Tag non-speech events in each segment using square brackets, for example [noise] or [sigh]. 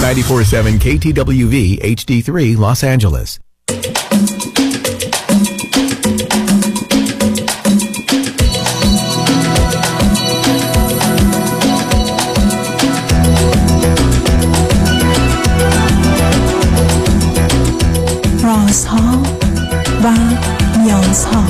947 KTWV HD3 Los Angeles. رازها و نیازها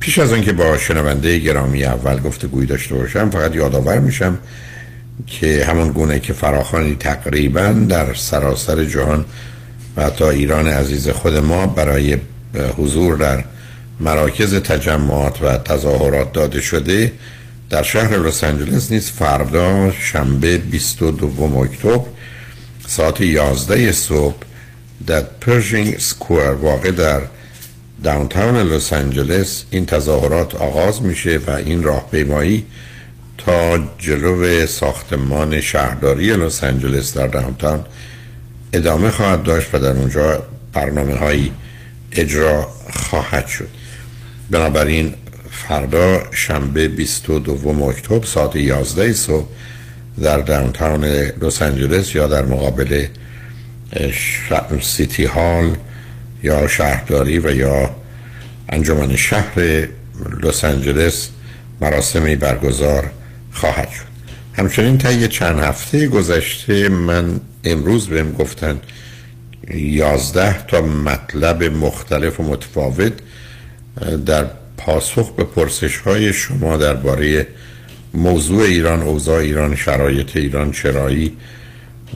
پیش از آنکه با شنونده گرامی اول گفتگوی داشته باشم فقط یادآور میشم که همون گونه که فراخانی تقریبا در سراسر جهان و حتی ایران عزیز خود ما برای حضور در مراکز تجمعات و تظاهرات داده شده در شهر لس آنجلس نیز فردا شنبه 22 اکتبر ساعت 11 صبح در پرشینگ سکوئر واقع در داونتاون لس آنجلس این تظاهرات آغاز میشه و این راهپیمایی تا جلو ساختمان شهرداری لس آنجلس در داونتاون ادامه خواهد داشت و در اونجا برنامه هایی اجرا خواهد شد. بنابراین فردا شنبه 22 اکتبر ساعت 11 صبح در داونتاون لس آنجلس یا در مقابل سیتی هال یا شهرداری و یا انجمن شهر لس آنجلس مراسمی برگزار خواهد شد. همچنین طی چند هفته گذشته من امروز بهم گفتن یازده تا مطلب مختلف و متفاوت در پاسخ به پرسش های شما درباره موضوع ایران اوضاع ایران شرایط ایران چرایی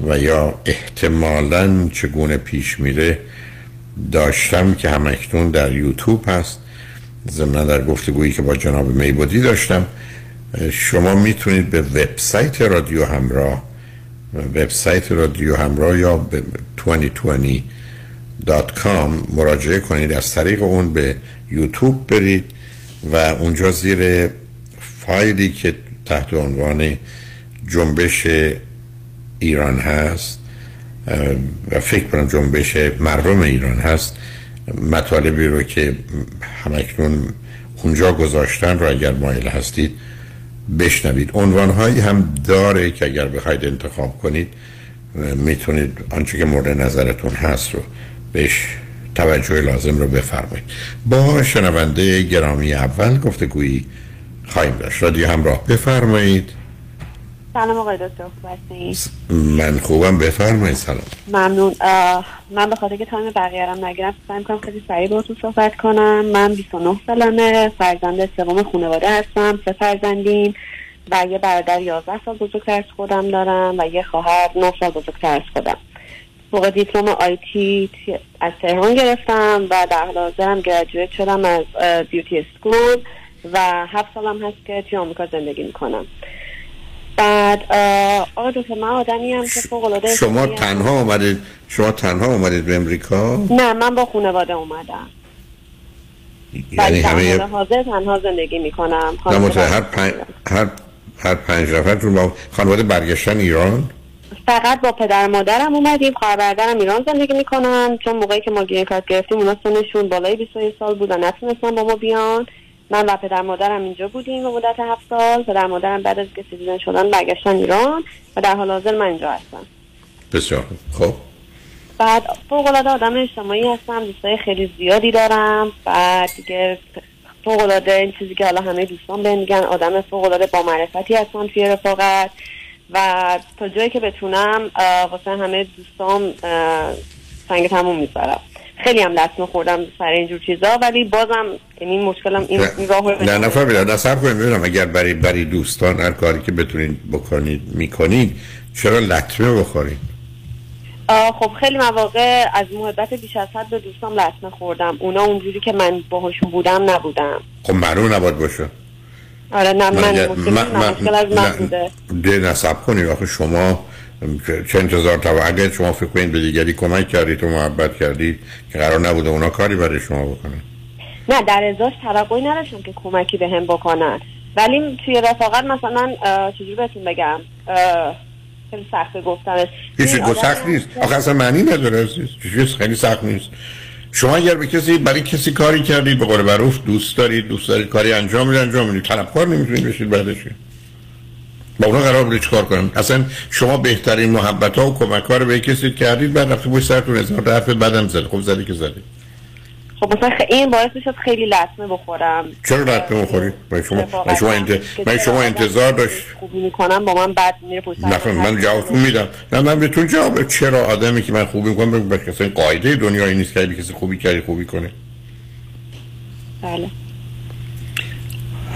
و یا احتمالا چگونه پیش میره داشتم که همکنون در یوتیوب هست. ضمن در گفتگویی که با جناب میبودی داشتم. شما می‌تونید به وبسایت رادیو همراه وبسایت رادیو همراه یا به 2020.com مراجعه کنید. از طریق اون به یوتیوب برید و اونجا زیر فایلی که تحت عنوان جنبش ایران هست و فکر کنم جنبش مردم ایران هست مطالبی رو که همکنون اونجا گذاشتن رو اگر مایل هستید بشنوید. عنوانهایی هم داره که اگر بخواید انتخاب کنید می‌تونید آنچه که مورد نظرتون هست رو بهش توجه لازم رو بفرمایید. با شنونده گرامی اول گفتگویی خواهیم داشت. رادیو همراه بفرمایید. سلام آقای دکتر خوب من خوبم بفرمایید سلام. ممنون. من به خاطر که تایم بقیه رو نگیرم سعی می‌کنم خیلی سریع باهاتون صحبت کنم. من 29 سالمه فرزند سوم خانواده هستم سه فرزندیم و یه برادر 11 سال بزرگتر از خودم دارم و یه خواهر 9 سال بزرگتر از خودم. فوق دیپلم آیتی از تهران گرفتم و در حال حاضرم گرجویت شدم از بیوتی اسکول و هفت سالم هست که توی آمریکا زندگی می‌کنم. بعد آقا دکتر من آدمی هم که فوق العاده شما. تنها اومدید شما تنها اومدید به امریکا؟ نه من با خانواده اومدم. یعنی همه حاضر تنها زندگی می‌کنم. هر پنج هر هر پنج نفرتون با خانواده برگشتن ایران؟ فقط با پدر مادرم اومدیم خواهر برادرم ایران زندگی می‌کنن. چون موقعی که ما گرین کارت گرفتیم اونا سنشون بالای 21 سال بود و نتونستن با ما بیان. من و پدر مادرم اینجا بودیم به مدت هفت سال. پدر مادرم بعد از که citizen شدن برگشتن ایران و در حال حاضر من اینجا هستم. بسیار. خب. بعد فوق العاده آدم اجتماعی هستم دوستای خیلی زیادی دارم. بعد دیگه فوق العاده این چیزی که حالا همه دوستان بهم میگن آدم فوق العاده با معرفتی هستم توی رفاقت. و تا جایی که بتونم واسه همه دوستام اه، سنگ تموم می‌ذارم. خیلی هم لطمه خوردم سر اینجور چیزا ولی بازم یعنی مشکلم این, این راه نه نفر بیدار نصب کنیم ببینم اگر برای برای دوستان هر کاری که بتونید بکنید می‌کنید چرا لطمه بخورید؟ خب خیلی مواقع از محبت بیش از حد به دوستام لطمه خوردم. اونا اونجوری که من باهاشون بودم نبودم. خب معلوم نباید باشه. آره نه من من- نه، من- مشکل از من نه، بوده. ده نصب کنید. آخه شما چه- انتظار تو اگر شما فکر کنید به دیگری کمک کردید و محبت کردید که قرار نبوده اونا کاری برای شما بکنن. نه در ازاش توقعی نداشتم که کمکی به هم بکنن. ولی توی رفاقت مثلا چجوری بهتون بگم؟ خیلی سخته گفتنش. هیچ چیز آدم- سخت نیست. آخه اصلا معنی نداره چیز خیلی سخت نیست. شما اگر به کسی برای کسی کاری کردید به قول معروف دوست دارید دوست دارید کاری انجام می‌دید انجام می‌دید طلبکار نمی‌تونید بشید بعدش. با اونا قرار بوده چیکار کنن اصلا شما بهترین محبت ها و کمک ها رو به کسی کردید بعد رفته بود سرتون هزار حرف بعدم زد. خب زدی که زدی. خب مثلا این باعث می‌شد خیلی لطمه بخورم. چرا لطمه می‌خورید؟ من شما- من شما انت- من شما انتظار داشت- خوبی می‌کنم با من بعد میره پشت نه من جوابتون می‌زنه. میدم. نه من بهتون جواب چرا آدمی که من خوبی می‌کنم بگم اصلا قاعده دنیایی نیست که کسی خوبی کردی خوبی کنه. بله.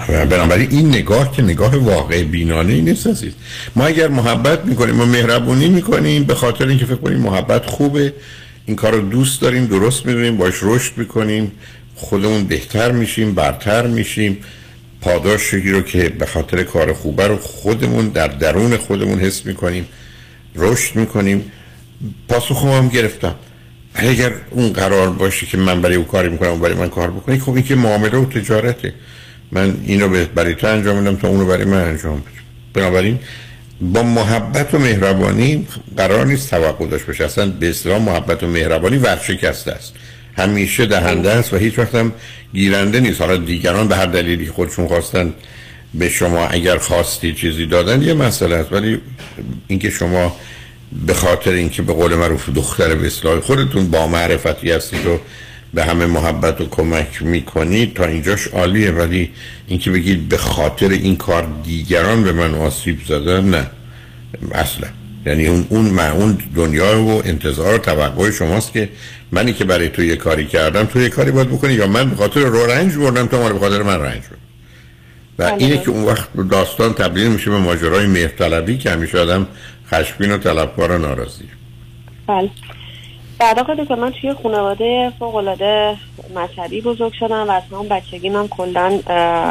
بنابراین این نگاه که نگاه واقع بینانه ای نیست عزیز. ما اگر محبت می‌کنیم و مهربونی می‌کنیم به خاطر اینکه فکر کنیم محبت خوبه این کار رو دوست داریم درست می‌دونیم باش رشد می‌کنیم خودمون بهتر میشیم برتر میشیم. پاداشی رو که به خاطر کار خوبه رو خودمون در درون خودمون حس می‌کنیم رشد می‌کنیم. پاسخ هم گرفتم. اگر اون قرار باشه که من برای او کاری می‌کنم و برای من کار بکنی خب این که معامله و تجارته. من اینو به- برای تو انجام میدم تا اونو برای من انجام بدم بنابراین با محبت و مهربانی قرار نیست توقع داشت باشه. اصلا به اصطلاح محبت و مهربانی ورشکسته است. همیشه دهنده است و هیچ وقت هم گیرنده نیست. حالا دیگران به هر دلیلی خودشون خواستن به شما اگر خواستی چیزی دادن یه مسئله است. ولی اینکه شما به خاطر اینکه به قول معروف دختر به اصطلاح خودتون با معرفتی هستید و به همه محبت و کمک می‌کنید تا اینجاش عالیه. ولی اینکه بگید به خاطر این کار دیگران به من آسیب زدن نه. اصلا. یعنی اون اون اون دنیا و انتظار و توقع شماست که منی که برای تو یه کاری کردم تو یه کاری باید بکنی. یا من به خاطر رو رنج بردم تو ما به خاطر من رنج بردم و بله. اینه که اون وقت داستان تبدیل میشه به ماجرای مهرطلبی که همیشه آدم خشمگین و طلبکار و ناراضیه. بله. بعد آقا دکتر من توی خانواده فوق العاده مذهبی بزرگ شدم و از همون بچگی من کلا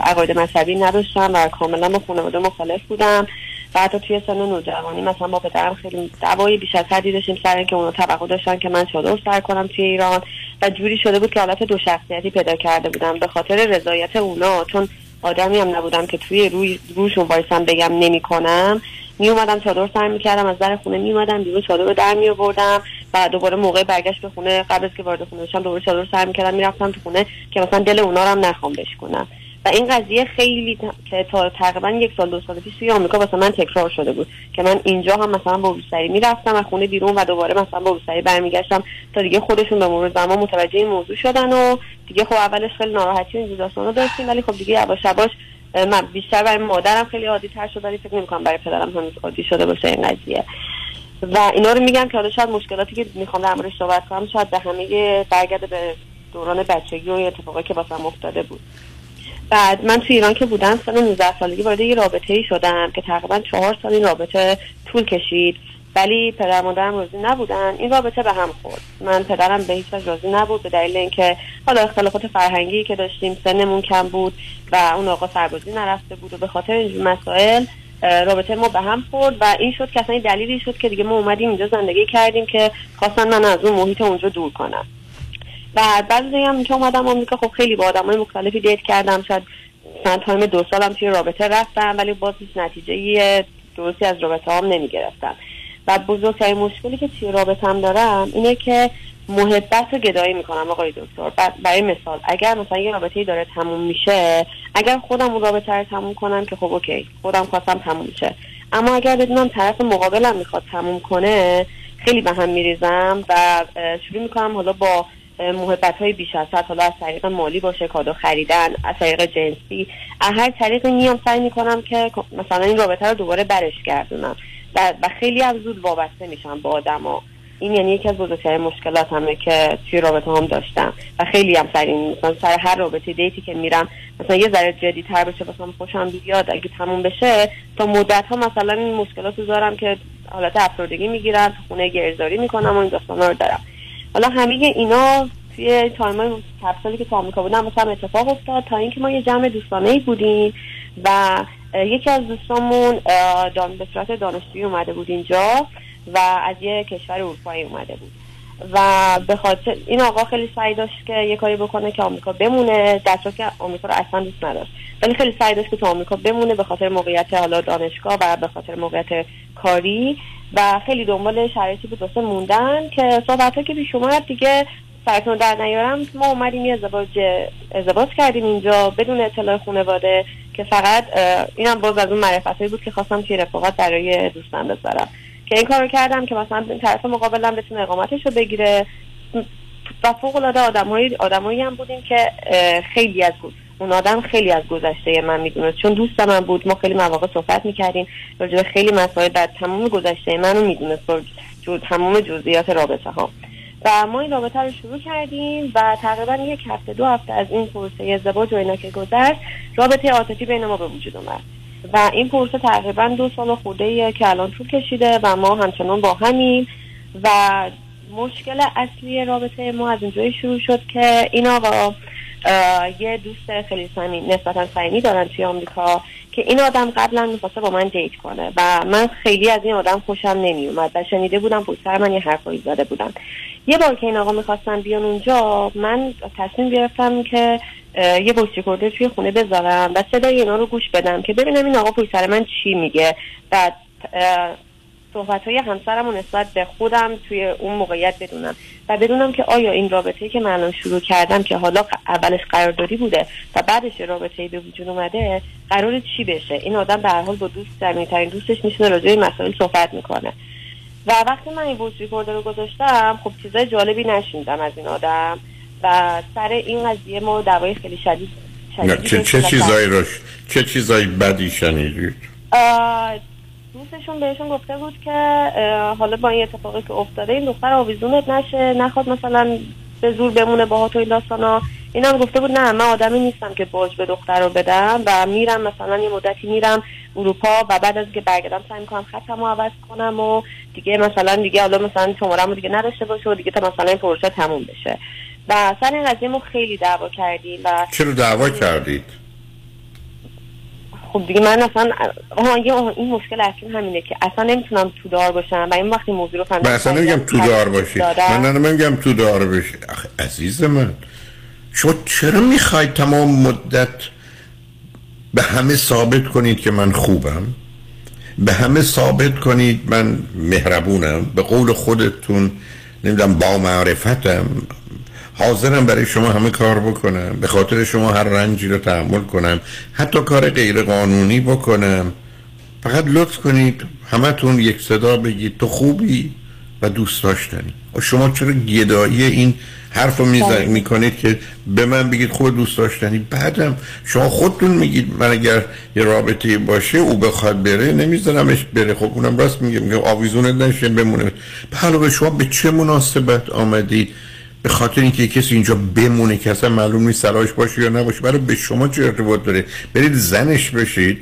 عقاید مذهبی نداشتم و کاملا با خانواده مخالف بودم. و حتی توی سن نوجوانی مثلا با پدرم خیلی دعوای بیش از حدی داشتیم سر اینکه اونا توقع داشتن که من چادر سر کنم توی ایران. و جوری شده بود که حالت دو شخصیتی پیدا کرده بودم به خاطر رضایت اونا. چون آدمی هم نبودم که توی روی روشون وایسم بگم نمی‌کنم. می اومدم چادر سر می‌کردم از در خونه می اومدم بیرون چادر رو در می آوردم و دوباره موقع برگشت به خونه قبل از که وارد خونه بشم دوباره چادر سر می‌کردم می‌رفتم تو خونه که مثلا دل اونا رو هم نخوام بشکنم. و این قضیه خیلی که تا تقریبا یک سال دو سال پیش توی آمریکا واسه من تکرار شده بود که من اینجا هم مثلا با روسری می‌رفتم از خونه بیرون و دوباره مثلا با روسری برمیگشتم تا دیگه خودشون به مرور زمان متوجه این موضوع شدن و دیگه خب اولش خیلی ناراحتی و این داستانا داشتیم ولی خب دیگه یواش یواش من بیشتر برای مادرم خیلی عادی تر شد ولی فکر نمی‌کنم برای پدرم هم عادی شده باشه این قضیه. و اینا رو میگم که حالا شاید مشکلاتی که می‌خوام در موردش صحبت کنم شاید به همه برگرده به دوران بچگی و اتفاقی که واسم افتاده بود. بعد من تو ایران که بودم سال 19 سالگی وارد یه رابطه ای شدم که تقریبا چهار سال این رابطه طول کشید. ولی پدر مادرم راضی نبودن. این رابطه به هم خورد. من پدرم به هیچ راضی نبود به دلیل اینکه حالا اختلافات فرهنگی که داشتیم سنمون کم بود و اون آقا سربازی نرفته بود و به خاطر این مسائل رابطه ما به هم خورد و این شد که اصلا دلیلی شد که دیگه ما اومدیم اینجا زندگی کردیم که خواستن من از اون محیط اونجا دور کنم. بعد هم که اومدم آمریکا خب خیلی با آدمای مختلفی date کردم. شاید چند time دو سالم توی رابطه رفتم ولی باز هیچ نتیجه درستی از رابطه هم نمی گرفتم و بزرگترین مشکلی که توی رابطم دارم اینه که محبت رو گدایی می‌کنم آقای دکتر. برای مثال اگر مثلا یه رابطه داره تموم میشه اگر خودم اون رابطه رو تموم کنم که خب اوکی خودم خواستم تموم میشه اما اگر بدونم طرف مقابلم می‌خواد تموم کنه خیلی به هم میریزم و شروع می‌کنم حالا با محبت های بیش از حد حالا از طریق مالی باشه کادو خریدن از طریق جنسی. از هر طریقی میام سعی می‌کنم که مثلا این رابطه رو دوباره برش گردونم. و, خیلی هم زود وابسته میشم با آدما. این یعنی یکی از بزرگترین مشکلات همه که توی رابطه هم داشتم. و خیلی هم سر این مثلا سر هر رابطه دیتی که میرم مثلا یه ذره جدی تر بشه مثلا خوشم بیاد اگه تموم بشه تا مدت ها مثلا این مشکلات دارم که حالت افسردگی می‌گیرم خونه گرزاری می‌کنم و این داستانا رو دارم. حالا همه اینا توی تایم های که تو آمریکا بودم مثلا اتفاق افتاد تا اینکه ما یه جمع دوستانه بودیم و یکی از دوستامون دان به صورت دانشجویی اومده بود اینجا و از یه کشور اروپایی اومده بود. و به خاطر این آقا خیلی سعی داشت که یه کاری بکنه که آمریکا بمونه در که آمریکا رو اصلا دوست نداشت. ولی خیلی سعی داشت که تو آمریکا بمونه به خاطر موقعیت حالا دانشگاه و به خاطر موقعیت کاری. و خیلی دنبال شرایطی بود واسه موندن که صحبت که پیش اومد دیگه سرتون در نیارم. ما اومدیم یه ازدواج ازدواج کردیم اینجا بدون اطلاع خانواده که فقط اینم باز از اون معرفت بود که خواستم توی رفاقت برای دوستان بذارم. که این کارو کردم که مثلا طرف مقابلم بتونه اقامتش رو بگیره. و فوق العاده آدمایی آدمایی هم بودیم که خیلی از اون آدم خیلی از گذشته من می‌دونست. چون دوست من بود. ما خیلی مواقع صحبت می‌کردیم. راجع خیلی مسائل بعد تمام گذشته منو می‌دونست. تمام جزئیات رابطه ها و ما این رابطه رو شروع کردیم و تقریبا یک هفته دو هفته از این پروسه ازدواج و اینا که گذشت رابطه عاطفی بین ما به وجود اومد. و این پروسه تقریبا دو سال خورده که الان طول کشیده و ما همچنان با همیم. و مشکل اصلی رابطه ما از اینجایی شروع شد که این آقا یه دوست خیلی صمیمی نسبتا صمیمی دارن توی آمریکا. که این آدم قبلا می‌خواسته با من دیت کنه و من خیلی از این آدم خوشم نمیومد و شنیده بودم پشت من یه حرفایی زده بودم یه بار که این آقا می‌خواستن بیان اونجا من تصمیم گرفتم که یه بوشی کرده توی خونه بذارم و صدای اینا رو گوش بدم که ببینم این آقا پشت سر من چی میگه. و صحبت های همسرم نسبت به خودم توی اون موقعیت بدونم و بدونم که آیا این رابطه که من الان شروع کردم که حالا اولش قراردادی بوده و بعدش رابطه به وجود اومده قرار چی بشه؟ این آدم به هر حال با دوست ترین دوستش میشینه راجع به مسائل صحبت می‌کنه. و وقتی من این بوش ریکورد رو گذاشتم خب چیزای جالبی نشیندم از این آدم و سر این قضیه ما دعوای خیلی شدید, چه, چه چیزایی روش چه چیزایی بدی شنیدید؟ دوستشون بهشون گفته بود که حالا با این اتفاقی که افتاده این دختر آویزونت نشه نخواد مثلا به زور بمونه با تو این داستانا. این هم گفته بود نه من آدمی نیستم که باج به دختر رو بدم و میرم مثلا یه مدتی میرم اروپا و بعد از که برگردم سعی می‌کنم خطم رو عوض کنم و دیگه مثلا دیگه حالا مثلا شمارم رو دیگه نداشته باشه و دیگه تا مثلا این پروژه تموم بشه. و سر این قضیه ما خیلی دعوا کردیم و چرا دعوا کردید؟ خب دیگه من اصلا این مشکل اصلا همینه که اصلا نمی‌تونم تو دار باشم و این وقتی موضوع رو فهمیدم من اصلا نمیگم تو دار باشی. من نمیگم تو دار باشی. عزیز من شما چرا می‌خواید تمام مدت به همه ثابت کنید که من خوبم؟ به همه ثابت کنید من مهربونم؟ به قول خودتون نمی‌دونم با معرفتم حاضرم برای شما همه کار بکنم. به خاطر شما هر رنجی رو تحمل کنم. حتی کار غیر قانونی بکنم. فقط لطف کنید همتون یک صدا بگید. تو خوبی و دوست داشتنی. و شما چرا گدایی این حرف رو می‌کنید که به من بگید خوب دوست داشتنی؟ بعدم شما خودتون میگید من اگر یه رابطه باشه او بخواد بره نمیذارمش بره. خب اونم راست میگه. میگه آویزونه نشه بمونه. حالا به شما به چه مناسبت آمدید؟ به خاطر اینکه کسی اینجا بمونه که اصلا معلوم نیست سلاش باشه یا نباشه برای به شما چه ارتباط داره؟ برید زنش بشید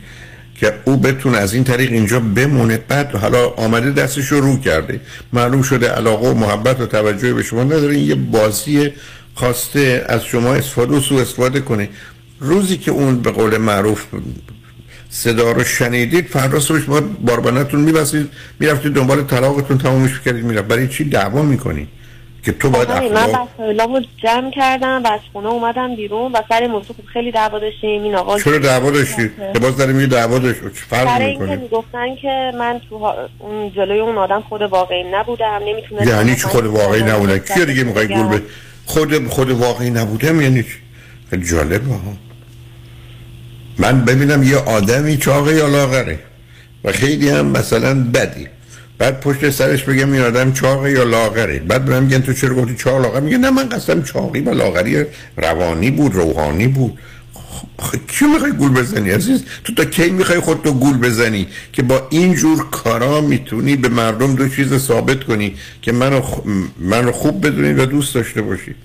که او بتونه از این طریق اینجا بمونه. بعد حالا آمده دستش رو کرده. معلوم شده علاقه و محبت و توجه به شما نداره. یه بازی خواسته از شما استفاده و سو استفاده کنه. روزی که اون به قول معروف صدا رو شنیدید فردا با باربانتون میبسید می‌رفتید دنبال طلاقتون تمامش کردید می‌رفت. برای چی دعوا می‌کنید؟ که تو باید من وسایلامو جمع کردم و از خونه اومدم بیرون و سر موضوع خیلی دعوا داشتیم این آقا چرا دعوا داشتی؟ که باز داریم یه دعوا داشت چه فرق می‌کنه؟ اینکه می‌گفتن که من تو اون جلوی اون آدم خود واقعی نبودم نمی‌تونستم یعنی چی خود واقعی نبودم کی دیگه می‌خوای گول به خود خود واقعی نبودم یعنی چی؟ خیلی جالب ها من ببینم یه آدمی چاقه یا لاغره و خیلی هم مثلا بدی بعد پشت سرش بگم این آدم چاقه یا لاغره بعد بهم میگن تو چرا گفتی چاق لاغر؟ میگه نه من قصدم چاقی و لاغری روانی بود روحانی بود. خب کی می‌خوای گول بزنی عزیز؟ تو تا کی می‌خوای خودتو گول بزنی که با این جور کارا می‌تونی به مردم دو چیز ثابت کنی که منو, خ... منو خوب بدونید و دوست داشته باشید.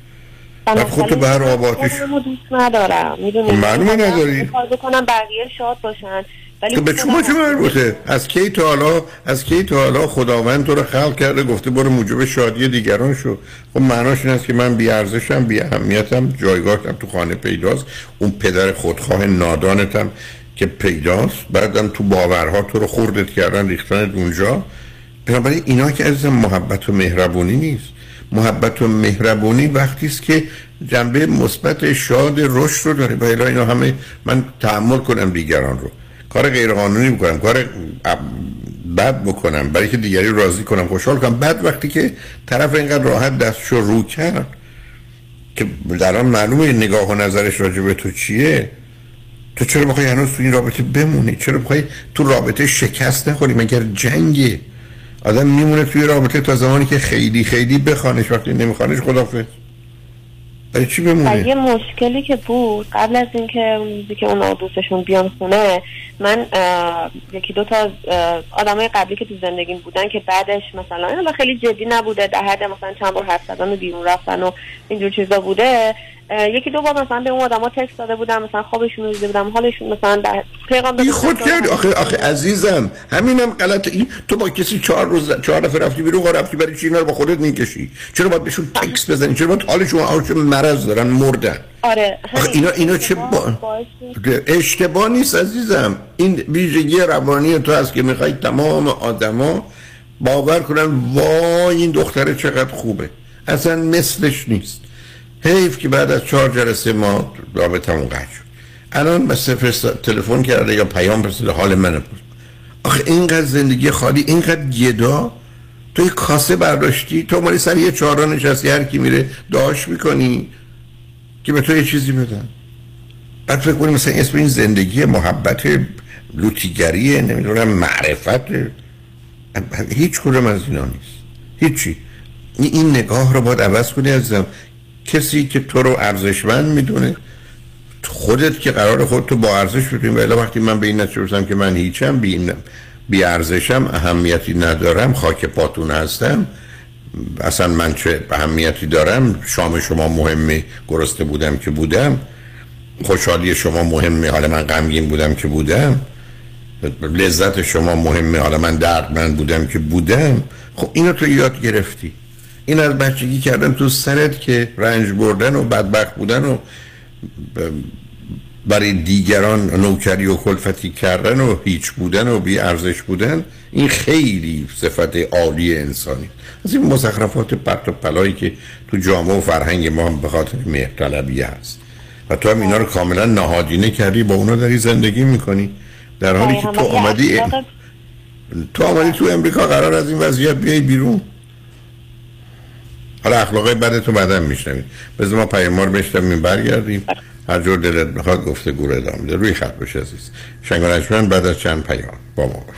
بعد خودتو به هر آباتش دوست ندارم. می‌دونی؟ معلومه نداری. بکنم بقیه شاد باشن. ولی تو به شما چه مربوطه؟ از کی تا حالا از کی تا حالا خداوند تو رو خلق کرده؟ گفته برو موجب شادی دیگران شو. خب معناش این است که من بی ارزشم بی اهمیتم جایگاهم تو خانه پیداست. اون پدر خودخواه نادانتم که پیداست. بعدم تو باورها تو رو خوردت کردن ریختن اونجا. بنابراین اینا که از محبت و مهربونی نیست. محبت و مهربونی وقتی است که جنبه مثبت شاد رشد رو داره. و اینا همه من تحمل کنم دیگران رو. کار غیر قانونی می‌کنم کار بد بکنم برای که دیگری راضی کنم خوشحال کنم. بعد وقتی که طرف اینقدر راحت دستشو رو کرد که در آن معلومه نگاه و نظرش راجع به تو چیه تو چرا بخوای هنوز تو این رابطه بمونی؟ چرا بخوای تو رابطه شکست نخوری؟ مگر جنگه آدم میمونه توی رابطه تا زمانی که خیلی خیلی بخوانش وقتی نمیخوانش خدافظ برای چی بمونه یه مشکلی که بود قبل از اینکه اون روزی که اون دوستشون بیان خونه من یکی دو تا آدمای قبلی که تو زندگیم بودن که بعدش مثلا خیلی جدی نبوده در حد مثلا چند بار حرف زدن و بیرون رفتن و اینجور چیزا بوده یکی دو بار مثلا به اون آدما تکست داده بودم مثلا خوابشون رو دیده بودم حالشون مثلا در پیغام بی خود کرد آخه آخه عزیزم همینم غلط. این تو با کسی چهار روز چهار دفعه رفتی بیرون رفتی برای چی رو با خودت می‌کشی؟ چرا باید بهشون تکست بزنی؟ چرا باید حالشون حالشون مرض دارن؟ مردن. آره آخه اینا اینا چه با... اشتباه نیست عزیزم. این ویژگی روانی تو هست که می‌خوای تمام آدما باور کنن وای این دختره چقدر خوبه. اصلا مثلش نیست. حیف که بعد از چهار جلسه ما رابطمون قطع شد. الان بس تلفن کرده یا پیام فرستاده حال منه بود آخه اینقدر زندگی خالی اینقدر گدا. توی کاسه برداشتی تو مالی سر یه چهارا نشستی هر کی میره داشت می‌کنی که به تو یه چیزی بدن. بعد فکر کنی مثلا اسم این زندگی محبت لوتیگریه نمی‌دونم معرفت. هیچ کدوم از اینا نیست. هیچی. این نگاه رو باید عوض کنی ازم کسی که تو رو ارزشمند می‌دونه خودت که قرار خود تو با ارزش بدونی ولی وقتی من به این نتیجه که من هیچم بی, بی ارزشم اهمیتی ندارم خاک پاتون هستم اصلا من چه اهمیتی دارم شام شما مهمه گرسته بودم که بودم خوشحالی شما مهمه حالا من غمگین بودم که بودم لذت شما مهمه حالا من دردمند بودم که بودم. خب اینو تو یاد گرفتی. این از بچگی کردن تو سرت که رنج بردن و بدبخت بودن و برای دیگران نوکری و کلفتی کردن و هیچ بودن و بی ارزش بودن این خیلی صفت عالی انسانی از این مزخرفات پرت و پلایی که تو جامعه و فرهنگ ما به خاطر مهرطلبی هست. و تو هم اینا رو کاملا نهادینه کردی با اونا داری زندگی می‌کنی. در حالی که تو آمدی تو آمدی تو امریکا قرار از این وضعیت بیای بیرون. حالا اخلاقای بدتون بعدا میشنوید. بذار ما پیامار بشتم برگردیم. هر جور دلت بخواد گفته گور ادامه ده روی خط باشه عزیز. شنگ بعد از چند پیام با ما باش.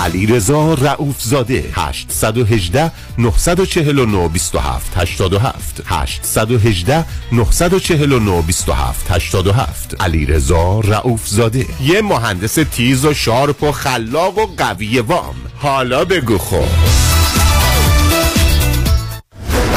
علیرضا رئوف زاده 818 949 27 87 818 949 27 87 علیرضا رئوف زاده یه مهندس تیز و sharp و خلاق و قوی وام. حالا بگو خب.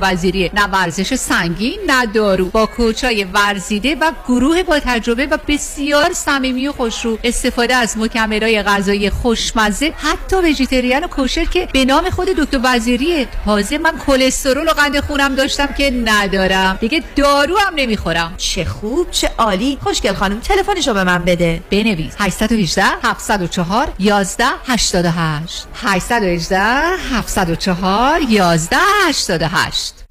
وزیریه نه ورزش سنگین نه دارو. با کوچای ورزیده و گروه با تجربه و بسیار صمیمی و خوشرو استفاده از مکملهای غذایی خوشمزه حتی وژیتریان و کوشر که به نام خود دکتر وزیریه تازه من کلسترول و قند خونم داشتم که ندارم. دیگه دارو هم نمی‌خورم. چه خوب چه عالی. خوشگل خانم تلفنشو به من بده. بنویس. 818 704 11 88 818 704 11 88 Christ.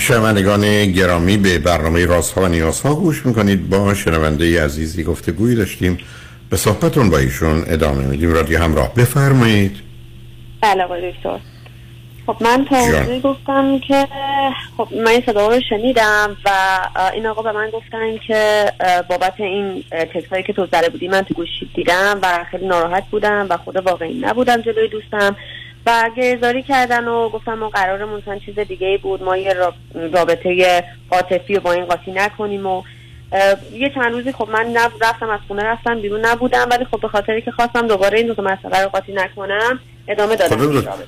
شنوندگان گرامی به برنامه رازها و نیازها گوش می‌کنید. با شنونده عزیزی گفته گویی داشتیم. به صحبتون با ایشون ادامه میدیم. رادیو همراه. بفرمایید. بله آقای دکتر. خب من توضیح گفتم که خب من این صدا رو شنیدم و این آقا به من گفتن که بابت این تکسایی که تو زده بودی من تو گوشی دیدم و خیلی ناراحت بودم و خود واقعی نبودم جلوی دوستم. و گریزاری کردن و گفتم ما قرارمون مثلا چیز دیگه ای بود. ما یه راب- رابطه عاطفی رو با این قاطی نکنیم و یه چند روزی خب من نب... رفتم از خونه رفتم بیرون نبودم ولی خب به خاطری که خواستم دوباره این دو تا مسئله رو قاطی نکنم ادامه دادم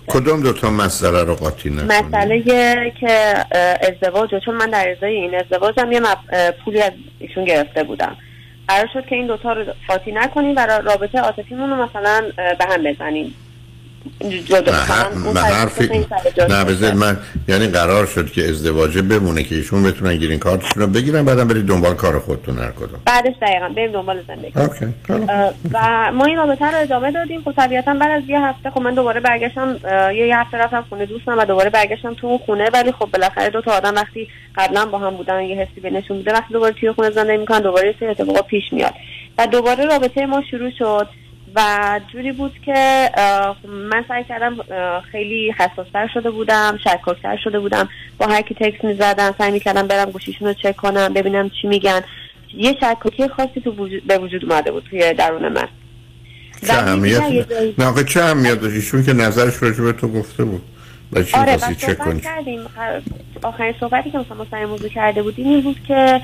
کدوم دو, دو تا مسئله رو قاطی نکنید مسئله که ازدواج و چون من در ازای این ازدواجم یه مب... پولی از ایشون گرفته بودم. قرار شد که این دوتا رو قاطی نکنیم و را- رابطه عاطفیمون رو مثلا به هم بزنیم. جدا نه هر- نه. بذار من یعنی قرار شد که ازدواجه بمونه که ایشون بتونن گیرین کارتشون رو بگیرن بعدم برید دنبال کار خودتون هر کدوم. بعدش دقیقا بریم دنبال زندگی. و ما این رابطه رو ادامه دادیم. خب طبیعتا بعد از یه هفته خب من دوباره برگشتم یه یه هفته رفتم خونه دوستم و دوباره برگشتم تو اون خونه. ولی خب بالاخره دو تا آدم وقتی قبلا با هم بودن یه حسی بینشون بوده وقتی دوباره توی خونه زندگی می‌کنن دوباره یه سری اتفاقا پیش میاد. و دوباره رابطه ما شروع شد. و جوری بود که من سعی کردم خیلی حساستر شده بودم شکاکتر شده بودم. با هر کی تکس می‌زدم سعی می‌کردم برم گوشیشون رو چک کنم ببینم چی میگن. یه شکاکی خاصی تو وجود به وجود اومده بود توی درون من. چه اهمیت نه چه اهمیت داشت؟ ایشون که نظرش راجع به تو گفته بود. چی آره کنی صحبت کردیم. آخرین صحبتی که مثلا سر موضوع کرده بودیم این بود که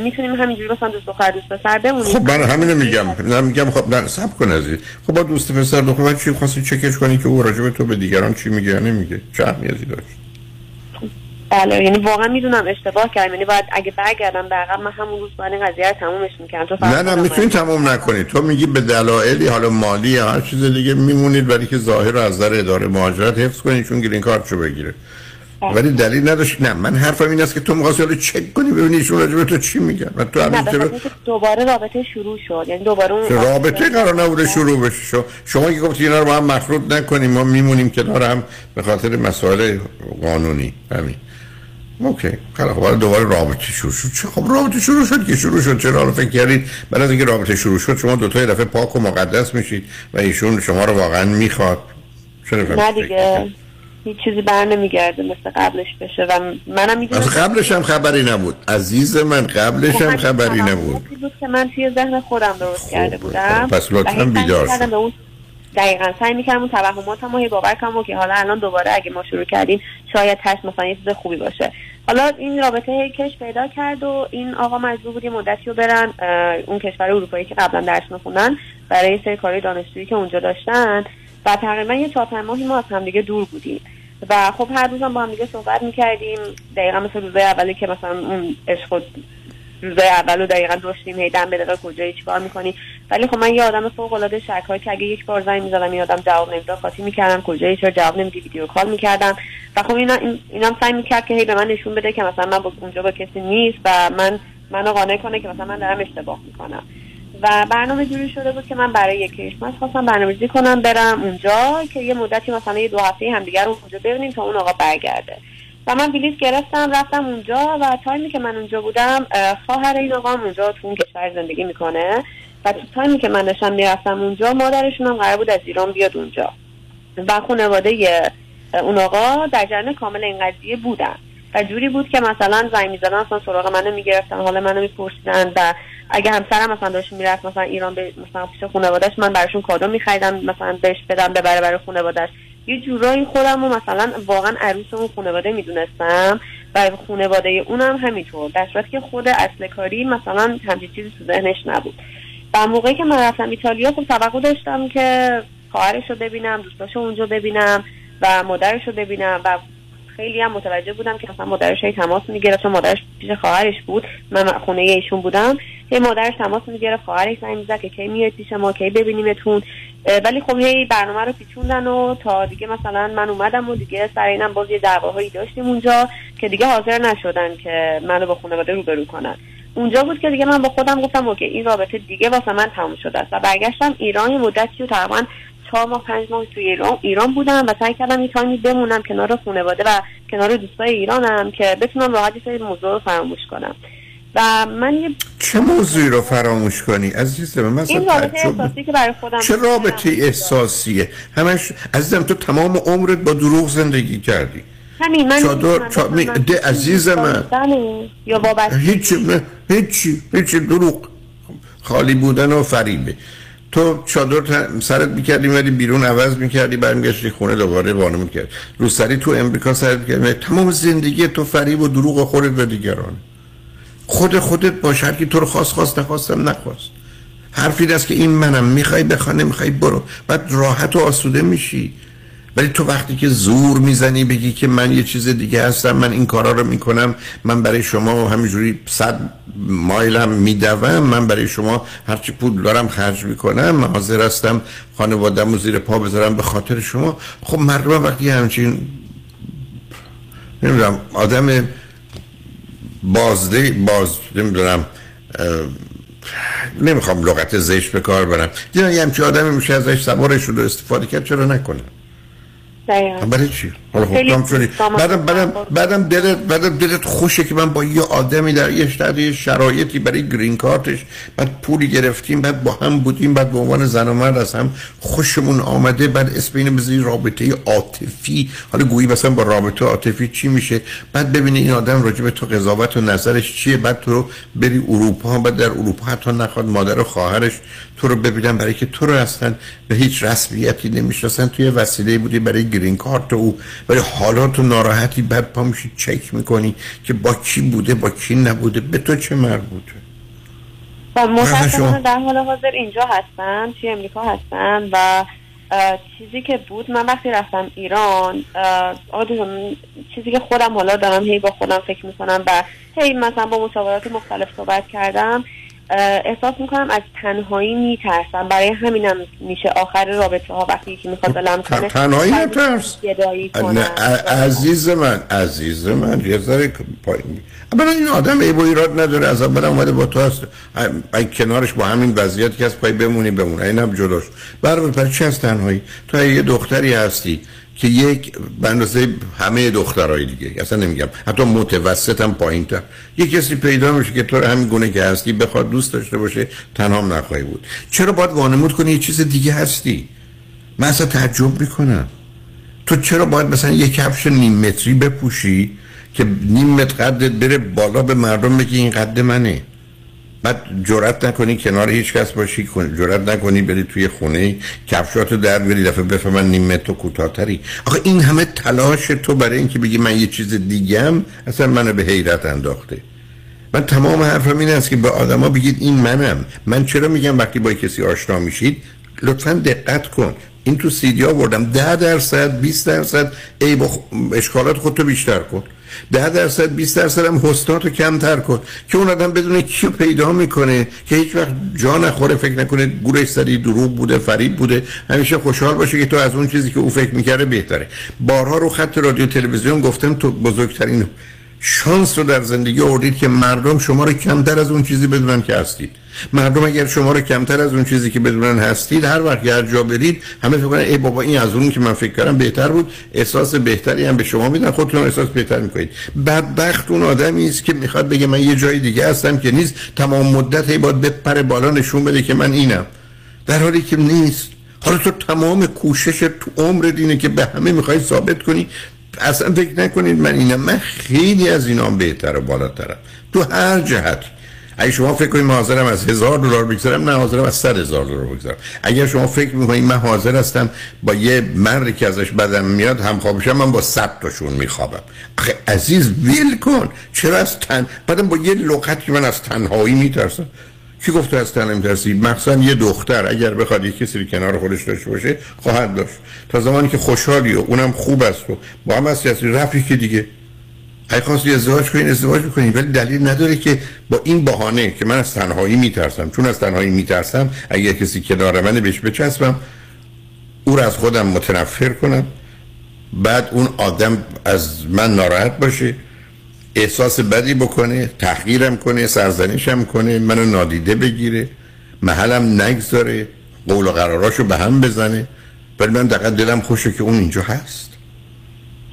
می‌تونیم همینجوری مثلا دوست دختر دوست پسر بمونیم. خب من همینو میگم. نه میگم خب نه سب کن عزیز. خب با دوست پسر دختر چی خواستی چکش کنی که او راجع به تو به دیگران چی میگه یا نمیگه؟ چه اهمیتی داشت؟ بله یعنی واقعا می‌دونم اشتباه کردم. یعنی باید اگه برگردم به عقب من همون روز باید این قضیه رو تمومش می‌کردم. تو نه نه می‌تونی تمام نکنی. تو میگی به دلایلی حالا مالی یا هر چیز دیگه میمونید ولی که ظاهر رو از نظر اداره مهاجرت حفظ کنید چون گرین کارتشو بگیره. ولی دلیل نداشت. نه من حرفم این است که تو می‌خواستی حالا چک کنی ببینی ایشون راجع به تو چی میگن. و تو همین دوباره رابطه شروع شد. یعنی دوباره اون رابطه قرار نبوده شروع بشه. شو- شما که گفتی اینا رو با هم مخلوط نکنیم ما میمونیم کنار هم به خاطر مسائل قانونی. همین. اوکی. خیلی خب دوباره رابطه شروع شد. چه خب رابطه شروع شد که شروع شد. چرا حالا فکر کردید؟ بعد از اینکه رابطه شروع شد شما دو تا دفعه پاک و مقدس میشید و ایشون شما رو واقعا می‌خواد. چرا نه دیگه. هیچ چیزی بر نمیگرده. مثل قبلش بشه و منم می‌دونم از قبلش هم خبری نبود. عزیز من قبلش هم خبری نبود. بود که من توی ذهن خودم درست کرده بودم. پس لطفاً بیدار شو. دقیقا سعی می‌کردم اون توهماتم رو هی باور کنم و که حالا الان دوباره اگه ما شروع کردیم شاید تش مثلا یه چیز خوبی باشه. حالا این رابطه هی کش پیدا کرد و این آقا مجبور بود یه مدتی رو برن اون کشور اروپایی که قبلا درس میخوندن برای سری کارهای دانشجویی که اونجا داشتن. و تقریبا یه چهار ماهی ما از همدیگه دور بودیم. و خب هر روزم با هم دیگه صحبت می‌کردیم. دقیقا مثل روزای اولی که مثلا اون عشق و روزای اول رو دقیقا داشتیم هی دم بده کجایی چیکار می‌کنی. ولی خب من یه آدم فوق العاده شکایی که اگه یک بار زنگ می‌زدم این آدم جواب نمی‌داد قاطی می‌کردم کجایی چرا جواب نمیدی ویدیو کال می‌کردم. و خب اینا این اینم سعی می‌کرد که هی به من نشون بده که مثلا من با اونجا با کسی نیست و من منو قانع کنه که مثلا من دارم اشتباه می‌کنم. و برنامه جوری شده بود که من برای یک کریسمس خواستم برنامه‌ریزی کنم برم اونجا که یه مدتی مثلا یه دو هفته همدیگه رو اونجا ببینیم تا اون آقا برگرده. و من بلیط گرفتم رفتم اونجا و تایمی که من اونجا بودم اه، خواهر این آقا هم اونجا تو اون کشور زندگی می‌کنه و تو تایمی که من داشتم می‌رفتم اونجا مادرشون هم قرار بود از ایران بیاد اونجا و خانواده اون آقا در جریان کامل این قضیه بودن و جوری بود که مثلا زنگ می‌زدن اصلا سراغ منو می‌گرفتن حالا منو میپرسیدن و اگه همسرم مثلا داشت می‌رفت مثلا ایران به مثلا پیش خانوادهش من براشون کادو میخریدم مثلا بهش بدم ببره برای خانوادهش یه جورایی خودم رو مثلا واقعا عروس اون خانواده می‌دونستم و خانواده اونم همینطور. در صورتی که خود اصل کاری مثلا همچین چیزی تو ذهنش نبود. و موقعی که من رفتم ایتالیا خب توقع داشتم که خواهرش رو ببینم دوستاشو اونجا ببینم و مادرش رو ببینم و خیلی هم متوجه بودم که مثلا مادرش هی تماس می‌گرفت. چون مادرش پیش خواهرش بود. من خونه ایشون بودم. هی مادرش تماس می‌گرفت. خواهرش زنگ می‌زد که کی میاد پیش ما کی ببینیمتون. ولی خب هی برنامه رو پیچوندن و تا دیگه مثلا من اومدم و دیگه سر اینم باز یه دعواهایی داشتیم اونجا که دیگه حاضر نشدن که منو با خانواده روبرو کنن. اونجا بود که دیگه من با خودم گفتم اوکی این رابطه دیگه واسه من تموم شده است. و برگشتم ایران مدتی رو تقریبا چهار ماه پنج ماه توی ایران ایران بودم و سعی کردم یه تایمی بمونم کنار خانواده و کنار دوستای ایرانم که بتونم راحت سری موضوع رو فراموش کنم. و من یه چه موضوعی رو فراموش کنی؟ عزیزم من این رابطه احساسی که برای خودم چه رابطه احساسیه؟ همش عزیزم تو تمام عمرت با دروغ زندگی کردی. همین من چادر چا... می... من ده عزیز من یا وابسته هیچی نه هیچی هیچی دروغ خالی بودن و فریبه. تو چادر سرت می‌کردی میدی بیرون عوض می‌کردی برمیگشتی خونه دوباره وانه می‌کرد رو سری تو امریکا سرت می‌کردی. تمام زندگی تو فریب و دروغ خودت و دیگران. خود خودت باش هر کی تو رو خواست خواست نخواستم نخواست. حرفی است که این منم می‌خوای بخوا نمی‌خوای برو. بعد راحت و آسوده میشی. ولی تو وقتی که زور می‌زنی بگی که من یه چیز دیگه هستم من این کارا رو می‌کنم من برای شما همینجوری صد مایلم میدوم من برای شما هرچی پول دارم خرج می‌کنم من حاضر هستم خانوادم و زیر پا بذارم به خاطر شما. خب مردم وقتی همچین نمی‌دونم آدم بازده باز نمی‌دونم نمی‌خوام لغت زشت به کار برم. یه همچین آدمی میشه ازش سوارش رو استفاده کرد چرا نکنه؟ دقیقاً. برای چی؟ حالا خب شدی. بعدم. بعدم بعدم دلت بعدم دلت خوشه که من با یه آدمی در یه شرایط یه شرایطی برای گرین کارتش بعد پولی گرفتیم بعد با هم بودیم بعد به عنوان زن و مرد از هم خوشمون آمده بعد اسم اینو بذاری رابطه عاطفی حالا گویی مثلا با رابطه عاطفی چی میشه بعد ببینی این آدم راجع به تو قضاوت و نظرش چیه بعد تو رو بری اروپا بعد در اروپا حتی نخواد مادر و خواهرش تو رو ببینن برای که تو رو اصلا به هیچ رسمیتی نمی‌شناسن. توی وسیله بودی برای گرین کارت او. ولی حالا تو ناراحتی بعد پا میشی چک می‌کنی که با کی بوده با کی نبوده به تو چه مربوطه؟ شما- متاسفانه در حال حاضر اینجا هستم توی امریکا هستم و چیزی که بود من وقتی رفتم ایران چیزی که خودم حالا دارم هی با خودم فکر می‌کنم و هی مثلا با مشاورات مختلف صحبت کردم. احساس می‌کنم از تنهایی میترسم. برای همینم میشه آخر رابطه ها وقتی یکی می‌خواد بلم کنه تنهایی نترس. عزیز من عزیز من یه ذره پایین اولا این آدم عیب و ایراد نداره. از اول اومده با تو هست. ای کنارش با همین وضعیت که از پای بمونی بمونه اینم جلوش برای چی از تنهایی؟ تو یه دختری هستی که یک به اندازه همه دخترای دیگه. اصلا نمیگم. حتی متوسط هم پایین تر یه کسی پیدا میشه که تو رو همین گونه که هستی بخواد دوست داشته باشه تنها نخواهی بود. چرا باید وانمود کنی؟ یه چیز دیگه هستی. من اصلا تعجب می‌کنم. تو چرا باید مثلا یه کفش نیم متری بپوشی که نیم متر قدت بره بالا به مردم بگی این قد منه؟ بعد جرات نکنی کنار هیچ کس باشی جرات نکنی بری توی خونه کفشاتو در بری دفعه بفهمن نیم متر کوتاهتری. آخه این همه تلاش تو برای اینکه بگی من یه چیز دیگم اصلا منو به حیرت انداخته. من تمام حرفم این است که به آدما بگید این منم. من چرا میگم وقتی با کسی آشنا میشید؟ لطفا دقت کن. این تو سیدی آوردم. ده درصد 20 درصد ای با اشکالات خودتو بیشتر کن. ده درصد 20 درصد هم حسناتو کمتر کن. که اون آدم بدونه کیو پیدا می‌کنه که هیچ وقت جا نخوره فکر نکنه گورش سری دروغ بوده فریب بوده. همیشه خوشحال باشه که تو از اون چیزی که او فکر می‌کرده بهتره. بارها رو خط رادیو تلویزیون گفتم تو بزرگترین شانس رو در زندگی آوردید که مردم شما رو کمتر از اون چیزی بدونن که هستید. مردم اگر شما رو کمتر از اون چیزی که بدونن هستید هر وقت هر جا برید همه فکر کنن ای بابا این از اون که من فکر کردم بهتر بود احساس بهتری هم به شما میدن خودتون احساس بهتر می‌کنید. بدبخت اون آدمی است که می‌خواد بگه من یه جای دیگه هستم که نیست تمام مدت هی باید بپره بالا نشون بده که من اینم. در حالی که نیست. حالا تو تمام کوشش تو عمر دینه که به همه می‌خوای ثابت کنی. اصلا فکر نکنید من اینم. من خیلی از اینام بهتر و بالاترم. تو هر جهت. اگه شما فکر کنید من حاضرم از هزار دلار بگذارم نه حاضرم از صد هزار دلار بگذارم. اگر شما فکر می‌کنید من حاضر هستم با یه مردی که ازش بدم میاد هم خوابشم من با صد تاشون میخوابم. آخه عزیز ویل کن. چرا از تن؟ بعدم با یه لغت که من از تنهایی میترسم. کی گفته از تنها میترسی؟ مخصوصا یه دختر. اگر بخواد یه کسی کنار خودش داشته باشه خواهد داشت. تا زمانی که خوشحالی و اونم خوب است و با هم هستی هستی رفی که دیگه. اگه خواستی ازدواج کنین ازدواج می‌کنین ولی دلیل نداره که با این بهانه که من از تنهایی میترسم. چون از تنهایی میترسم اگه کسی کنار منه بهش بچسبم او رو از خودم متنفر کنم. بعد اون آدم از من ناراحت باشه احساس بدی بکنه تحقیرم کنه سرزنشم کنه منو نادیده بگیره محلم نگذاره قول و قراراشو به هم بزنه. ولی من دقیقا دلم خوشه که اون اینجا هست.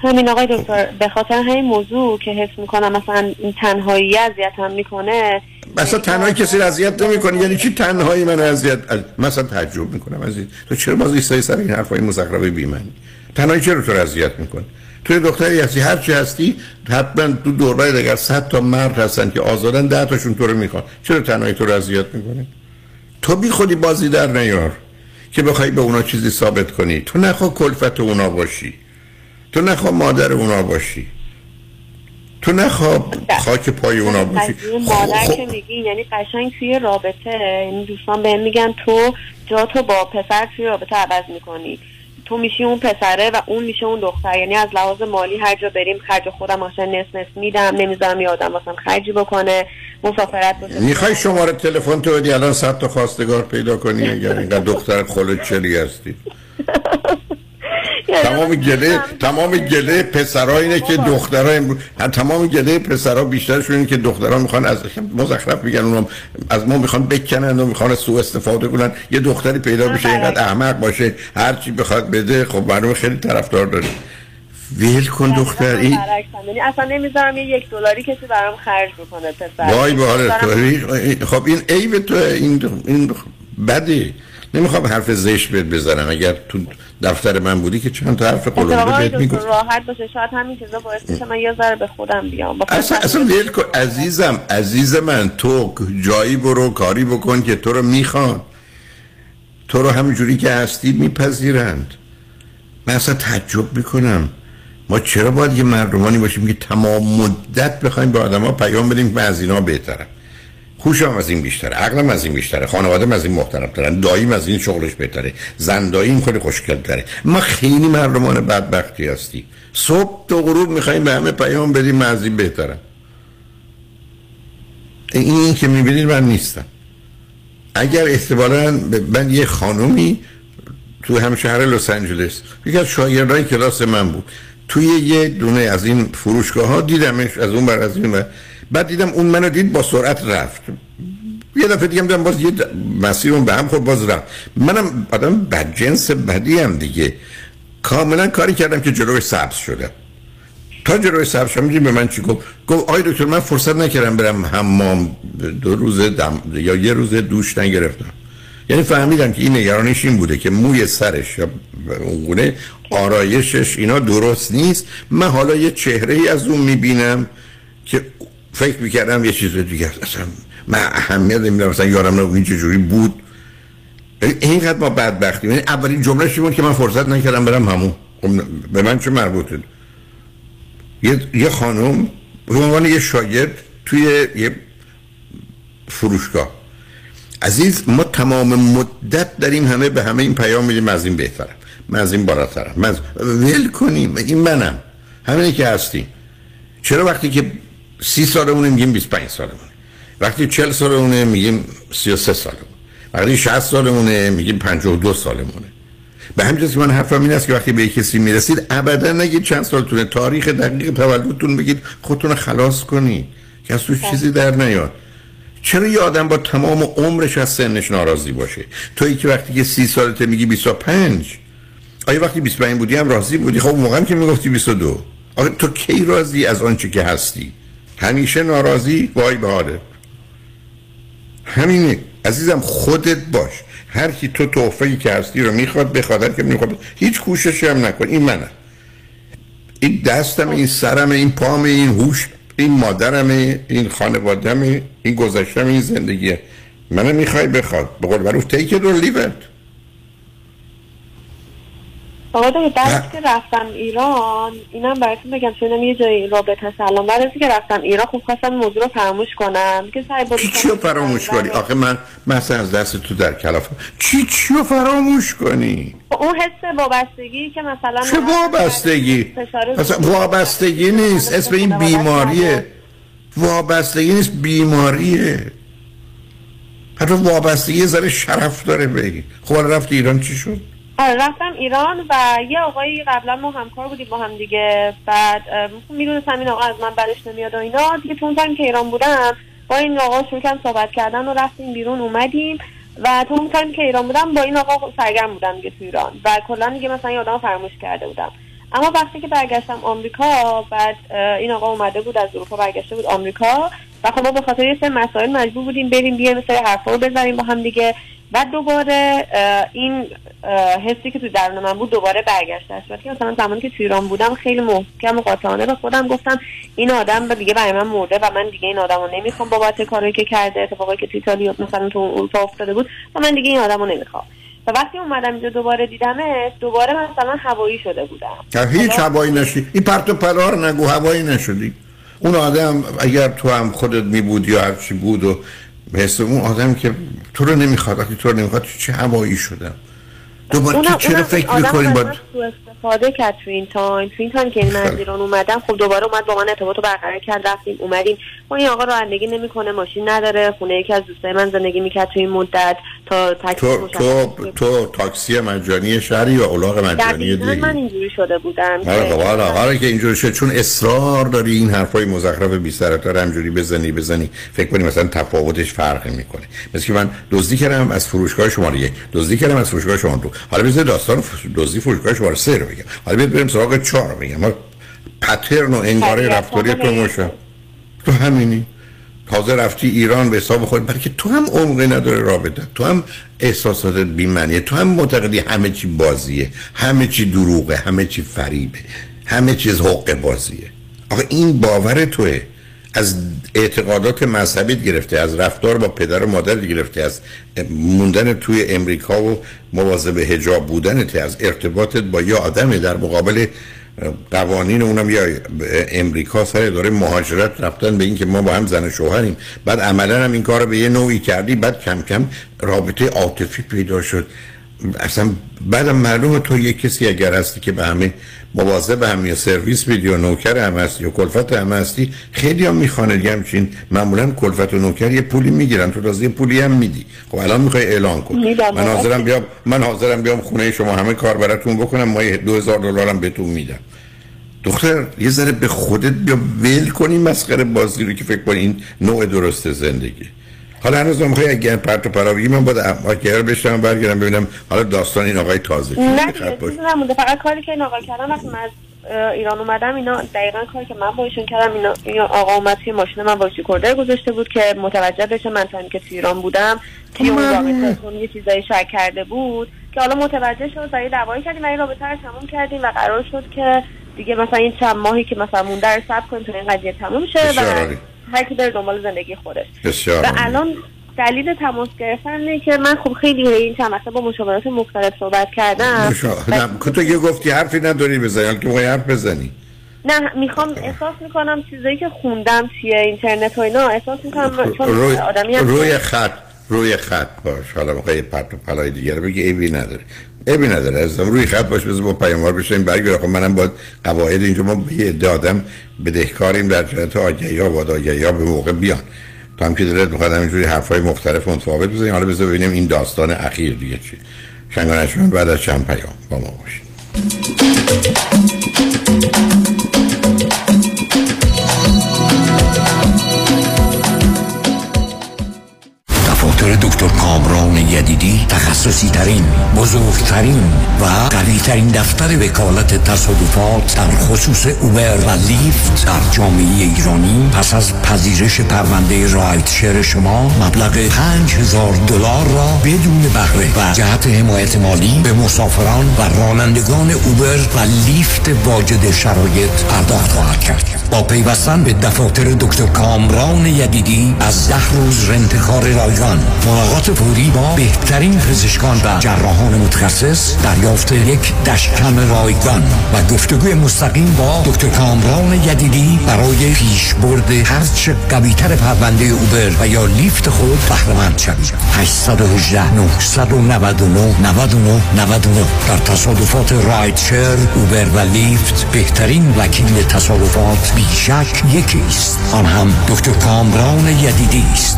همین آقای دکتر به خاطر همین موضوع که حس می‌کنم مثلا این تنهایی اذیتم می‌کنه مثلا تنهایی کسی رو اذیت نمی‌کنه یعنی چی تنهایی من اذیت مثلا تعجب می‌کنم از این تو چرا باز ایستایی سر این حرفای مزخرف بی‌معنی؟ تنهایی چرا تو رو اذیت می‌کنه؟ تو دختری هستی هر چی هستی حتما تو دوربای دیگر صد تا مرد هستن که آزادن ده تاشون تو رو می‌خوان. چرا تنهایی تو رو اذیت می‌کنه؟ تو بی خودی بازی در نیار که بخوای به اونا چیزی ثابت کنی. تو نخوا کلفت اونا باشی. تو نخوا مادر اونا باشی. تو نخوا خاک پای اونا باشی. قضیه مادر خب- که میگی یعنی قشنگ توی رابطه یعنی دوستان بهم میگن تو جا تو با پسر توی رابطه عوض می‌کنی. تو میشی اون پسره و اون میشه اون دختر. یعنی از لحاظ مالی هر جا بریم خرج خودم مثلا نصف نصف میدم نمی‌ذارم یه آدم واسم خرجی بکنه مسافرت بشه. می‌خوای شماره تلفن تو بدی؟ الان صد تا خواستگار پیدا کنی اگر اینقدر دختر خلوت چلی هستی. [laughs] تمام گله تمام گله پسرا اینه که دخترها امروز تمام گله پسرا بیشترشون اینه که دخترها می‌خوان از مزخرف میگن اونم از ما می‌خوان بکنن و می‌خوان سوء استفاده کنن. یه دختری پیدا بشه اینقدر احمق باشه هر چی بخواد بده خب معلومه خیلی طرفدار داره. ویل کن دختر این. یعنی اصلا نمی‌ذارم یه یک دلاری کسی برام خرج بکنه پسر. وای به حال دارم- تو خب این عیب تو این این بده. نمی‌خوام حرف زشت بهت بزنم اگر تو دفتر من بودی که چند تا حرف قلمبه بهت می‌گفت. راحت باشه شاید همین چیزا باعث بشه من یه ذره به خودم بیام. اصلا اصلا ویل کن عزیزم عزیز من تو جایی برو کاری بکن که تو رو می‌خوان. تو رو همینجوری که هستی میپذیرند. من اصلا تعجب می‌کنم. ما چرا باید یه مردمانی باشیم که تمام مدت بخوایم به آدما پیام بدیم که من از اینا بهترم؟ خوشم از این بیشتره عقلم از این بیشتره خانوادم از این محترم ترن داییم از این شغلش بهتره زن داییم خیلی خوشگل تره. ما خیلی مردمان بدبختی هستی صبح تا غروب می‌خوایم به همه پیام بدیم من از این بهترم. این, این که می‌بینید من نیستم. اگر احتمالا من یه خانومی تو هم شهر لس آنجلس یکی از شاگردای کلاس من بود. توی یه دونه از این فروشگاه ها دیدمش از اون بر از این بر. بعد دیدم اون منو دید با سرعت رفت. یه دفعه دیگه دیدم باز یه د- مسیر اون به هم خورد باز رفت. منم آدم بدجنس بدی هم دیگه. کاملا کاری کردم که جلوی سبز شدم. تا جلوی سبز شدم به من چی گفت؟ گفت آی دکتر من فرصت نکردم برم حمام. دو روز دم یا یه روز دوش نگرفتم. یعنی فهمیدم که این نگرانش این بوده که موی سرش یا اونگونه آرایشش اینا درست نیست. من حالا یه چهره ای از اون می‌بینم. فکر می‌کردم یه چیز دیگه. اصلا من اهمیت نمیدم مثلا یارم رو این چجوری بود؟ یعنی اینقدر ما بدبختیم. یعنی اولین جمله بود که من فرصت نکردم برم همون؟ خب به من چه مربوطه؟ یه, یه خانم به عنوان یه شاگرد توی یه فروشگاه. عزیز ما تمام مدت داریم همه به همه این پیام میدیم از این بهترم. من از این بالاترم. من از... ول کنیم. این منم؟ همینی که هستیم. چرا وقتی که سی سالمونه میگیم 25 سالمونه وقتی 40 سالمونه میگیم 33 سالمونه وقتی 60 سالمونه میگیم 52 سالمونه به همین که من حرفم این است که وقتی به کسی می‌رسید ابدا نگید چند سالتونه تاریخ دقیق تولدتون بگید خودتون خلاص کنید که از توش چیزی در نیاد. چرا یه آدم با تمام عمرش از سنش ناراضی باشه؟ تویی که وقتی که سی سالته میگی 25 آیا وقتی 25 بودی هم راضی بودی؟ خب اون موقع هم که می‌گفتی 22 آخه تو کی راضی از آنچه که هستی؟ همیشه ناراضی؟ وای به حالت همینه. عزیزم خودت باش. هر کی تو تحفه‌ای که هستی رو می‌خواد بخواد که می‌خواد هیچ کوششی هم نکن. این منم این دستم این سرم این پام این هوش این مادرم این خانوادم این گذشتم این زندگیه. منو می‌خوای بخواد. به قول معروف take it or آقا دکتر بعد که رفتم ایران اینم براتون بگم چون یه جایی رابطه سلام بعد که رفتم ایران خوب خواستم موضوع رو فراموش کنم. که سعی بود چی رو فراموش کنی؟ آخه من مثلا از دست تو در کلاف چی چی رو فراموش کنی؟ اون حس وابستگی که مثلا چه وابستگی؟ اصلا وابستگی نیست. اسم این بیماریه. وابستگی نیست بیماریه. حتی وابستگی یه ذره شرف داره بگی. خب رفتی ایران چی شد؟ آره رفتم ایران و یه آقایی قبلا ما همکار بودیم با هم دیگه. بعد می‌دونستم این آقا از من برش نمیاد و اینا. دیگه تو اون تایم که ایران بودم با این آقا شروع کردم صحبت کردن و رفتیم بیرون اومدیم. و تو اون که ایران بودم با این آقا سرگرم بودم دیگه تو ایران. و کلا دیگه مثلا یه آدم فراموش کرده بودم. اما وقتی که برگشتم آمریکا بعد این آقا اومده بود از اروپا برگشته بود آمریکا. و خب ما به خاطر یه سری مسائل مجبور بودیم بریم بیایم سری حرفا رو بزنیم با هم دیگه. و دوباره این حسی که تو درون من بود دوباره برگشته است که مثلا زمانی که تو ایران بودم خیلی محکم و قاطعانه به خودم گفتم این آدم دیگه برای من مرده و من دیگه این آدم رو نمی‌خوام بابت کاری که کرده اتفاقی که تو ایتالیا مثلا تو اروپا افتاده بود و من دیگه این آدم رو نمی‌خوام. و وقتی اومدم اینجا دوباره دیدمش دوباره مثلا هوایی شده بودم. هیچ هوایی نشی. این پرت و پرار نگو هوایی نشدی. اون آدم اگر تو هم خودت می بود یا هرچی بود و مثل اون آدم که تو رو نمی‌خواد وقتی تو رو نمی‌خواد چه هوایی شدم؟ دوباره تو چرا فکر می‌کنیم باید استفاده کرد تو این time. تو این time که من از ایران اومدم خب دوباره اومد با من ارتباط برقرار کرد. رفتیم اومدیم. خب این آقا رانندگی نمی‌کنه ماشین نداره. خونه یکی از دوستای من زندگی می‌کرد تو این مدت تا تاکسی تو تو تو تاکسی مجانی شهری یا الاغ مجانی دیگه من اینجوری شده بودم آره خب آره آره که اینجوری شد. چون اصرار داری این حرفای مزخرف بی سر و ته همینجوری بزنی بزنی. فکر کنی مثلا تفاوتش فرق می‌کنه. مثل که من دزدی کردم از فروشگاه شماره یک. دزدی کردم از فروشگاه شماره دو. حالا بذار داستان دزدی فروشگاه شماره سه رو بگم حالا بریم سراغ چهار رو بگم پترن و انگاره رفتاری تو مشه تو همینی. تازه رفتی ایران به حساب خود برای که تو هم عمقی نداره رابطه. تو هم احساساتت بیمنیه تو هم معتقدی همه چی بازیه. همه چی دروغه. همه چی فریبه. همه چیز حق بازیه. آخه این باور توه. از اعتقادات مذهبیت گرفته از رفتار با پدر و مادر گرفته از موندن توی امریکا و مواظب حجاب بودنت از ارتباطت با یه آدم در مقابل قوانین اونم یا امریکا سر داره مهاجرت رفتن به اینکه ما با هم زن شوهریم. بعد عملا هم این کار به یه نوعی کردی بعد کم کم رابطه عاطفی پیدا شد. اصلا بعدم معلومه تو یه کسی اگر هستی که به همه مواظب هم یا سرویس میدی و نوکر هم هستی یا کلفت هم هستی خیلی هم می‌خوانه دیگه همچین معمولا کلفت و نوکر یه پولی می‌گیرن تو تازه یه پولی هم میدی. خب الان می‌خوای اعلان کن. من حاضرم بیام من حاضرم بیام خونه شما همه کار براتون بکنم ما 2000 دلارم بهتون میدم. دختر یه ذره به خودت بیا ول کنی مسخره بازی رو که فکر کنی این نوع درست زندگی. حالا هنوز من می‌خوای اگه پرت و پراوی من باید اگر بشم برگردم ببینم حالا داستان این آقای تازه نه نمونده. فقط کاری که این آقا کردم وقتی من از ایران اومدم اینا دقیقا کاری که من باشون کردم اینا, این آقا اومد توی ماشین من وایسی کردر گذاشته بود که متوجه بشه من تا که توی ایران بودم توی اون رابطه یه چیزایی شک کرده بود که حالا متوجه شد و یه دعوایی کردیم و این رابطه رو تموم کردیم و قرار شد که دیگه مثلا این چند ماهی که مثلا مونده رو سب کنیم تا این قضیه تموم شه و هر کی بره دنبال زندگی خودش. بسیار و الان دلیل تماس گرفتن اینه که من خب خیلی این چند با مشاورات مختلف صحبت کردم. نه تو یه گفتی حرفی نداری بزنی که باید حرف بزنی. نه می‌خوام احساس می‌کنم چیزایی که خوندم توی اینترنت و اینا احساس می‌کنم چون روی, آدمی روی خط روی خط باش. حالا می‌خوای پرت و پلای دیگه بگی ایوی نداره ایوی نداره. از روی خط باش بذار با پیاموار بشیم برگرد. خب منم باید قواعد اینجا ما به یه دادم. بدهکاریم در جهت آگهی ها و آگهی ها به موقع بیان. تو هم که دلت می‌خواد همینجوری حرفای مختلف متفاوت بزنیم حالا بذار ببینیم این داستان اخیر دیگه چی. شنگانشون بعد از چند پیام با ما باشید دکتر دکتر کامران یدیدی تخصصی ترین بزرگترین و قوی ترین دفتر وکالت تصادفات در خصوص اوبر و لیفت در جامعه ایرانی. پس از پذیرش پرونده رایت شیر شما مبلغ 5000 دلار را بدون بهره و جهت حمایت مالی به مسافران و رانندگان اوبر و لیفت واجد شرایط پرداخت خواهد کرد. با پیوستن به دفاتر دکتر کامران یدیدی از ده روز رنتخار رایگان ملاقات فوری با بهترین پزشکان و جراحان متخصص دریافت یک دشکم رایگان و گفتگوی مستقیم با دکتر کامران یدیدی برای پیشبرد هرچه قویتر پرونده اوبر و یا لیفت خود بهرهمند شوید. 818 999 99 99 در تصادفات رایتشر اوبر و لیفت بهترین وکیل تصادفات بیشک یکی است. آن هم دکتر کامران یدیدی است.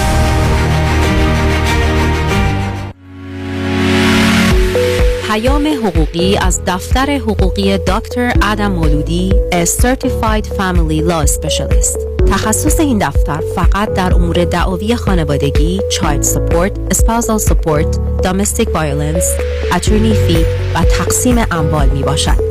پیام حقوقی از دفتر حقوقی دکتر ادم مولودی A Certified Family Law Specialist تخصص این دفتر فقط در امور دعاوی خانوادگی، child support, spousal support, domestic violence, attorney fee و تقسیم اموال می باشد.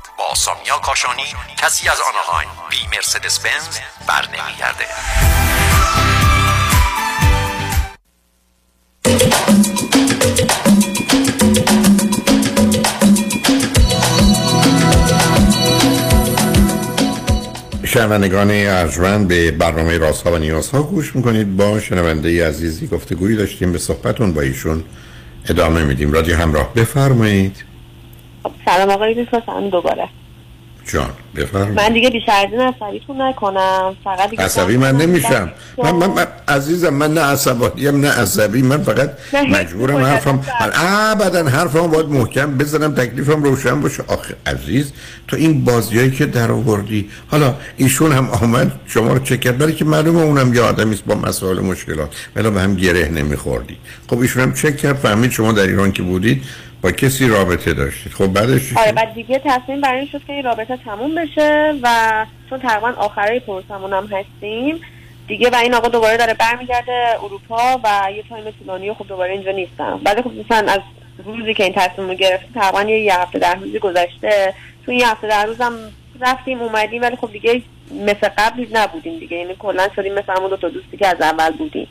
سامیا کاشانی کسی از آنهایم بی مرسدس بنز بر نمیگرده. شنوندگان ارجمند به برنامه راست ها و نیاز ها گوش می‌کنید. با شنونده عزیزی گفتگویی داشتیم. به صحبتون با ایشون ادامه میدیم. رادیو همراه. بفرمایید. سلام آقای دوست سلام دوباره. جان بفرمایید. من دیگه بیشتر از این عصبیتون نکنم. فقط دیگه عصبی من نمیشم. من, من, من عزیزم من نه عصبانیم نه عصبی من فقط مجبورم حرفم ابدا حرفم باید محکم بزنم تکلیفم روشن باشه. آخه عزیز تو این بازیایی که در آوردی حالا ایشون هم آمد شما رو چک کرد برای که معلومه اونم یه آدمی است با مسائل مشکلات. ولی به هم گره نمیخوردی. خب ایشون هم چک کرد فهمید شما در ایران که بودید. با کسی رابطه داشتید؟ خب بعدش آره بعد دیگه تصمیم برای این شد که این رابطه تموم بشه و چون تقریبا آخرای پروسمون هم هستیم دیگه و این آقا دوباره داره برمیگرده اروپا و یه تایم طولانی و خب دوباره اینجا نیستم. بعد خب مثلا از روزی که این تصمیم رو گرفتیم تقریبا یه هفته ده روزی گذشته. تو این هفته ده روزم رفتیم اومدیم ولی خب دیگه مثل قبل نبودیم دیگه. یعنی کلا شدیم مثل همون دو تا دوستی که از اول بودیم.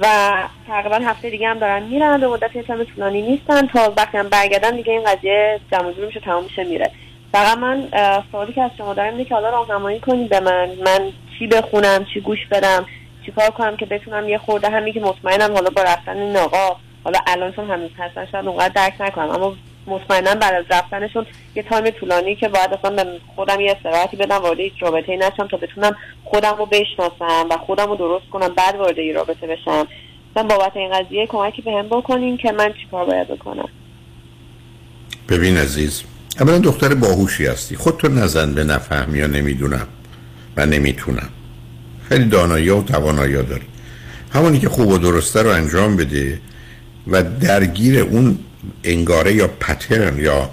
و تقریبا هفته دیگه هم دارن میرن. به مدت کم طولانی نیستن. تا وقتی هم برگردن دیگه این قضیه جمع میشه تمام میشه میره. فقط من سوالی که از شما دارم اینه که حالا راهنمایی کنید به من. من چی بخونم چی گوش بدم چی کار کنم که بتونم یه خورده همین که مطمئنم حالا با رفتن این آقا حالا الان چون هنوز هستن شاید اونقدر درک نکنم. اما مطمئنا بعد از رفتنشون یه تایم طولانی که باید اصلا به خودم یه استراحتی بدم وارد هیچ رابطه ای نشم تا بتونم خودم رو بشناسم و خودم رو درست کنم بعد وارد یه رابطه بشم. مثلا بابت این قضیه کمکی به هم بکنین که من چیکار باید بکنم. ببین عزیز اولا دختر باهوشی هستی. خودتو نزن به نفهم یا نمی‌دونم و نمی‌تونم. خیلی دانایی و توانایی داری. همونی که خوب و درسته رو انجام بده و درگیر اون انگاره یا پترن یا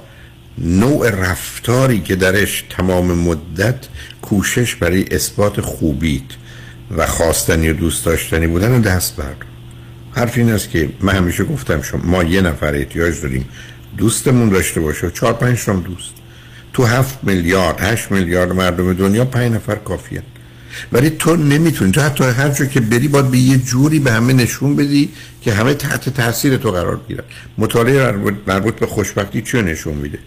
نوع رفتاری که درش تمام مدت کوشش برای اثبات خوبیت و خواستنی و دوست داشتنی بودن دست بردار حرف این است که من همیشه گفتم شما ما یه نفر احتیاج داریم دوستمون داشته باشه. چهار پنج تام دوست. تو هفت میلیارد هشت میلیارد مردم دنیا پنج نفر کافیه. ولی تو نمی‌تونی. تو حتی هر که بری باید به یه جوری به همه نشون بدی که همه تحت تاثیر تو قرار گیرن مطالعه مربوط, به خوشبختی رو نشون میده؟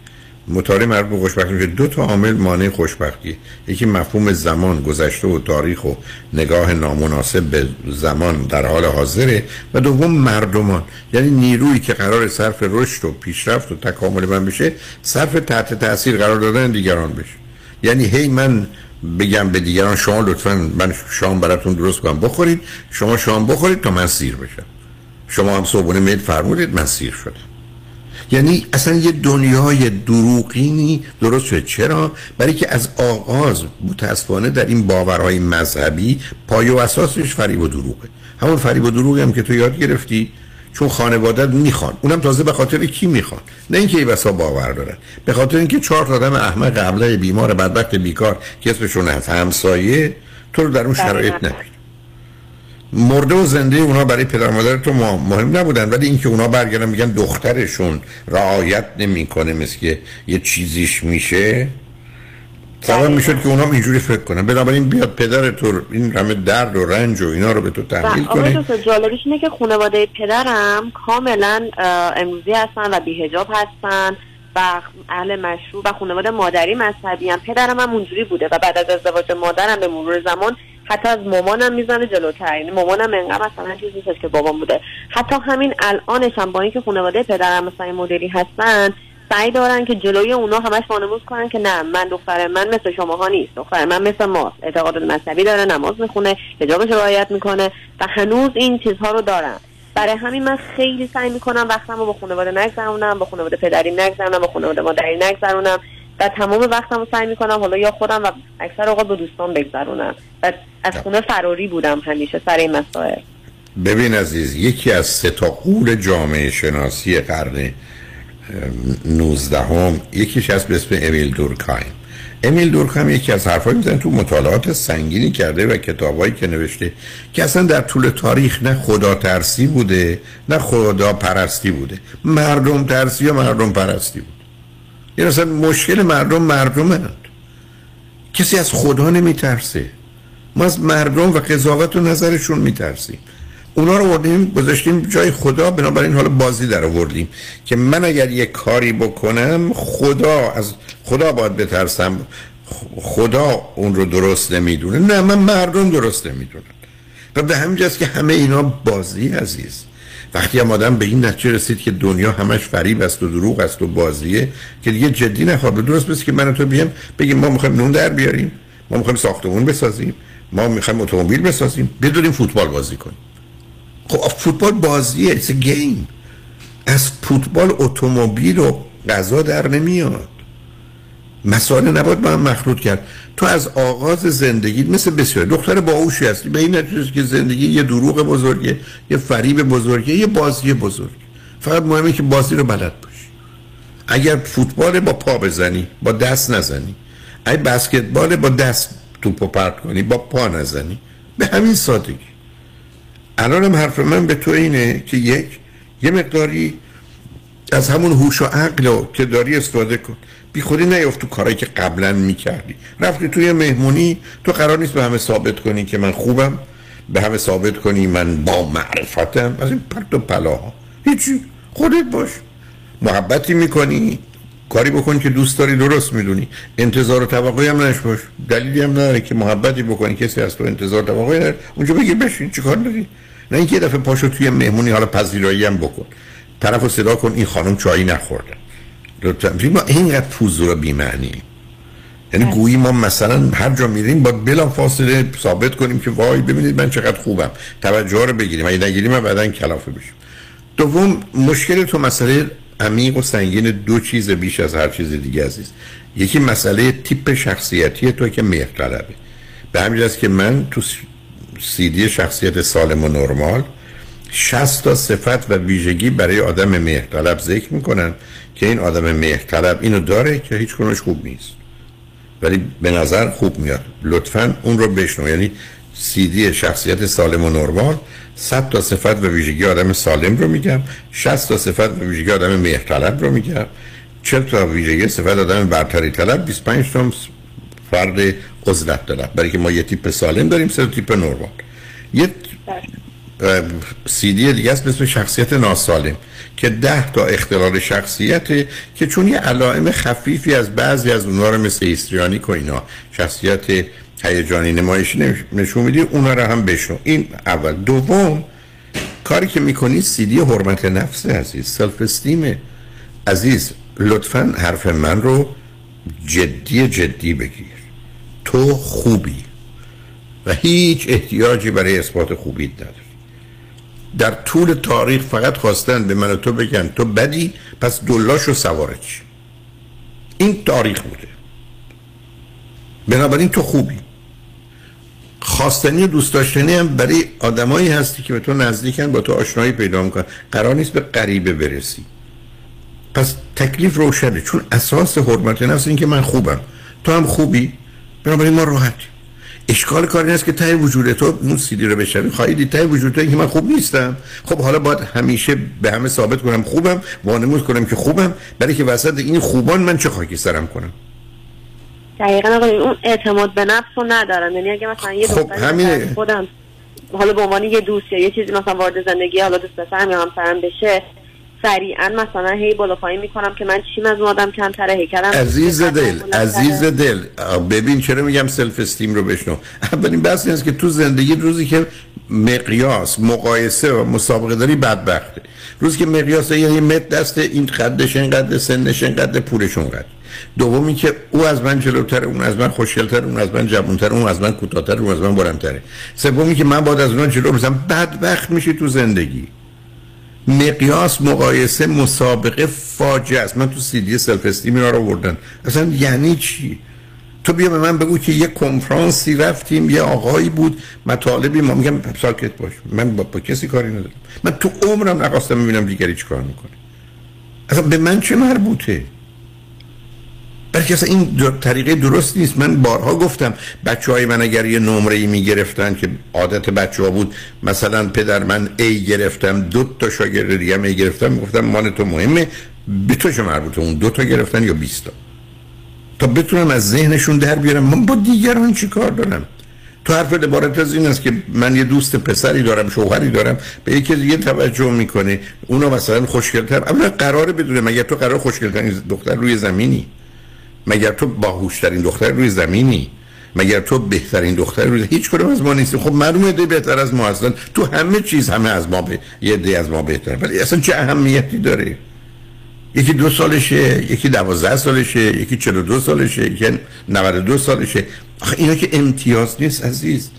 مطالعه مربوط به خوشبختی میشه دو تا عامل مانع خوشبختی. یکی مفهوم زمان گذشته و تاریخ و نگاه نامناسب به زمان در حال حاضره. و دوم مردمان. یعنی نیرویی که قرار صرف رشد و پیشرفت و تکامل من بشه صرف تحت تاثیر قرار دادن دیگران بشه. یعنی هی من بگم به دیگران شما لطفا من شام براتون درست کنم. بخورید شما شام بخورید تا من سیر بشم. شما هم صبحونه مید فرمودید من سیر شدم. یعنی اصلا یه دنیای دروغینی درست شده چرا؟ برای که از آغاز متاسفانه در این باورهای مذهبی پای و اساسش فریب و دروغه. همون فریب و دروغی هم که تو یاد گرفتی. چون خانوادت می‌خوان. اونم تازه به خاطر کی می‌خوان؟ نه اینکه ای بسا باور دارن. به خاطر اینکه چهار آدم احمق قبله بیمار بدبخت بیکار که اسمشون هست همسایه تو رو در اون شرایط نبید مرده و زنده اونا برای پدر مادر تو مهم نبودن ولی اینکه اونا برگردن میگن دخترشون رعایت نمی‌کنه مثل که یه چیزیش میشه. سبب می‌شد که اونا اینجوری فکر کنن. بنابراین بیاد پدر تو این همه درد و رنج و اینا رو به تو تحمیل کنه. آقای جالبش اینه که خانواده پدرم کاملا امروزی هستن و بیهجاب هستن و اهل مشروع و خانواده مادری مذهبی هم. پدرم هم اونجوری بوده و بعد از ازدواج مادرم به مرور زمان حتی از مامانم می‌زنه جلوتر. یعنی مامانم انقدر مثلا چیزی نیست که بابام بوده. حتی همین الانش هم با اینکه خانواده پدرم مثلا این مدلی هستن سعی دارن که جلوی اونا همش وانمود کنن که نه من دختر من مثل شماها نیست. دختر من مثل ماست. اعتقاد مذهبی داره نماز می‌خونه حجابش رعایت می‌کنه و هنوز این چیزها رو دارن. برای همین من خیلی سعی می‌کنم وقتم رو با خانواده نگذرونم با خانواده پدری نگذرونم با خانواده مادری نگذرونم و تمام وقتم رو سعی می‌کنم حالا یا خودم و اکثر اوقات با دوستان بگذرونم. و از خونه فراری بودم همیشه سر این مسائل. ببین عزیز یکی از سه تا قول جامعه شناسی قرن 19 هم یکیش هست به اسم امیل دورکایم امیل دورکایم یکی از حرفایی می‌زنه تو مطالعات سنگینی کرده و کتابایی که نوشته که اصلا در طول تاریخ نه خدا ترسی بوده نه خدا پرستی بوده. مردم ترسی یا مردم پرستی بود؟ یعنی اصلا مشکل مردم مردم کسی از خدا نمیترسه. ما از مردم و قضاوت و نظرشون میترسیم. اونا رو وردیم گذاشتیم جای خدا بنابراین حالا بازی در آوردیم که من اگر یک کاری بکنم خدا از خدا باید بترسم. خدا اون رو درست نمی‌دونه. نه من مردم درست نمی‌دونم و به همینجاست که همه اینا بازی عزیز. وقتی هم آدم به این نتیجه رسید که دنیا همش فریب است و دروغ است و بازیه که دیگه جدی نخواد. درست بس که من تو بیم بگیم ما می‌خوایم نون در بیاریم ما می‌خوایم ساختمون بسازیم ما می‌خوایم اتومبیل بسازیم بدونیم فوتبال بازی کنیم. خب فوتبال بازیه ایتس گیم از فوتبال اتومبیل و غذا در نمیاد. مسائل نباید با هم مخلوط کرد. تو از آغاز زندگی مثل بسیار دختر باهوشی هستی؟ به این نتیجه که زندگی یه دروغ بزرگه یه فریب بزرگه یه بازی بزرگ. فقط مهمه که بازی رو بلد باشی. اگر فوتبال با پا بزنی با دست نزنی. اگه بسکتبال با دست توپو پرت کنی با پا نزنی. به همین سادگی. الانم حرف من به تو اینه که یک یه مقداری از همون هوش و عقل که داری استفاده کن. بی خودی نیفت تو کارهایی که قبلا می‌کردی. رفتی توی مهمونی تو قرار نیست به همه ثابت کنی که من خوبم به همه ثابت کنی من با معرفتم. از این پرت و پلاها. هیچی. خودت باش. محبتی می‌کنی. کاری بکن که دوست داری درست می‌دونی. انتظار و توقعی هم نش باش. دلیلی هم نداره که محبتی بکنی. کسی از تو انتظار و توقعی نداره. اونجا بگی بشین. چیکار داری؟ نه اینکه یه دفعه پاشو توی مهمونی حالا پذیرایی هم بکن. طرف صدا کن. این خانم چایی نخورده. لطفا. ما اینقدر پوزور و بیمعنی. یعنی گویی ما مثلا هر جا میریم با بلا فاصله ثابت کنیم که وای ببینید من چقدر خوبم. توجه رو بگیریم. اگه نگیریم بعدا کلافه بشیم. دوم مشکل تو مسئله عمیق و سنگین دو چیز بیش از هر چیز دیگه عزیز. یکی مسئله تیپ شخصیتی تو که مهرطلبه به همین که من تو سیدی شخصیت سالم و نرمال 60 تا صفت و ویژگی برای آدم مهرطلب ذکر می‌کنن که این آدم مهرطلب اینو داره که هیچ کنش خوب نیست. ولی به نظر خوب میاد. لطفا اون رو بشنو. یعنی سیدی شخصیت سالم و نرمال 100 تا صفت و ویژگی آدم سالم رو میگم 60 تا صفت و ویژگی آدم مهرطلب رو میگم 40 تا ویژگی صفت آدم برتری طلب 25 تا فرد عزلت طلب. برای اینکه ما یه تیپ سالم داریم سه تیپ نرمال یه سیدی دیگه است مثل شخصیت ناسالم که ده تا اختلال شخصیت که چون یه علائم خفیفی از بعضی از اونها رو مثل histrionic و اینا شخصیت هیجانی نمایشی نشون میدی اونا رو هم بشنو. این اول. دوم کاری که می‌کنی سیدی حرمت نفس عزیز self esteem ه عزیز. لطفا حرف من رو جدی جدی بگیر. تو خوبی و هیچ احتیاجی برای اثبات خوبی نداری. در طول تاریخ فقط خواستن به من و تو بگن تو بدی پس دلاشو سوارچ این تاریخ بوده. بنابراین تو خوبی. خواستنی و دوست داشتنی هم برای آدمایی هستی که به تو نزدیکن با تو آشنایی پیدا می‌کنن. قرار نیست به غریبه برسی. پس تکلیف روشنه. چون اساس حرمت نفس این که من خوبم. تو هم خوبی؟ بنابراین ما راحتی اشکال کاری است که تای وجود تو اون سیدی رو بشنوی. خواهی تای وجود تو اینکه من خوب نیستم. خب حالا باید همیشه به همه ثابت کنم خوبم وانمود کنم که خوبم. برای که وسط این خوبان من چه خاکی سرم کنم؟ دقیقا آقای اون اعتماد به نفس رو ندارم. یعنی اگه مثلا یه خب همینه. خودم حالا به عنوان یه دوست یا یه چیزی مثلا وارد زندگی حالا دوست پسرم یا همسرم بشه سریعا مثلا هی بالا پایین می‌کنم که من چیم از اون آدم کمتره هی کردم عزیز دل عزیز دل. ببین چرا میگم سلف استیم رو بشنو. اولین بحث است که تو زندگی روزی که مقیاس مقایسه و مسابقه داری بدبخته. روزی که مقیاس یه متر دسته این قدش اینقدر سنش اینقدر پولش اونقدر. دومی که او از من جلوتر اون از من خوشگلتر اون از من جوانتر اون از من کوتاهتر اون از من بلندتره. سومی که من باید از اونها جلو بزنم بدبخت میشی تو زندگی. مقیاس مقایسه مسابقه فاجعه است. من تو سیدی سلف استیم اینا رو آوردن. اصلا یعنی چی؟ تو بیا به من بگو که یه کنفرانسی رفتیم یه آقایی بود مطالبی ما. میگم ساکت باش من با, با کسی کاری ندارم. من تو عمرم نخواستم ببینم دیگری چیکار می‌کنه. اصلا به من چه مربوطه؟ بلکه اصلا این طریقه درست نیست. من بارها گفتم بچه های من اگر یه نمره ای می گرفتن که عادت بچه ها بود مثلا پدر من ای گرفتم دو تا شاگرد دیگه ای گرفتم گفتم مان تو مهمه. به تو چه مربوطه؟ اون دو تا گرفتن یا 20 تا؟ تا بتونم از ذهنشون در بیارم. من با دیگران چی کار دارم؟ تو حرف عبارت از این است که من یه دوست پسری دارم شوهری دارم به یکی دیگه توجه می‌کنه. اونو مثلا خوشگلتر. اولا قراره بدونه مگه تو قرار خوشگلترین دختر روی زمینی. مگر تو باهوشترین دختر روی زمینی. مگر تو بهترین دختر روی هیچ کدوم از ما نیستی خب معلومه ده بهتر از ما هستن. تو همه چیز همه از ما به یه ده از ما بهتر ولی اصلا چه اهمیتی داره؟ یکی دو سالشه یکی دوازده سالشه یکی چلو دو سالشه یکی دو سالشه. آخه اینا که امتیاز نیست عزیز.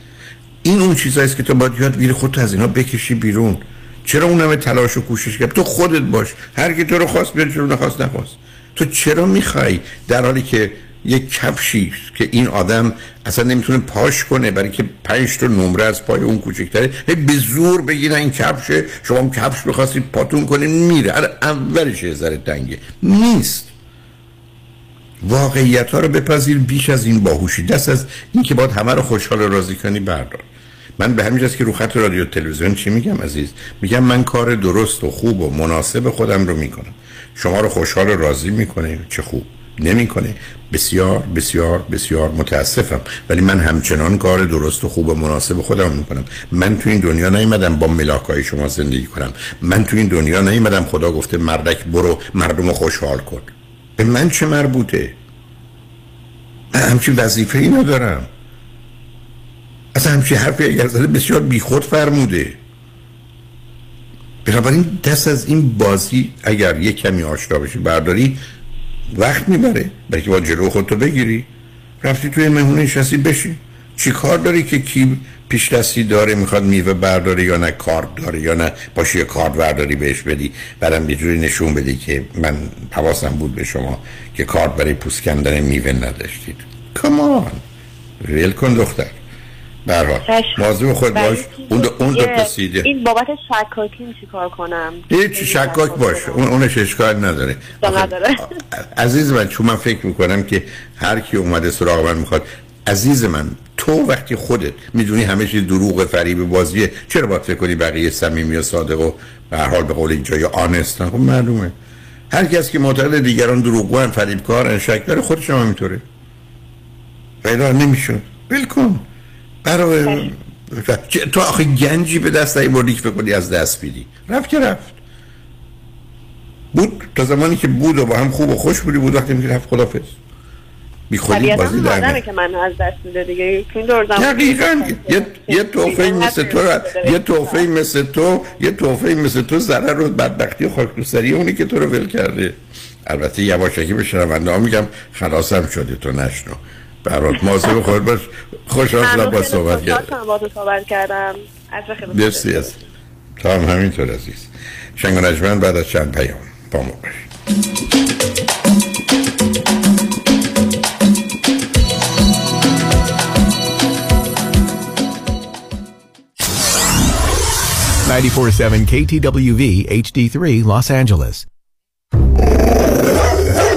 این اون چیزهاییست که تو باید یاد بگیری خودت از اینا بکشی بیرون. چرا اون همه تلاش و کوشش کرد تو خودت باش. هر کی تو رو خواست بیاد چرا نخواست نخواست؟ تو چرا می‌خوای در حالی که یک کفشی که این آدم اصلا نمی‌تونه پاش کنه برای که پنج تا نمره از پای اون کوچکتره. به زور بگیرن این کفشه شما هم کفش بخواستید پاتون کنین میره. اولش یه ذره تنگه نیست. واقعیت ها رو بپذیر بیش از این باهوشی. دست از این که باید همه رو خوشحال و راضی کنی بردار. من به همین که رو خط رادیو تلویزیون چی میگم عزیز؟ میگم من کار درست و خوب و مناسب خودم رو می‌کنم. شما رو خوشحال و راضی می‌کنه چه خوب. نمی‌کنه. بسیار بسیار بسیار متاسفم. ولی من همچنان کار درست و خوب و مناسب خودم می‌کنم. من تو این دنیا نیومدم با ملاکای شما زندگی کنم. من تو این دنیا نیومدم خدا گفته مردک برو مردم خوشحال کن. به من چه مربوطه؟ من همچین وظیفه ای ندارم. اصلا همچین حرفی اگر زده بسیار بیخود فرموده. بنابراین دست از این بازی اگر یک کمی آشنا بشی برداری. وقت می‌بره. بلکه با جلو خودتو بگیری. رفتی توی مهمونه نشستی بشی چی کار داری که کی پیش دستی داره می‌خواد میوه برداره یا نه کارت داره یا نه؟ باشی کارت برداری بهش بدی. برم یه جوری نشون بدی که من حواسم بود به شما که کارت برای پوست کندن میوه نداشتید. کمان ریل کن دختر. برحال موضوع خود باش. اون دو, اون دو پسیده این بابت شکاکیم چی کار کنم؟ هیچ شکاک باشه اون اونش اشکال نداره. نداره. عزیز من چون من فکر می‌کنم که هر کی اومده سراغ من می‌خواد عزیز من تو وقتی خودت می‌دونی همه چیز دروغ فریب بازیه چرا باید فکر کنی بقیه صمیمی و صادق و به هر حال به قول اینجا یا آنستن خب معلومه. هر کس که معتقد دیگران دروغگوان فریبکار شک داره خودش هم همینطوره. پیدا نمیشه بالکن برای تو آخه گنجی به دست ای بردی که فکر کنی از دست بیدی. رفت که رفت. بود. تا زمانی که بود و با هم خوب و خوش بودی بود وقتی میگه رفت خدافز بی خودی بازی در که من از دست میده دیگه. دقیقاً. یه یه توفه مثل تو یه توفه مثل تو یه توفه مثل تو ضرر رو بدبختی و خاکروسری اونی که تو رو ول کرده. البته یواشکی به شنونده ها میگم خلاصم شده تو نشنو. برات مواظب خود باش. خوشحال شدم با صحبت کردم با تو صحبت کردم. مرسی از تا هم همینطور عزیز. شنگ و نجمن بعد از چند پیام. با ما باشید 94.7 KTWV HD3 Los Angeles.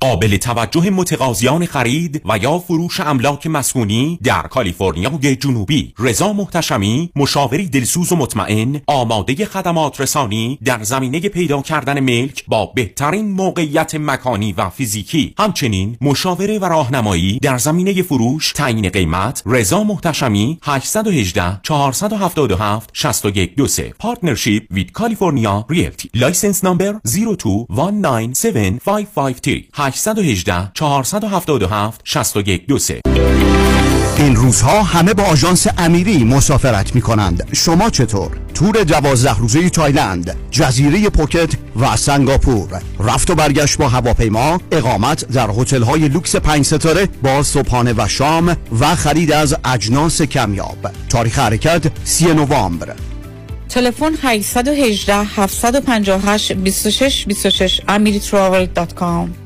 قابل توجه متقاضیان خرید و یا فروش املاک مسکونی در کالیفرنیای جنوبی. رضا محتشمی مشاوری دلسوز و مطمئن آماده خدمات رسانی در زمینه پیدا کردن ملک با بهترین موقعیت مکانی و فیزیکی. همچنین مشاوره و راهنمایی در زمینه فروش تعیین قیمت. رضا محتشمی 818 477 6123 partnership with California Realty. License number 02197553 818 477 6123 این روزها همه با آژانس امیری مسافرت می کنند شما چطور؟ تور دوازده روزه تایلند جزیره پوکت و سنگاپور. رفت و برگشت با هواپیما اقامت در هتل های لوکس پنج ستاره با صبحانه و شام و خرید از اجناس کمیاب. تاریخ حرکت سی نوامبر. تلفن 818 758 26 26 amiritravel.com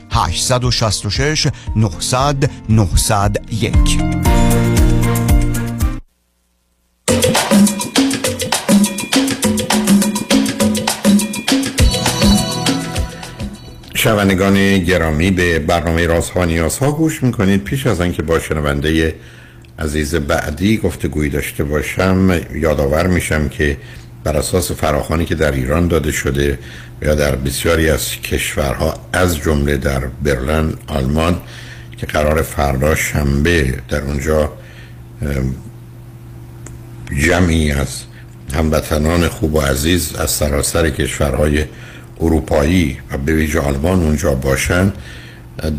866 900 901 شنوندگان گرامی به برنامه رازها نیازها گوش می‌کنید. پیش از آنکه با شنونده عزیز بعدی گفتگویی داشته باشم یادآور میشم که بر اساس فراخانی که در ایران داده شده یا در بسیاری از کشورها از جمله در برلن آلمان که قرار فردا شنبه در اونجا جمعی از هموطنان خوب و عزیز از سراسر کشورهای اروپایی و به ویژه آلمان اونجا باشن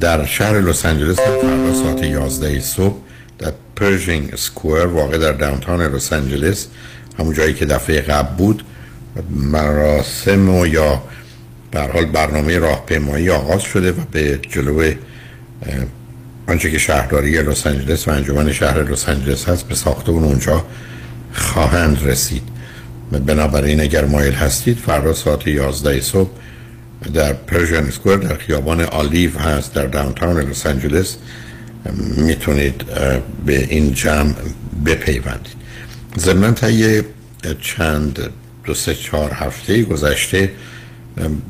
در شهر لس آنجلس فردا ساعت 11 صبح در پرژینگ سکوئر واقع در داونتاون لس آنجلس همون جایی که دفعه قبل بود مراسم و یا به حال برنامه راهپیمایی آغاز شده و به جلو آنچه که شهرداری لس آنجلس و انجمن شهر لس آنجلس هست به ساختمون اونجا خواهند رسید. بنابراین اگر مایل هستید فردا ساعت 11 صبح در Pershing Square در خیابان آلیو هست در downtown لس آنجلس می‌تونید به این جمع بپیوندید. ضمن طی چند دو سه چهار هفته گذشته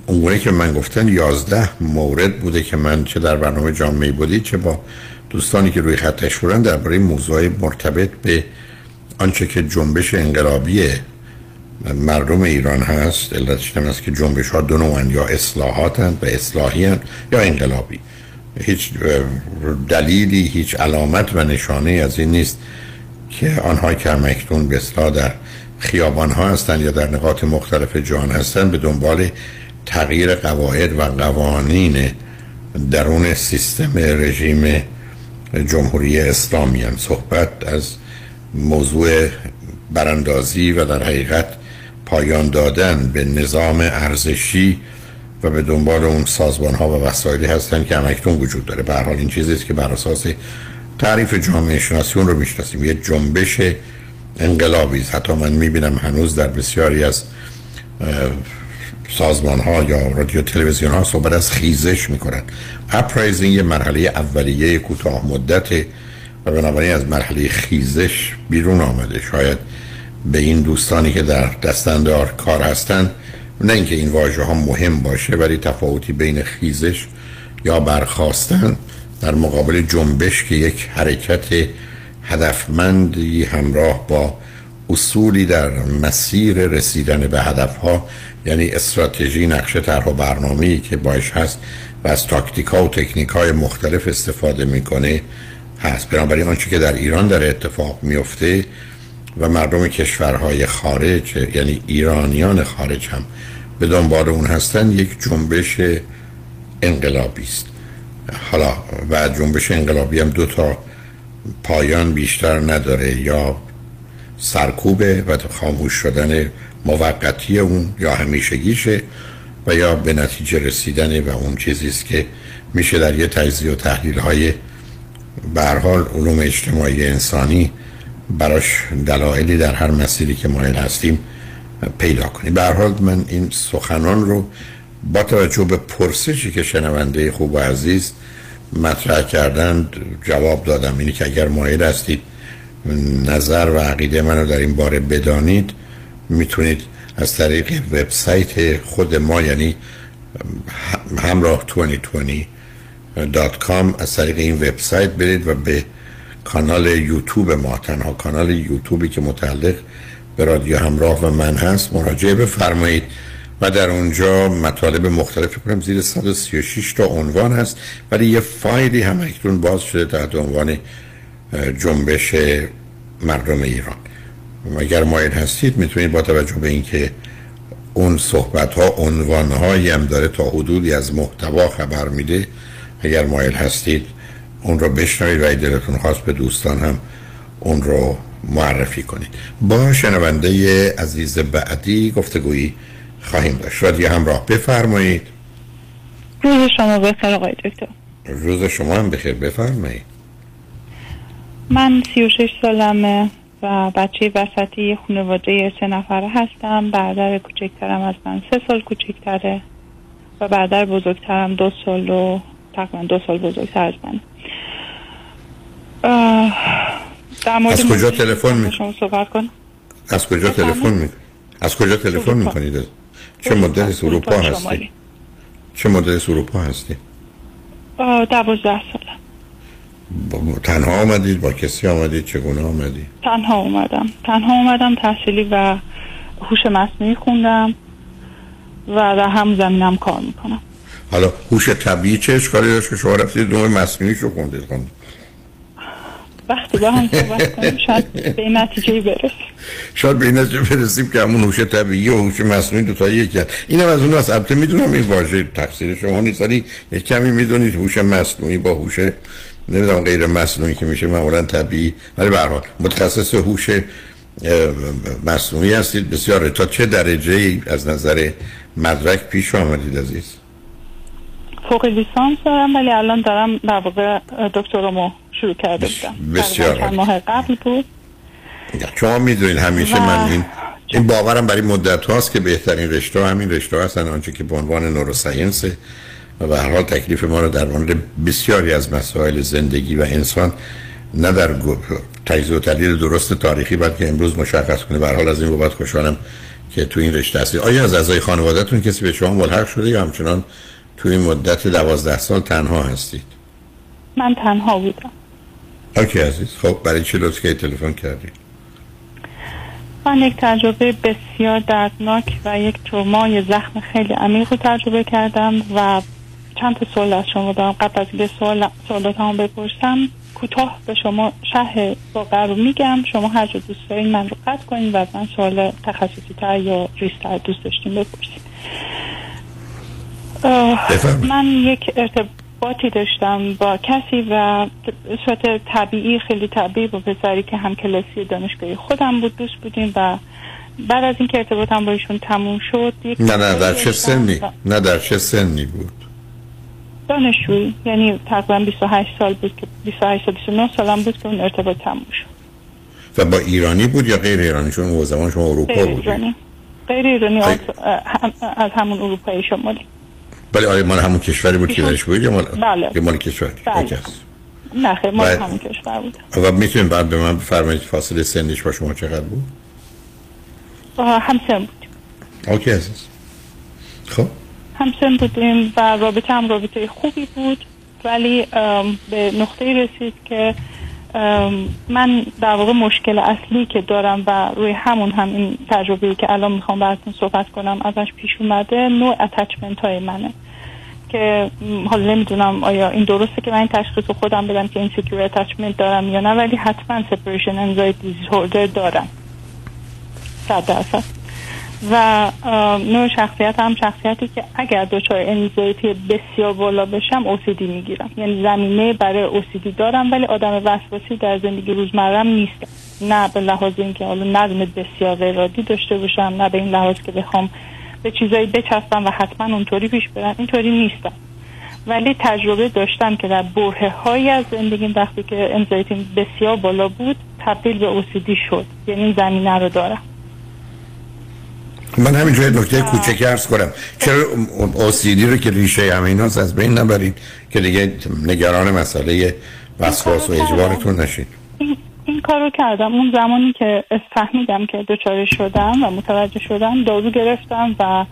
اونگونه که من گفتن یازده مورد بوده که من چه در برنامه جامعه بودی چه با دوستانی که روی خطش بودن درباره موضوع مرتبط به آنچه که جنبش انقلابی مردم ایران هست. علتش هم است که جنبش ها دو نوعن یا اصلاحات و اصلاحی یا انقلابی. هیچ دلیلی هیچ علامت و نشانه از این نیست. که آنها که همکنون به در خیابان ها هستند یا در نقاط مختلف جهان هستند به دنبال تغییر قواعد و قوانین درون سیستم رژیم جمهوری اسلامی هم صحبت از موضوع براندازی و در حقیقت پایان دادن به نظام ارزشی و به دنبال اون سازمان ها و وسایلی هستند که همکنون وجود داره. به حال این چیزی است که بر اساس تعریف جامعه شناسی اون رو می‌شناسیم. یه جنبش انقلابی است. حتی من می‌بینم هنوز در بسیاری از سازمان ها یا رادیو تلویزیون ها صحبت از خیزش می‌کنن اپرایزینگ یه مرحله اولیه کوتاه مدت و بنابراین از مرحله خیزش بیرون آمده. شاید به این دوستانی که در دستندار کار هستند نه اینکه این واژه ها مهم باشه ولی تفاوتی بین خیزش یا برخواستن در مقابل جنبش که یک حرکت هدفمندی همراه با اصولی در مسیر رسیدن به هدفها یعنی استراتژی نقشه طرح و برنامه‌ای که باش هست و از تاکتیک ها و تکنیک های مختلف استفاده می‌کنه هست. بنابراین آنچه که در ایران در اتفاق میفته و مردم کشورهای خارج یعنی ایرانیان خارج هم به دنبال اون هستن یک جنبش انقلابی است. حالا و جنبش انقلابی هم دو تا پایان بیشتر نداره یا سرکوبه و خاموش شدن موقتی اون یا همیشگیشه و یا به نتیجه رسیدن و اون چیزی است که میشه در یه تجزیه و تحلیل های حال علوم اجتماعی انسانی براش دلایلی در هر مسیری که مایل هستیم پیدا کنیم. به حال من این سخنان رو با توجه به پرسشی که شنونده خوب و عزیز مطرح کردن جواب دادم. اینی که اگر مایل هستید نظر و عقیده منو در این باره بدانید می‌تونید از طریق وبسایت خود ما یعنی همراه 2020.com از طریق این وبسایت برید و به کانال یوتیوب ما تنها کانال یوتیوبی که متعلق به رادیو همراه و من هست مراجعه بفرمایید. و در اونجا مطالب مختلف کنم زیر 136 تا عنوان هست ولی یه فایلی هم اکنون باز شده تحت عنوان جنبش مردم ایران. اگر مایل هستید می‌تونید با توجه به اینکه اون صحبت ها عنوان هایی هم داره تا حدودی از محتوا خبر میده اگر مایل هستید اون رو بشنوید و دلتون خواست به دوستان هم اون رو معرفی کنید. با شنونده عزیز بعدی گفتگویی خواهیم داشت. رادیو همراه بفرمایید. روز شما بخیر آقای دکتر. روز شما هم بخیر بفرمایید. من 36 سالمه و بچه وسطی خانواده سه نفره هستم. برادر کوچکترم از من سه سال کوچکتره و برادر بزرگترم دو سال و تقریبا دو سال بزرگتر از من. در از کجا تلفن می شما صحبت کن از کجا تلفن می از کجا تلفن می کنید چه مدت از اروپا هستی؟ چه مدت از اروپا هستی دوازده سالم تنها آمدید؟ با کسی آمدید؟ چگونه آمدید تنها اومدم. تنها اومدم تحصیلی و هوش مصنوعی خوندم و در هم زمینم کار می‌کنم. حالا هوش طبیعی چه اشکالی داشت که شما رفتید نوع مصنوعی رو خوندید؟ خوندید وقتی با هم صحبت کنیم شاید به این نتیجه برسیم. شاید به این نتیجه برسیم که همون هوش طبیعی و هوش مصنوعی دو تا یکی هست. اینم از اون البته می‌دونم این واژه تقصیر شما نیست ولی یک کمی می‌دونید هوش مصنوعی با هوش نمی‌دونم غیر مصنوعی که میشه معمولا طبیعی. ولی به هر متخصص هوش مصنوعی هستید. بسیار. تا چه درجه ای از نظر مدرک پیش آمدید عزیز؟ فوق لیسانس دارم ولی الان دارم در واقع دکترامو شروع کرده بودم. بسیار ماه قبل بود. شما می‌دونید همیشه و- من این این باورم برای مدت هاست که بهترین رشته همین رشته هستن آنچه که به عنوان نوروساینس و به هر حال تکلیف ما رو در مورد بسیاری از مسائل زندگی و انسان نه در تجزیه و تحلیل درست تاریخی بلکه امروز مشخص کنه. به هر حال از این بابت خوشحالم که تو این رشته هستید آیا از اعضای خانوادهتون کسی به شما ملحق شده یا همچنان تو این مدت دوازده سال تنها هستید؟ من تنها بودم. اوکی عزیز. خب برای چه لطفی که تلفن کردید من یک تجربه بسیار دردناک و یک تروما یه زخم خیلی عمیق رو تجربه کردم و چند تا سوال از شما دارم. قبل از اینکه سوال سوالات هم بپرسم کوتاه به شما شرح واقع رو میگم. شما هر جا دوست دارین من رو قطع کنین و من سوال تخصصی تر یا ریستر دوست داشتین بپرسین. من یک ارتباطی داشتم با کسی و صورت طبیعی خیلی طبیعی با پسری که هم کلاسی دانشگاهی خودم بود دوست بودیم و بعد از اینکه ارتباطم با ایشون تموم شد یک نه نه در چه سنی؟ نه در چه سنی بود؟ دانشجویی یعنی تقریبا 28 سال بود که 28 سال 29 سالم بود که اون ارتباط تموم شد. و با ایرانی بود یا غیر ایرانی؟ چون اون زمان شما اروپا غیر بود ایرانی. غیر ایرانی از همون اروپای شمالی. ولی آیا مال همون کشوری بود که درش بود یا مال بله. مال کشوری بله. نه خیلی مال همون کشور بود. و می‌تونید بعد به من بفرمایید فاصله سنیش با شما چقدر بود؟ همسن بود. اوکی عزیز. خب. همسن بودیم و رابطه هم رابطه خوبی بود ولی به نقطه رسید که من در واقع مشکل اصلی که دارم و روی همون هم این تجربه که الان می‌خوام براتون صحبت کنم ازش پیش اومده نوع اتچمنت های منه. که حالا نمی‌دونم آیا این درسته که من این تشخیص خودم بدم که این secure attachment دارم یا نه ولی حتما separation anxiety disorder دارم. صد درصد. و نوع شخصیت هم شخصیتی که اگر دچار anxiety بسیار بالا بشم OCD می‌گیرم. یعنی زمینه برای OCD دارم ولی آدم وسواسی در زندگی روزمرم نیستم نه به لحاظ اینکه حالا نظم بسیار غیر عادی داشته باشم نه به این لحاظ که بخوام به چیزایی بچسبم و حتما اونطوری پیش برم. اینطوری نیستم. ولی تجربه داشتم که در بره های از زندگیم وقتی که انزایتی بسیار بالا بود تبدیل به اوسیدی شد. یعنی زمینه رو دارم. من همین جای نکته کوچک عرض کنم. چرا اوسیدی رو که ریشه هاست از بین نبرید که دیگه نگران مسئله وسواس و اجبارتون نشید؟ این کار رو کردم. اون زمانی که فهمیدم که دچار شدم و متوجه شدم دارو گرفتم و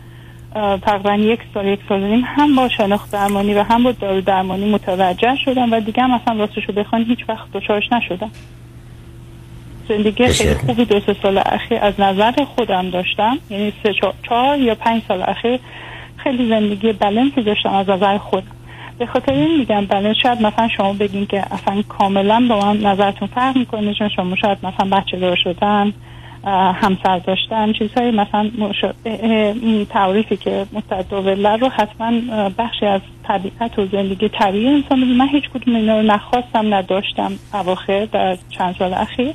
تقریبا یک سال یک سال نیم هم با شناخت درمانی و هم با دارو درمانی متوجه شدم و دیگه هم اصلا راستش رو بخوان هیچ وقت دچارش نشدم. زندگی خیلی خوبی دو سه سال اخیر از نظر خودم داشتم. یعنی سه چهار, یا پنج سال اخیر خیلی زندگی بلنسی داشتم از نظر خودم. به خاطر این میگم بلنس شاید مثلا شما بگین که اصلا کاملا با من نظرتون فرق می‌کنه چون شما شاید مثلا بچه دار شدن. همسر داشتن چیزهای مثلا تعریفی که متداوله رو حتما بخشی از طبیعت و زندگی طبیعی انسان. من هیچ کدوم اینا رو نخواستم نداشتم اواخر در چند سال اخیر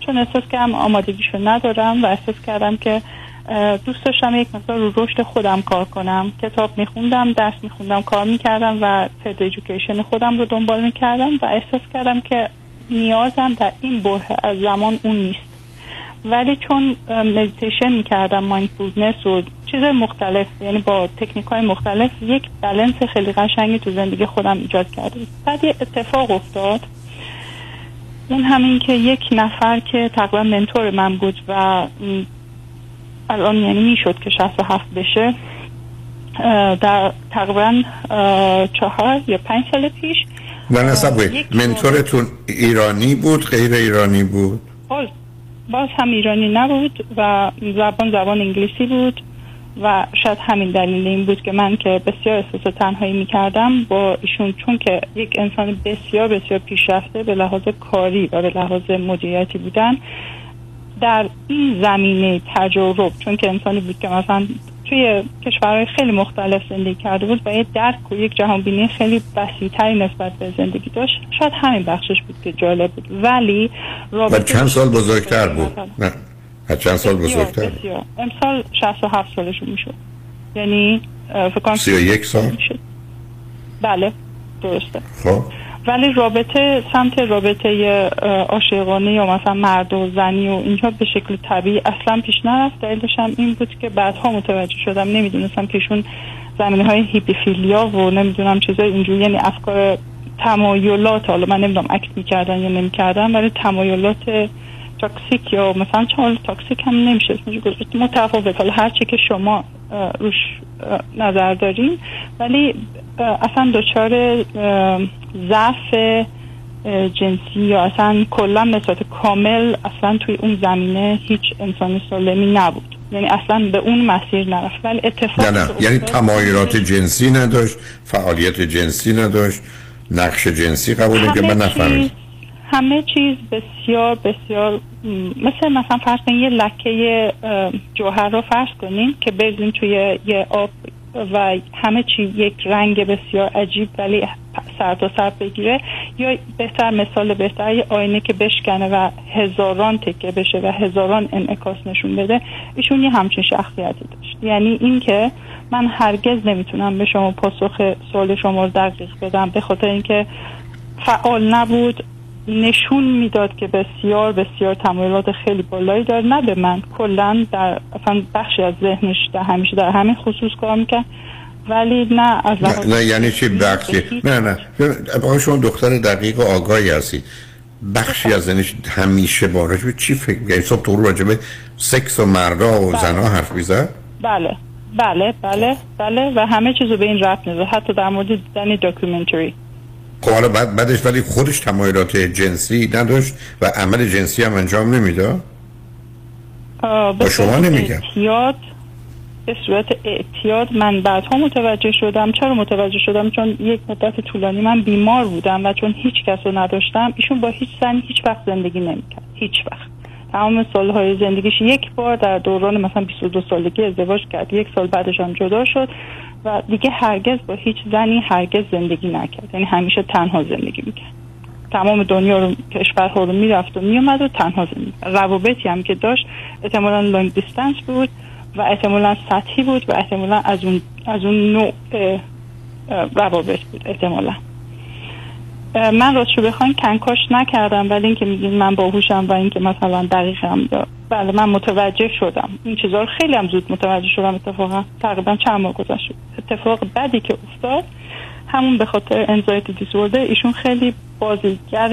چون احساس کردم آمادگیشو ندارم و احساس کردم که دوست داشتم یک مقدار رو رشد خودم کار کنم. کتاب میخوندم درس میخوندم کار می‌کردم و تد ایژوکیشن خودم رو دنبال می‌کردم و احساس کردم که نیازم در این برهه از زمان اون نیست. ولی چون مدیتیشن می‌کردم mindfulness و چیز مختلف یعنی با تکنیک های مختلف یک بلنس خیلی قشنگی تو زندگی خودم ایجاد کرده بعد یه اتفاق افتاد. اون همین که یک نفر که تقریبا mentor من بود و الان یعنی می‌شد که 67 بشه در تقریبا چهار یا پنج سال پیش نه نه منتورتون ایرانی بود غیر ایرانی بود؟ باز هم ایرانی نبود و زبان زبان انگلیسی بود و شاید همین دلیل این بود که من که بسیار احساس تنهایی می کردم با ایشون چون که یک انسان بسیار بسیار پیشرفته به لحاظ کاری و به لحاظ مدیریتی بودن در این زمینه تجرب چون که انسانی بود که مثلا توی کشورهای خیلی مختلف زندگی کرده بود و یه درک و یک جهانبینی خیلی وسیعتری نسبت به زندگی داشت. شاید همین بخشش بود که جالب بود. ولی و رابطه چند سال بزرگتر بود. نه. چند سال بزرگتر بسیار. امسال 67 سالشون می‌شد. یعنی فکر کنم سی و یک سال؟ میشه. بله درسته. خب. ولی رابطه سمت رابطه عاشقانه یا مثلا مرد و زنی و اینها به شکل طبیعی اصلا پیش نرفت. دلیلش هم این بود که بعدها متوجه شدم نمی‌دونستم که ایشون زمینه های hebephilia و نمی‌دونم چیزای اینجوری یعنی افکار تمایلات حالا من نمی‌دونم act می‌کردن یا نمی‌کردن ولی تمایلات toxic یا مثلا چون toxic هم نمیشه اسمش گذاشت. متفاوت. حالا هر چی که شما روش نظر دارین. ولی اصلا دچار ضعف جنسی یا اصلا کلا به صورت کامل اصلا توی اون زمینه هیچ انسان سالمی نبود. یعنی اصلا به اون مسیر نرفت. ولی اتفاق نه نه. یعنی تمایلات جنسی نداشت فعالیت جنسی نداشت نقش جنسی قبوله که من همه نفهمید چیز- همه چیز بسیار بسیار مثل مثلا فرض کنین یه لکه جوهر رو فرض کنین که بریزین توی یه آب و همه چی یک رنگ بسیار عجیب ولی سر تا سر بگیره. یا بهتر مثال بهتر یه آینه که بشکنه و هزاران تکه بشه و هزاران انعکاس نشون بده ایشون یه همچین شخصیتی داشت. یعنی اینکه من هرگز نمی‌تونم به شما پاسخ سوال شما رو دقیق بدم به خاطر اینکه فعال نبود. نشون می‌داد که بسیار بسیار تمایلات خیلی بالایی داره. نه به من کلا در اصلا بخشی از ذهنش در همیشه در همین خصوص کار می‌کرد. ولی نه از نه, نه یعنی چی؟ بخشی. نه نه. شما دختر دقیق و آگاهی هستید. بخشی از ذهنش همیشه با راجع به چی فکر می‌کنی؟ صحبت راجع به سکس و مردا و زنها حرف می‌زد؟ بله. بله بله بله. و همه چیزو به این ربط می‌داد حتی در مورد دیدن documentary. خب حالا بعد بعدش ولی خودش تمایلات جنسی نداشت و عمل جنسی هم انجام نمی‌داد با شما نمیگم. اعتیاد به صورت اعتیاد من بعدها متوجه شدم. چرا متوجه شدم؟ چون یک مدت طولانی من بیمار بودم و چون هیچ کس رو نداشتم ایشون با هیچ زنی هیچ وقت زندگی نمی‌کرد. هیچ وقت. تمام سالهای زندگیش یک بار در دوران مثلا 22 سالگی ازدواج کرد. یک سال بعدش هم جدا شد. و دیگه هرگز با هیچ زنی هرگز زندگی نکرد. یعنی همیشه تنها زندگی می‌کرد. تمام دنیا رو کشورها رو می‌رفت و میومد و تنها زندگی. روابطی هم که داشت احتمالا لانگ دیستنس بود و احتمالا سطحی بود و احتمالا از اون از اون نوع روابط بود احتمالا. من راستشو بخواین کنکاش نکردم ولی اینکه میگین من باهوشم و اینکه مثلا دقیقم بله من متوجه شدم. این چیزها رو خیلی هم زود متوجه شدم. اتفاقا تقریبا چند ماه گذشت اتفاق بدی که افتاد همون به خاطر انزایتی دیسوردر ایشون خیلی بازیگر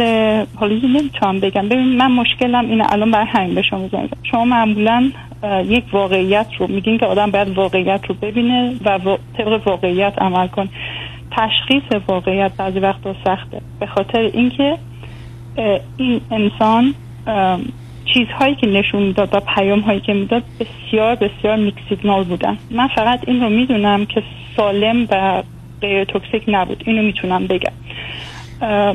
حالا نمی‌تونم بگم. ببین من مشکلم اینه الان برای همین به شما زنگ شما معمولا یک واقعیت رو میگین که آدم باید واقعیت رو ببینه و طبق واقعیت عمل کنه. تشخیص واقعیت بعضی وقتا سخته. به خاطر اینکه این انسان چیزهایی که نشون می‌داد و پیام هایی که می‌داد بسیار بسیار mixed signal بودن. من فقط این رو می‌دونم که سالم و غیر toxic نبود. اینو می‌تونم بگم.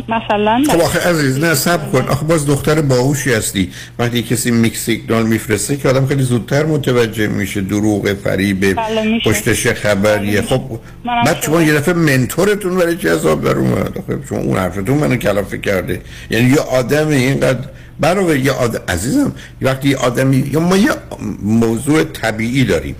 مثلا خب آخه عزیز نه صبر کن. آخه بعد دختر باهوشی هستی. وقتی کسی mixed signal میفرسته که آدم خیلی زودتر متوجه میشه. دروغ فریب بله پشتش خبریه خب بعد شما یه دفعه منتورتون برای چه عذاب در اومد. شما اون حرفتون منو کلافه کرده. یعنی یه آدم اینقدر برای یه آدم عزیزم وقتی یه آدمی یا ما یه موضوع طبیعی داریم.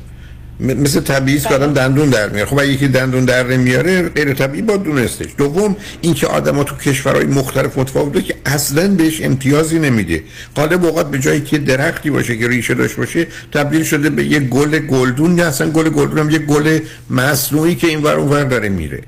مثل طبیعی که آدم دندون در میاره. خب یکی دندون در نمیاره غیر طبیعی با دونستش. دوم اینکه آدما تو کشورهای مختلف متفاوته که اصلا بهش امتیازی نمیده. غالب اوقات به جایی که درختی باشه که ریشه داشته باشه تبدیل شده به یه گل گلدون. یا اصلا گل گلدون هم یه گل مصنوعی که این ور اون داره میره.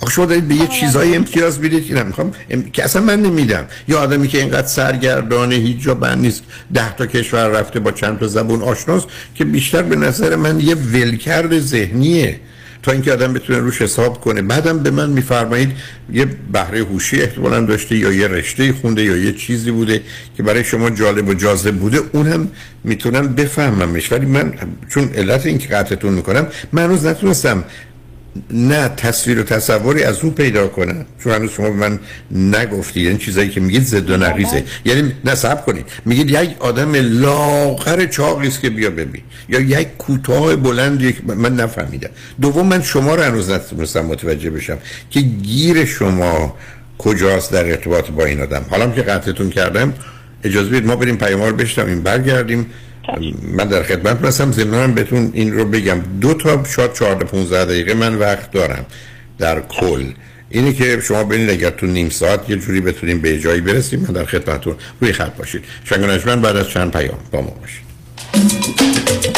آخه شما دارید به یه چیزای امتیاز می‌دید که نمی‌خوام. ام... که اصلا من نمیدم یا آدمی که اینقدر سرگردانه هیچ جا بند نیست ده تا کشور رفته با چند تا زبون آشناست که بیشتر به نظر من یه ولکرد ذهنیه. تا اینکه آدم بتونه روش حساب کنه. بعدم به من میفرمایید یه بهره هوشی احتمالا داشته یا یه رشته خونده یا یه چیزی بوده که برای شما جالب و جاذب بوده. اونم می‌تونم بفهممش. ولی من چون علت این که قطعتون می‌کنم من روز نتونستم نه تصویر و تصوری از او پیدا کنن چون هنوز شما به من نگفتید این چیزایی که میگید زد و نقیزه. یعنی نصب کنید. میگید یک آدم لاغر چاقی است که بیا ببین. یا یک کوتاه بلند من نفهمیدم. دوم من شما رو هنوز نتونستم متوجه بشم که گیر شما کجاست در ارتباط با این آدم. حالا که قطعتون کردم اجازه بدید ما بریم پیامار این برگردیم. من در خدمت هستم زمینم بهتون این رو بگم. دو تا شاید 14 15 دقیقه من وقت دارم در کل. اینی که شما ببینید اگر تو نیم ساعت یه جوری بتونیم به جایی برسیم من در خدمتتون روی خط باشید. شنگ بعد از چند پیام با ما باشید.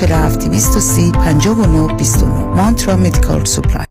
47 230 59 29 Mantra Medical Supply.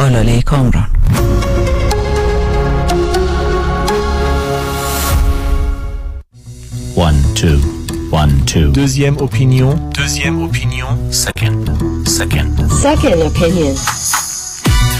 آلاله کامران One, two, one, two. Deuxième opinion. Deuxième opinion. Second, second. Second opinion.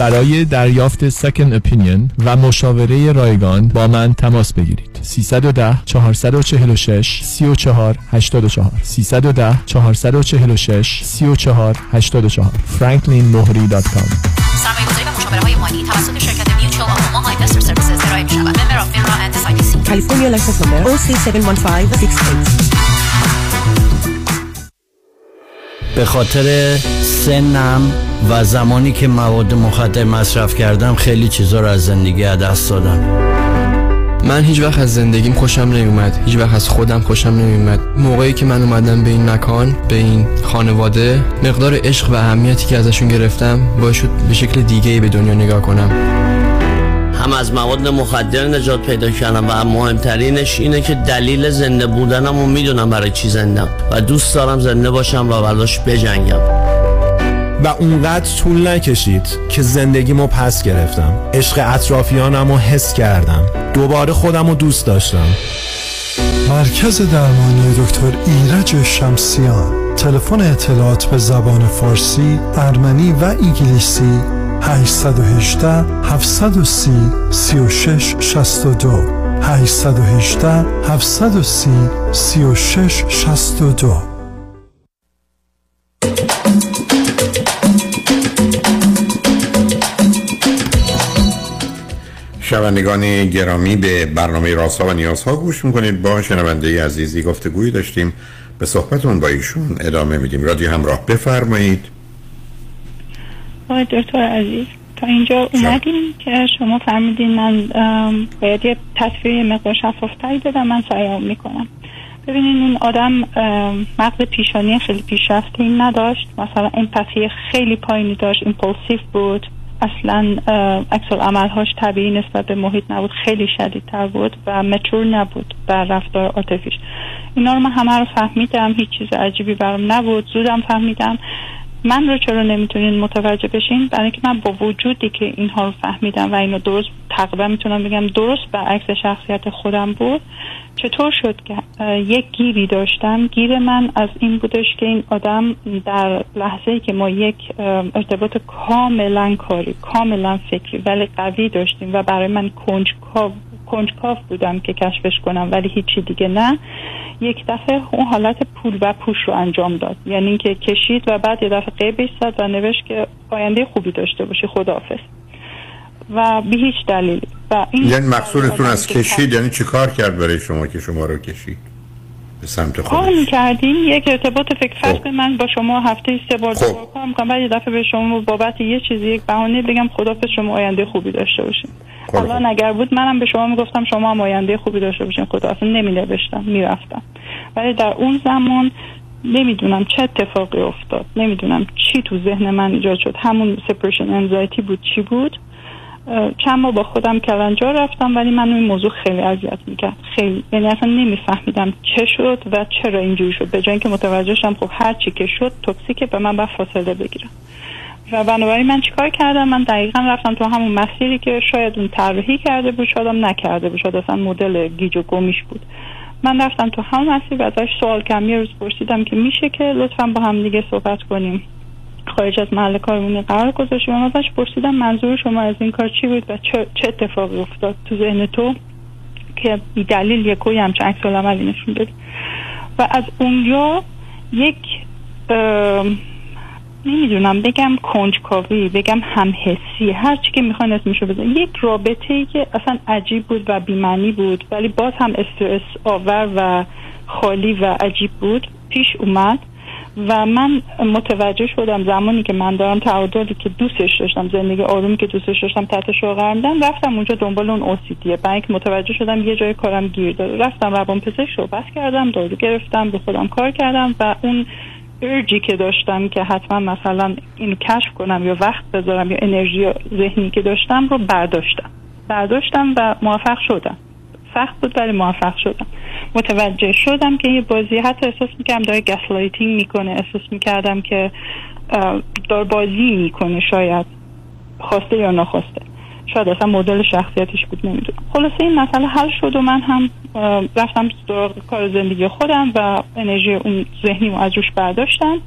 برای دریافت سکن اپینین و مشاوره رایگان با من تماس بگیرید. 310 446 34 84 310 446 34 84 franklinmohri.com سرمایه گذاری و مشاوره های مالی توسط شرکت Mutual of Omaha Services ارائه می شود member of FINRA and SIPC California license number OC71568 به خاطر سنم و زمانی که مواد مخدر مصرف کردم خیلی چیزا رو از زندگی دست دادم. من هیچ وقت از زندگیم خوشم نمیومد. هیچ وقت از خودم خوشم نمیومد. موقعی که من اومدم به این مکان به این خانواده مقدار عشق و اهمیتی که ازشون گرفتم باعث شد به شکل دیگه به دنیا نگاه کنم. هم از مواد مخدر نجات پیدا کردم و مهمترینش اینه که دلیل زنده بودنم و می‌دونم برای چی زندم و دوست دارم زنده باشم و برداشت بجنگم. و اونقدر طول نکشید که زندگیمو پس گرفتم. عشق اطرافیانم رو حس کردم. دوباره خودم رو دوست داشتم. مرکز درمانی دکتر ایرج شمسیان. تلفن اطلاعات به زبان فارسی، ارمنی و انگلیسی 818 730 36 62 818 730 36 62 شنوندگان گرامی به برنامه راسا و نیازها گوش می‌کنید. با شنونده عزیزی گفتگویی داشتیم. به صحبتون با ایشون ادامه میدیم. رادیو همراه بفرمایید. آقای دکتر عزیز. تا اینجا اومدیم که شما فرمیدین من باید یه تصویر مقدار شفافتری بدم من سعیم می‌کنم. ببینین این آدم مغز پیشانی خیلی پیشرفته این نداشت. مثلا امپاتی خیلی پایینی داشت ایمپولسیو بود. اصلا عکس عملهاش طبیعی نسبت به محیط نبود خیلی شدیدتر بود و مچور نبود در رفتار عاطفیش. اینا رو من همه رو فهمیدم هیچ چیز عجیبی برام نبود. زودم فهمیدم من رو چرا نمی‌تونین متوجه بشین؟ برای اینکه من با وجودی که اینها رو فهمیدم و اینو درست تقریبا می‌تونم بگم درست برعکس شخصیت خودم بود. چطور شد که یک گیری داشتم؟ گیر من از این بودش که این آدم در لحظه که ما یک ارتباط کاملا کاری کاملا فکری ولی قوی داشتیم و برای من کنجکاو کنجکاو بودم که کشفش کنم ولی هیچی دیگه نه. یک دفعه اون حالت پول و پوش رو انجام داد. یعنی اینکه کشید و بعد یه دفعه قیبش زد و نوشت که آینده خوبی داشته باشی خداحافظ. و به هیچ دلیلی. و این یعنی مقصودتون از کشید یعنی چی کار کرد برای شما که شما رو کشید؟ به سمت خود کار می‌کردیم یک ارتباط فکر کنید من با شما هفته سه بار دو بار کار می‌کنم بعد یه دفعه به شما بابت یه چیزی یک بهانه بگم خداحافظ شما آینده خوبی داشته باشین. الان اگر بود منم به شما می‌گفتم شما هم آینده خوبی داشته باشین. خداحافظ نمی نوشتم می‌رفتم. ولی در اون زمان نمی‌دونم چه اتفاقی افتاد. نمی‌دونم چی تو ذهن من ایجاد شد. همون سپریشن انزایتی بود چی بود؟ چند ماه با خودم کلنجار رفتم ولی من این موضوع خیلی اذیت می‌کرد. خیلی یعنی اصلا نمیفهمیدم چه شد و چرا اینجوری شد. به جای اینکه متوجه شم خب هر چی که شد توکسیکه به من باید فاصله بگیرم و بنابراین من چیکار کردم؟ من دقیقا رفتم تو همون مسیری که شاید اون طراحی کرده بود شاید هم نکرده بود شاید اصلا مدل گیج و گمیش بود. من رفتم تو همون مسیر و ازش سوال کردم. یه روز پرسیدم که میشه که لطفا با هم دیگه صحبت کنیم؟ خارج از محل کارمون قرار گذاشتیم و ازش پرسیدم منظور شما از این کار چی بود و چه, چه اتفاقی افتاد تو ذهن تو؟ که بی دلیل یکوی همچه عکس العملی نشون دادی و از اونجا یک نمی‌دونم بگم کنجکاوی بگم همحسی هر چی که می‌خواین اسمشو بزن یک رابطه ای که اصلا عجیب بود و بیمعنی بود ولی باز هم استرس آور و خالی و عجیب بود پیش اومد و من متوجه شدم زمانی که من دارم تعادلی که دوستش داشتم زندگی آرومی که دوستش داشتم تحت میدم رفتم اونجا دنبال اون اوسیدیه برای متوجه شدم یه جای کارم گیر داره. رفتم روان پزشک صحبت کردم دارو گرفتم به خودم کار کردم و اون ارجی که داشتم که حتما مثلا اینو کشف کنم یا وقت بذارم یا انرژی ذهنی که داشتم رو برداشتم. برداشتم و موفق شدم. سخت بود ولی موفق شدم. متوجه شدم که یه بازی حتی احساس می‌کردم داره gaslighting می‌کنه. احساس می‌کردم که داره بازی می‌کنه شاید. خواسته یا نخواسته. شاید اصلا مدل شخصیتش بود نمی‌دونم. خلاصه این مسئله حل شد و من هم رفتم سراغ کار زندگی خودم و انرژی اون ذهنی رو از روش برداشتم.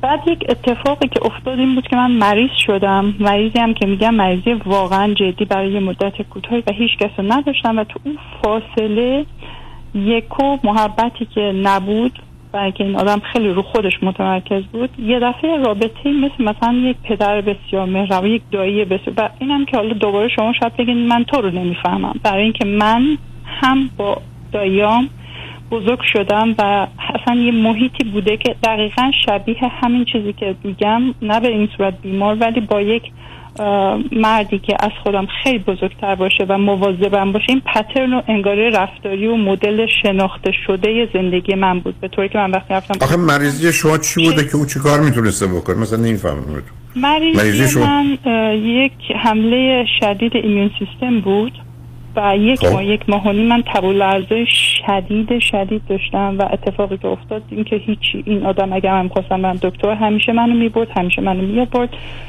بعد یک اتفاقی که افتاد این بود که من مریض شدم. مریضی هم که میگم مریضی واقعا جدی برای یه مدت کوتاهی و هیچ کس رو نداشتم و تو اون فاصله یکو محبتی که نبود برای که این آدم خیلی رو خودش متمرکز بود یه دفعه رابطه مثل مثلا یک پدر بسیار مهربان یک دایی بسیار و اینم که حالا دوباره شما شاید بگین من تو رو نمی‌فهمم. برای اینکه من هم با داییام بزرگ شدم و اصلا یه محیطی بوده که دقیقا شبیه همین چیزی که میگم نه به این صورت بیمار ولی با یک مردی که از خودم خیلی بزرگتر باشه و مواظبم باشه این پترن و انگاره رفتاری و مدل شناخته شده زندگی من بود. به طوری که من وقتی رفتم آخه مریضی شما چی بوده؟ که او چی کار می‌تونسته بکنه؟ مثلا نمی‌فهمم مریضی, مریضی شما... من یک حمله شدید ایمیون سیستم بود و یک خب. ماه یک ماه من تب لرزه شدید شدید داشتم و اتفاقی که افتاد این که هیچی این آدم اگر من خواستم من دکتر همیشه منو می‌برد همیشه منو می‌برد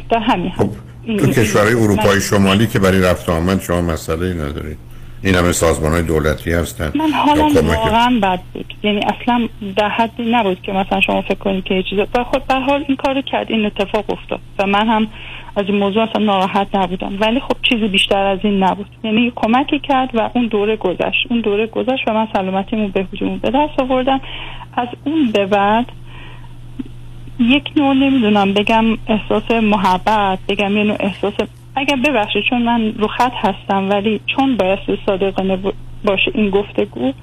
در همین هم. تو کشورهای اروپای شمالی که برای رفت آمد شما مسئله ای ندارید. این همه سازمان های دولتی هستن من حالا واقعا بد بود. یعنی اصلا در حدی نبود که مثلا شما فکر کنید که چیز و خود به حال این کارو کرد این اتفاق افتاد و من هم از این موضوع اصلا ناراحت نبودم. ولی خب چیزی بیشتر از این نبود. یعنی کمکی کرد و اون دوره گذشت. اون دوره گذشت و من سلامتیمون به وجود به دست آوردم. از اون به بعد یک نوع نمی‌دونم بگم احساس محبت بگم یه نوع احساس اگر ببخشید چون من رو خط هستم ولی چون باید صادقانه باشه این گفتگو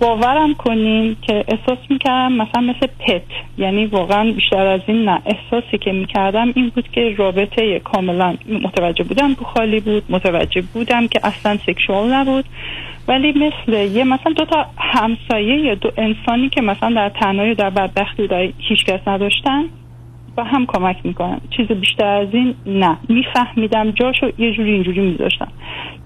باورم کنین که احساس می‌کردم مثلا مثل پت. یعنی واقعا بیشتر از این نه. احساسی که می‌کردم این بود که رابطه کاملا متوجه بودم که خالی بود متوجه بودم که اصلا سکشوال نبود. ولی مثل یه مثلا دو تا همسایه یا دو انسانی که مثلا در تنهایی در بدبختی در هیچ کس نداشتن با هم کمک می‌کنم چیز بیشتر از این نه. میفهمیدم جاشو یه جوری اینجوری میذاشتم.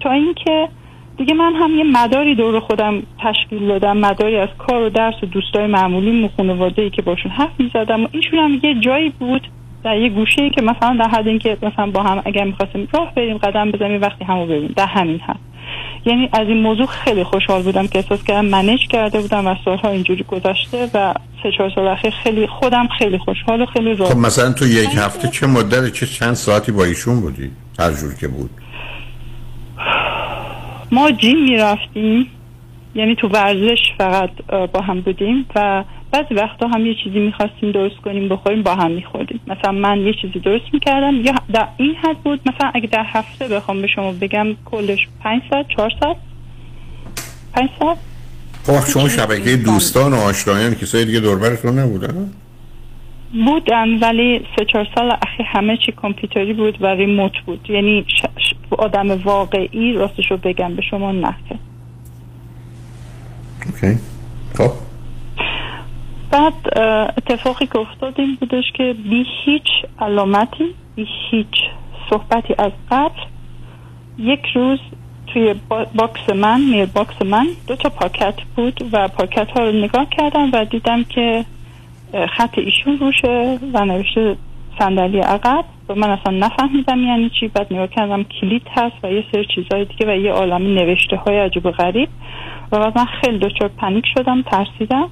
تا اینکه دیگه من هم یه مداری دور خودم تشکیل دادم مداری از کار و درس و دوستای معمولی و ای که باشون حرف می‌زدم و اینشون هم یه جایی بود در یه گوشه ای که مثلا در حد اینکه مثلا با هم اگر می‌خواستیم راه بریم قدم بزنیم وقتی همو ببینیم. در همین حد. یعنی از این موضوع خیلی خوشحال بودم که احساس کردم منیج کرده بودم و سالها اینجوری گذشته و سه چهار سال اخیر خیلی خودم خیلی خوشحال و خیلی راحت خب مثلا تو یک هفته چه مدت چه چند ساعتی با ایشون بودی؟ هر جور که بود. ما جیم می‌رفتیم یعنی تو ورزش فقط با هم بودیم و بعضی وقتا هم یه چیزی می‌خواستیم درست کنیم بخوریم با هم میخوردیم. مثلا من یه چیزی درست می‌کردم یا در این حد بود مثلا اگه در هفته بخوام به شما بگم کلش پنج ساعت چهار ساعت؟ پنج ساعت؟ خب شما شبکه دوستان و آشنایان کسای دیگه دوربرتون نبودن؟ بودن ولی سه چهار سال اخیر همه چی کامپیوتری بود و remote بود. یعنی آدم واقعی راستش رو بگم به شما نه okay. خب. بعد اتفاقی که افتاد این بودش که بی هیچ علامتی بی هیچ صحبتی از قبل یک روز توی باکس من mailbox من دو تا پاکت بود و پاکت ها رو نگاه کردم و دیدم که خط ایشون روشه و نوشته صندلی عقب. و من اصلا نفهمیدم یعنی چی. بعد نگاه کردم کلیت هست و یه سری چیزهای دیگه و یه عالمی نوشته های عجیب و غریب. و بعد من خیلی دچار پنیک شدم ترسیدم.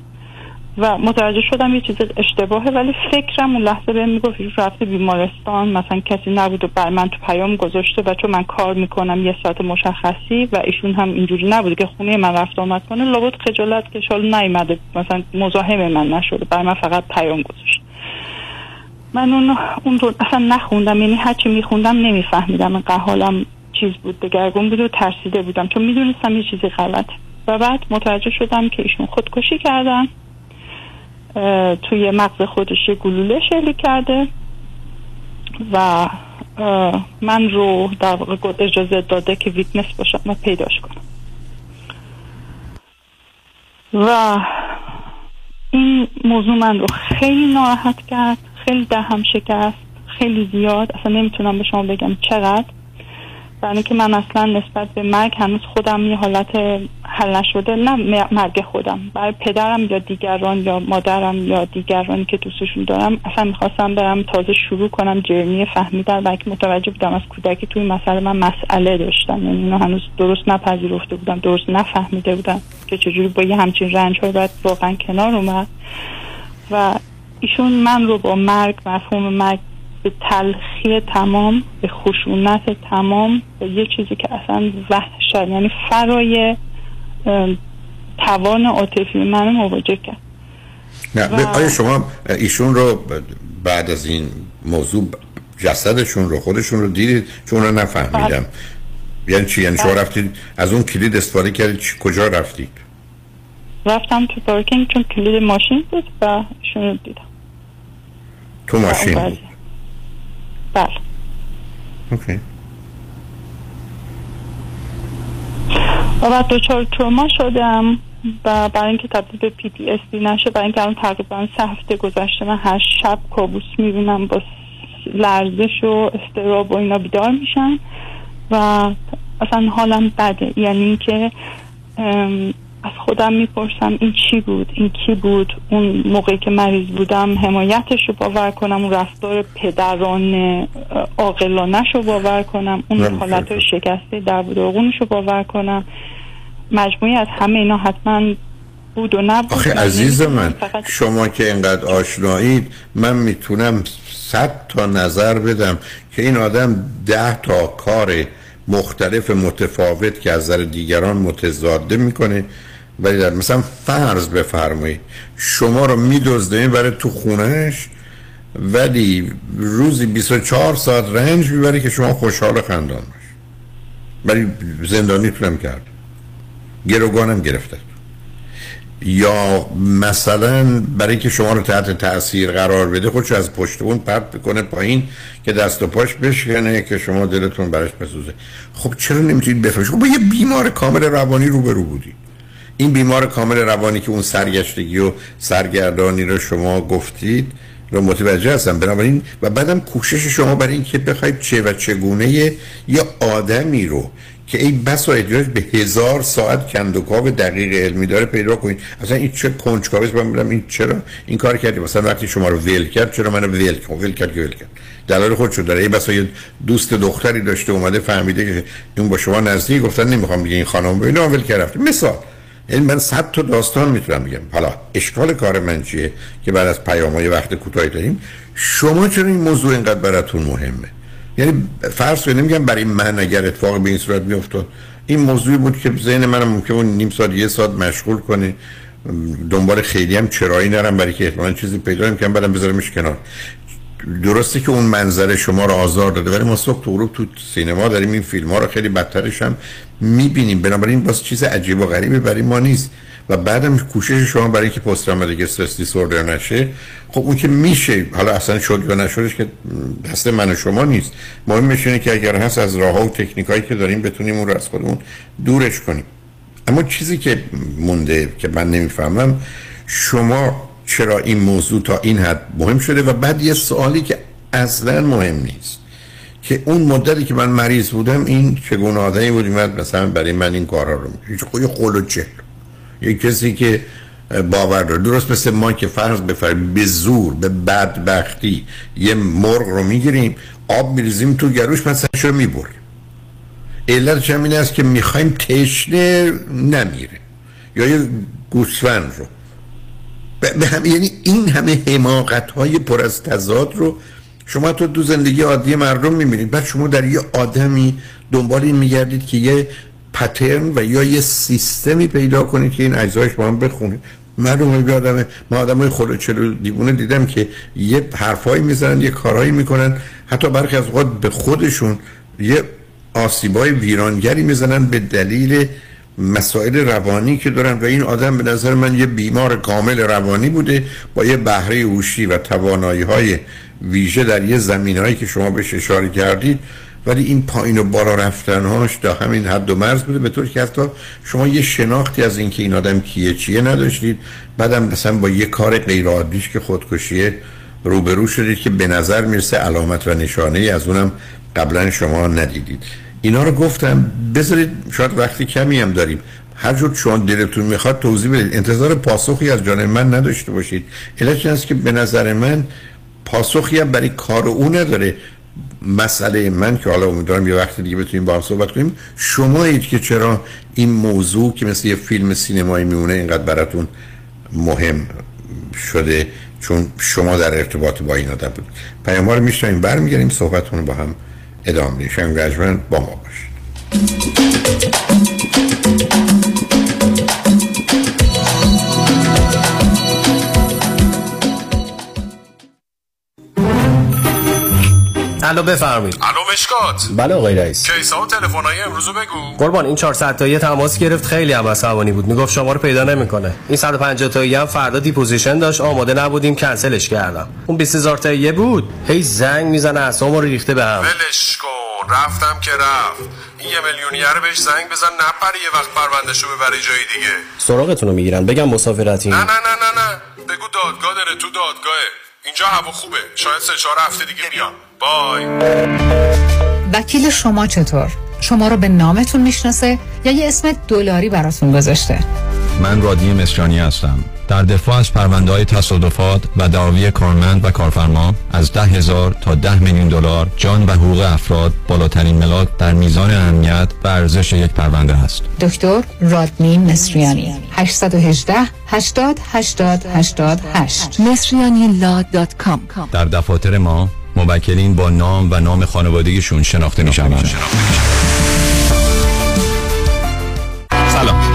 و متوجه شدم یه چیز اشتباهه ولی فکرم اون لحظه بهم می‌گفت رفته بیمارستان مثلا کسی نبود و بر من تو پیام گذاشته و چون من کار می‌کنم یه ساعت مشخصی و ایشون هم اینجوری نبود که خونه من رفت آمد کنه لابد خجالت که شال نیومده مثلا مزاحم من نشده بر من فقط پیام گذاشت. من اون اون رو اصلا نخوندم یعنی هرچی میخوندم نمیفهمیدم حالم چیز بود دگرگون بود و ترسیده بودم چون می‌دونستم یه چیزی غلط و بعد متوجه شدم که ایشون خودکشی کردن. توی مغز خودش گلوله شلیک کرده و من رو در واقع اجازه داده که ویتنس باشم و پیداش کنم. و این موضوع من رو خیلی ناراحت کرد خیلی دهم شکست خیلی زیاد. اصلا نمی‌تونم به شما بگم چقدر. برای که من اصلا نسبت به مرگ هنوز خودم یه حالت حل نشده نه مرگ خودم. برای پدرم یا دیگران یا مادرم یا دیگرانی که دوستشون دارم اصلا می‌خواستم برم تازه شروع کنم جرمی فهمیدن و که متوجه بودم از کودکی توی مسئله من مسئله داشتم یعنی اینو هنوز درست نپذیرفته بودم درست نفهمیده بودم که چجوری با یه همچین رنج های باید واقعا کنار اومد. و ایشون من رو با مرگ مفهوم مرگ به تلخی تمام به خشونت تمام به یه چیزی که اصلا وحشت یعنی فرای توان عاطفی من مواجه کرد. نه و- آیا شما ایشون رو بعد از این موضوع جسدشون رو خودشون رو دیدید؟ چون رو نفهمیدم. یعنی چی؟ یعنی شما بله. رفتید از اون کلید استفاده کردید چی- کجا رفتید؟ رفتم تو پارکینگ چون کلید ماشین بود و ایشون رو دیدم. تو ماشین بود. بله. okay. و بعد دچار تروما شدم و برای اینکه تبدیل به PTSD نشه برای اینکه الان تقریبا سه هفته گذشته من هر شب کابوس می‌بینم با لرزش و استراب و اینا بیدار میشن و اصلا حالم بده. یعنی اینکه از خودم می‌پرسم این چی بود؟ این کی بود؟ اون موقعی که مریض بودم حمایتش رو باور کنم اون رفتار پدرانه عاقلانش رو باور کنم اون. حالت شکسته در داغونش رو باور کنم. مجموعی از همه اینا حتما بود و نبود. آخه من عزیز من فقط شما که اینقدر آشنایید من می‌تونم صد تا نظر بدم که این آدم ده تا کار مختلف متفاوت که از نظر دیگران متضاده می‌کنه. ولی در مثلا فرض بفرمایید شما رو میدزده برای تو خونهش ولی روزی 24 ساعت رنج می‌بره که شما خوشحال خندان باشید ولی زندانیتونم کرد. گروگانم گرفته. یا مثلا برای اینکه شما رو تحت تاثیر قرار بده خودشو از پشت اون پرت بکنه پایین که دست و پاش بشکنه که شما دلتون براش بسوزه. خب چرا نمی‌تونید بفهمید خب با یه بیمار کامل روانی روبرو بودید. این بیمار کامل روانی که اون سرگشتگی و سرگردانی رو شما گفتید رو متوجه هستم. بنابراین و بعدم کوشش شما برای اینکه بخواید چه و چگونه یه آدمی رو که این بس و احتیاج به هزار ساعت کندوکاو دقیق علمی داره پیدا کنید. اصلا این چه کنجکاوی من میگم این چرا این کار کردی؟ مثلا وقتی شما رو ول کرد چرا منو ول کرد؟ ول کرد که ول کرد. دلایل خودشو داره این بسا یه دوست دختری داشته اومده فهمیده که اون با شما نزدیک گفتن نمی‌خوام دیگه این خانم ببینه ول کرد مثال یعنی من صد تا داستان می‌تونم بگم. حالا اشکال کار من چیه؟ که بعد از پیام‌های وقت کوتاهی داریم شما چرا این موضوع اینقدر براتون مهمه؟ یعنی فرض کنید نمیگم برای من اگر اتفاق به این صورت میافتاد این موضوعی بود که ذهن منم ممکن بود نیم ساعت یه ساعت مشغول کنه. دنبال خیلی هم چرایی نرم برای که احتمالاً چیزی پیدا نمی‌کنم بعدم بذارمش کنار. درسته که اون منظره شما رو آزار داده ولی ما صبح تو غروب تو سینما داریم این فیلم ها رو خیلی بدترش هم می‌بینیم. بنابراین باز چیز عجیب و غریبی برای ما نیست. و بعدم کوشش شما برای اینکه پست تروماتیک استرس دیسوردر نشه خب اون که میشه. حالا اصلا شد یا نشدش که دست من و شما نیست. مهمش اینه که اگر هست از راه ها و تکنیک که داریم بتونیم اون رو از خودمون دورش کنیم. اما چیزی که مونده که من نمی‌فهمم شما چرا این موضوع تا این حد مهم شده و بعد یه سوالی که اصلا مهم نیست. که اون مدتی که من مریض بودم این چگونه آدمی بود اومد مثلا برای من این کارا رو می‌کنه یه قول و چهل. یه کسی که باور داره. درست مثل ما که فرض بفرمایید به زور به بدبختی یه مرغ رو می‌گیریم آب میریزیم تو گروش مثلا رو می‌بریم. علتش هم این است که می‌خوایم تشنه نمیره یا یه گوسفند رو. به هم یعنی این همه حماقت های پر از تضاد رو شما تو دو زندگی عادی مردم می‌بینید بعد شما در یه آدمی دنبال این میگردید که یه پترن و یا یه سیستمی پیدا کنید که این اجزایش با هم بخونید معلومه آدم من آدم های خود چلو دیوونه دیدم که یه حرفایی می‌زنن یه کارهایی می‌کنن. حتی برخی از اوقات به خودشون یه آسیبای ویرانگری می‌زنن به دلیل مسائل روانی که دارن. و این آدم به نظر من یه بیمار کامل روانی بوده با یه بهره هوشی و توانایی های ویژه در یه زمین هایی که شما بهش اشاره کردید ولی این پایین و بالا رفتنهاش تا همین حد و مرز بوده. به طور که حتی شما یه شناختی از اینکه این آدم کیه چیه نداشتید. بعدم مثلا با یه کار غیر عادیش که خودکشیه روبرو شدید که به نظر می‌رسه علامت و نشانه ای از اونم قبلا شما ندیدید. اینا رو گفتم بذارید شاید وقتی کمی هم داریم. هر جور شما دلتون می‌خواد توضیح بدید. انتظار پاسخی از جانب من نداشته باشید. علت است که به نظر من پاسخی هم برای کار او نداره. مسئله من که حالا امیدوارم یه وقت دیگه بتونیم با هم صحبت کنیم. شمایید که چرا این موضوع که مثل یه فیلم سینمایی میمونه اینقدر براتون مهم شده؟ چون شما در ارتباط با این آدم بود. پیام رو میشنویم برمیگردیم صحبتون با هم ادامه میدیم. با ما باشید. الو بفرمایید. الو مشکات. بله آقای رئیس. case ا و تلفن‌های امروز بگو. قربان این 400 تایی تماس گرفت. خیلی هم عصبانی بود. می‌گفت شما رو پیدا نمی‌کنه. این 150 تایی هم فردا deposition داشت. آماده نبودیم. کنسلش کردم. اون 20000 تایی بود. هی زنگ می‌زنه اسمو رو ریخته به هم. ولش کن. رفتم که رفت. این یه میلیونیر بهش زنگ بزن. نپره یه وقت پروندهشو ببره جای دیگه. سراغتون رو می‌گیرن. بگم مسافرتی نه نه نه نه نه. بگو دادگاه داره تو دادگاهه. اینجا هوا خوبه. شاید سه چهار هفته دیگه بیام. بای. وکیل شما چطور؟ شما رو به نامتون می‌شناسه یا یه اسم دلاری براتون گذاشته؟ من رادی مصریانی هستم. در دفاع از پرونده های تصادفات و دعاوی کارمند و کارفرما از ده هزار تا ده میلیون دلار جان و حقوق افراد بالاترین ملاک در میزان اهمیت و ارزش یک پرونده است. دکتر رادنی مصریانی 818 80 80 88 مصریانی در دفاتر ما موکلین با نام و نام خانوادگیشون شناخته می شوند. سلام.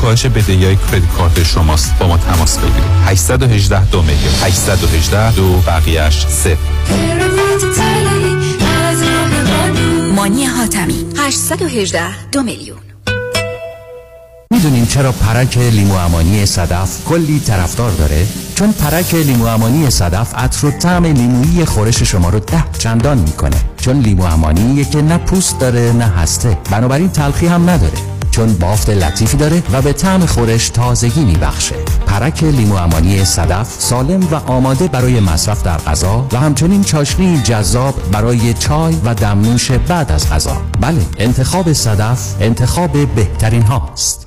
کاهش بدهی های کردیت کارت شماست. با ما تماس بگیرید. 818 دو میلیون. 818 دو بقیهش صفر. مانی حاتمی. 818 دو میلیون. می‌دونین چرا پرک لیمو امانی صدف کلی طرفدار داره؟ چون پرک لیمو امانی صدف عطر و طعم لیمویی خورش شما رو ده چندان می‌کنه. چون لیمو امانی که نه پوست داره نه هسته. بنابراین تلخی هم نداره. چون بافت لطیفی داره و به طعم خورش تازگی میبخشه. پرک لیمو امانی صدف سالم و آماده برای مصرف در غذا و همچنین چاشنی جذاب برای چای و دمنوش بعد از غذا. بله انتخاب صدف انتخاب بهترین هاست.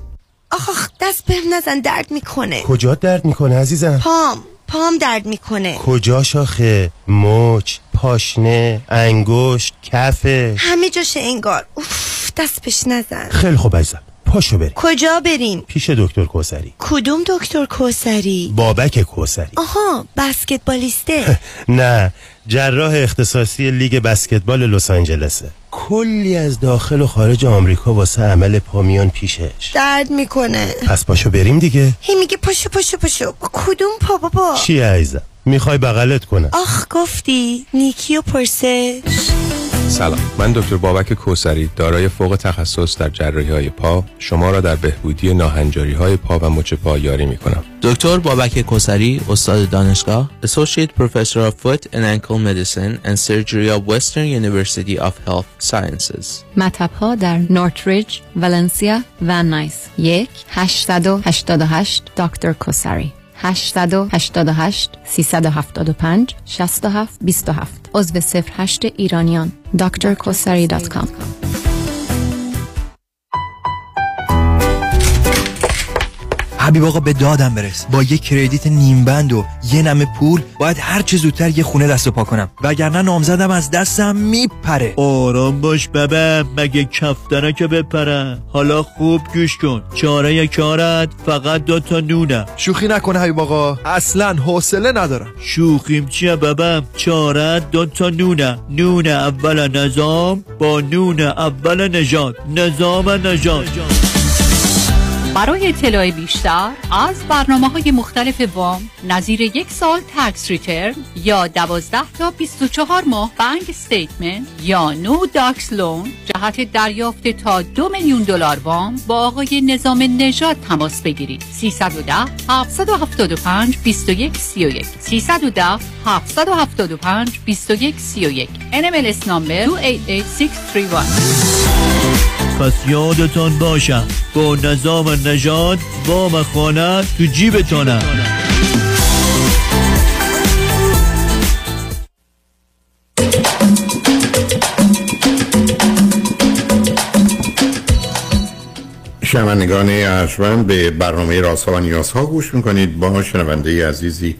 آخ دست بهم نزن درد می‌کنه. کجا درد می‌کنه عزیزم؟ پام پام درد می‌کنه. کجا شاخه؟ مچ پاشنه انگشت کفه همه جاشه انگار. اوف. دست بهش نزن. خیلی خوب عزیزم. پاشو بریم. کجا بریم؟ پیش دکتر کوسری. کدوم دکتر کوسری؟ بابک کوسری. آها بسکتبالیسته. [laughs] نه جراح اختصاصی لیگ بسکتبال لس آنجلسه. کلی از داخل و خارج آمریکا واسه عمل پامیان پیشش. درد می‌کنه. پس پاشو بریم دیگه. هی میگه پاشو پاشو پاشو. کدوم پا بابا؟ چی عزیزم؟ می‌خوای بغلت کنم. آخ گفتی. نیکی و پرسش. سلام. من دکتر بابک کوسری دارای فوق تخصص در جراحی های پا. شما را در بهبودی ناهنجاری های پا و مچ پا یاری می کنم دکتر بابک کوسری استاد دانشگاه Associate Professor of Foot and Ankle Medicine and Surgery of Western University of Health Sciences. مطب ها در نورتریج، ولنسیا و نایس. یک 888 دکتر کوسری 888 375 67 27 عضو 08 ایرانیان. drkosari.com حبیب آقا به دادم برس. با یه کردیت نیم بند و یه نمه پول باید هر چه زودتر یه خونه دست و پا کنم. وگرنه نامزدم از دستم میپره. آرام باش ببم مگه کفتره که بپره. حالا خوب گوش کن. چاره کارت فقط دو تا نونه. شوخی نکنه حبیب آقا. اصلا حوصله ندارم. شوخیم چیه ببم چاره دو تا نونه. نون اول نظام با نون اول نژاد نظام نژاد برای اطلاع بیشتر از برنامه های مختلف وام نظیر یک سال tax return یا 12 تا 24 ماه bank statement یا no docs loan جهت دریافت تا دو میلیون دلار وام با آقای نظام نژاد تماس بگیرید. 310 775 21 31 310 775 21 31 NMLS نامبر 288631 پس یادتان باشم با نظام نژاد وام خانه تو جیبتانه شنوندگان ارجمند به برنامه رازها و نیازها گوش می‌کنید. با شنونده عزیزی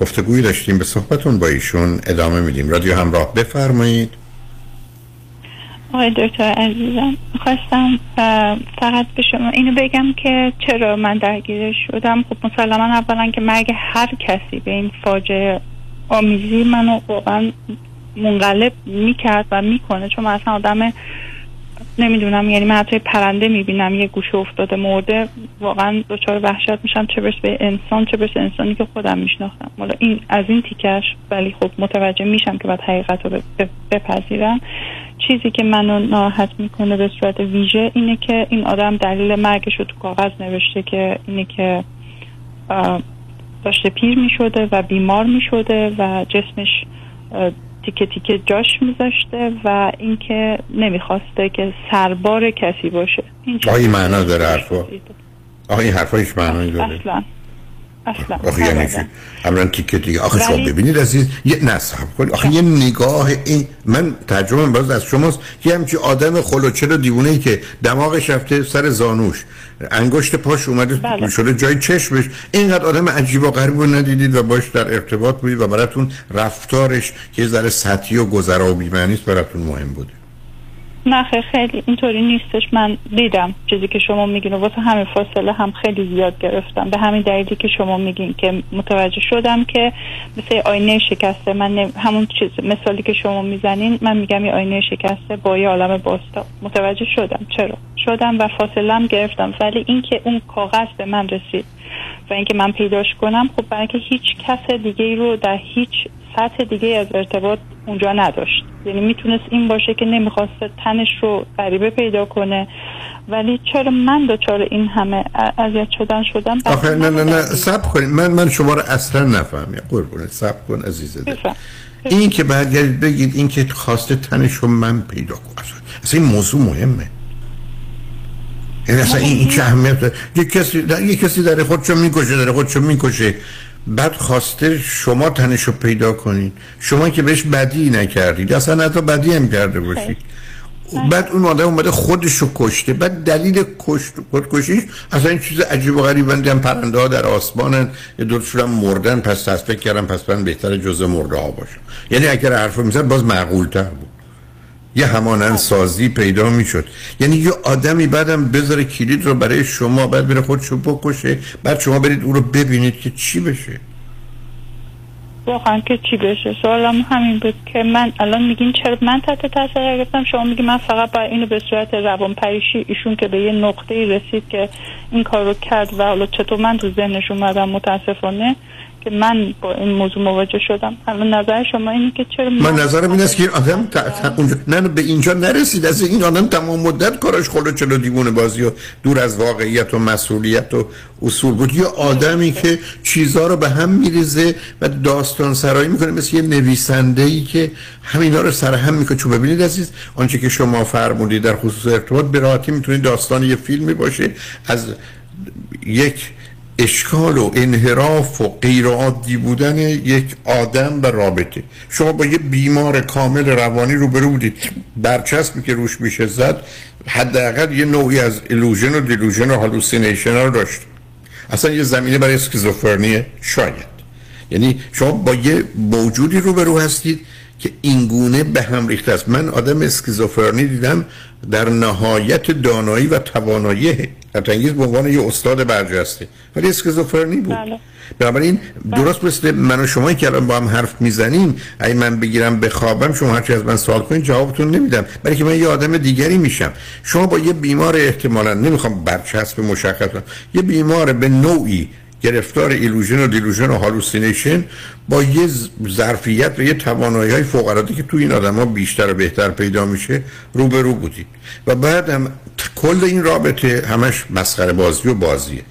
گفتگوی داشتیم. به صحبتون با ایشون ادامه میدیم. رادیو همراه بفرمایید. آقای دکتر عزیزم خواستم فقط به شما اینو بگم که چرا من درگیر شدم؟ خب مسلما اولا که مرگ هر کسی به این فاجعه آمیزی منو واقعا منقلب می‌کرد و می‌کنه چون من اصلا آدم نمی‌دونم یعنی من حتی پرنده می‌بینم یه گوشه افتاده مرده واقعا دچار وحشت میشم چه برس به انسان چه برس انسانی که خودم میشناختم. حالا این از این تیکش ولی خب متوجه میشم که باید حقیقت رو بپذیرم. چیزی که منو ناراحت می‌کنه به صورت ویژه اینه که این آدم دلیل مرگش رو تو کاغذ نوشته که اینه که داشته پیر می‌شده و بیمار می‌شده و جسمش تیکه تیکه جاش میذاشته و اینکه نمی‌خواسته که سربار کسی باشه. این معنا داره حرفا. آقا این حرفا هیچ معنی داره اصلا. اصلا آخه یعنی چی؟ عملا تیکه دیگه؟ آخه شما ببینید عزیز یه نصب کنید آخه یه نگاه این من ترجمه باز از شماست. یه همچی آدم خلوچه و دیوونه ای که دماغش رفته سر زانوش. انگشت پاش اومده بله. شده جای چشمش. اینقدر آدم عجیب و غریب رو ندیدید و باش در ارتباط بودید و براتون رفتارش که ذره سطحی و گذرا و بی‌معنی براتون مهم بوده. نه خیلی اینطوری نیستش. من دیدم چیزی که شما میگین و واسه همین فاصله هم خیلی زیاد گرفتم. به همین دلیلی که شما میگین که متوجه شدم که مثل آینه شکسته. من همون چیز مثالی که شما می‌زنین من میگم یه آینه شکسته با یه عالم باستا متوجه شدم. چرا؟ شدم و فاصله هم گرفتم. ولی اینکه اون کاغذ به من رسید و اینکه من پیداش کنم خب برای اینکه هیچ کس دیگه رو در هیچ سطح دیگه از ارتباط اونجا نداشت. یعنی می‌تونست این باشه که نمی‌خواسته تنش رو غریبه پیدا کنه. ولی چرا من دچار این همه اذیت شدن شدم؟ آخه نه نه نه سب کنید. من من شما رو اصلا نفهمیم قربونه سب کن عزیزه این که برگردید بگید این که خواسته تنش رو من پیدا کنم. اصلا این موضوع مهمه. یعنی اصلا این, این چه اهمیت یه کسی در یه کسی داره خودشو می‌کشه داره خودشو می‌کشه. بعد خواسته شما تنشو پیدا کنید. شما که بهش بدی نکردید. اصلا حتی بدی هم کرده باشید بعد اون آدم اومده خودشو کشته. بعد دلیل کشت خودکشیش اصلا این چیز عجیب و غریب. هم پرنده ها در آسمانن. یه دور مردن. پس تصفیه کردم پس من بهتر جزء مرده ها باشم. یعنی اگر حرف می‌زد باز معقول تر بود. یه همانند سازی پیدا می‌شد. یعنی یه آدمی بعدم بذاره کلید رو برای شما بعد بره خودشو بکشه بعد شما برید او رو ببینید که چی بشه. واقعا که چی بشه؟ سوالم همین بود که من الان میگین چرا من تحت تاثیر گرفتم؟ شما میگی من فقط با اینو به صورت روان پریشی ایشون که به یه نقطه رسید که این کار رو کرد و حالا چطور من تو ذهنش اومدم متاسفانه که من با این موضوع مواجه شدم. الان نظر شما اینه که چرا من نظرم این است که آدم ت... اونجا نه به اینجا نرسید. از این آدم تمام مدت کارش خلو چلو دیوونه بازی و دور از واقعیت و مسئولیت و اصول بود. یه آدمی که چیزها رو به هم میریزه و داستان سرایی می‌کنه مثل یه نویسنده ای که همینا رو سر هم می‌کنه. چون ببینید عزیز آنچه که شما فرمودید در خصوص ارتباط به راحتی می‌تونید داستان یه فیلمی باشه. از یک اشکال و انحراف و غیرعادی بودن یک آدم و رابطه. شما با یه بیمار کامل روانی روبرو بودید. برچسبی که روش میشه زد حداقل یه نوعی از illusion و delusion و hallucination رو داشت. اصلا یه زمینه برای اسکیزوفرنی شاید. یعنی شما با یه موجودی روبرو هستید که اینگونه به هم ریخته است. من آدم اسکیزوفرنی دیدم در نهایت دانایی و توانایی انگیز به عنوان یه استاد برجسته ولی اسکیزوفرنی بود. بله. بنابراین درست مثل من و شما که الان با هم حرف می‌زنیم اگه من بگیرم بخوابم شما هرچی از من سوال کنید جوابتون نمیدم. برای که من یه آدم دیگری میشم. شما با یه بیمار احتمالا نمی‌خوام برچسب مشخص کنم یه بیمار به نوعی گرفتار illusion و delusion و hallucination با یه ظرفیت و یه توانایی های فوق که تو این آدما بیشتر و بهتر پیدا میشه روبرو بودید و بعد هم کل این رابطه همش مسخره بازی و بازیه.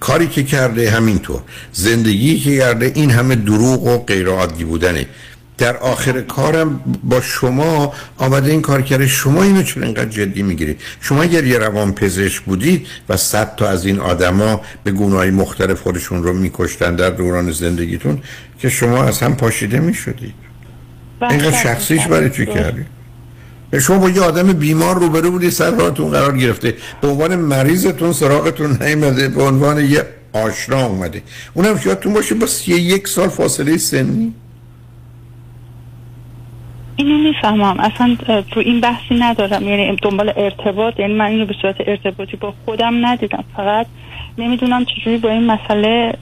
کاری که کرده همینطور. زندگی که کرده این همه دروغ و غیر عادی بودنه. در آخر کارم با شما آمده این کار کرده. شما اینو چرا اینقدر جدی می‌گیرید شما اگر یه روان پزشک بودید و صد تا از این آدما به گونه‌های مختلف خودشون رو میکشتن در دوران زندگیتون که شما از هم پاشیده می‌شدید. اینقدر شخصیش برای چی کردی؟ شما با یه آدم بیمار روبرو بودی سر راهتون قرار گرفته. به عنوان مریضتون سراغتون نیامده به عنوان یه آشنا اومده. اونم یادتون باشه با سی یک سال فاصله سنی. اینو می‌فهمم. اصلا رو این بحثی ندارم. یعنی دنبال ارتباط. یعنی من اینو به صورت ارتباطی با خودم ندیدم. فقط نمی‌دونم چجوری با این مسئله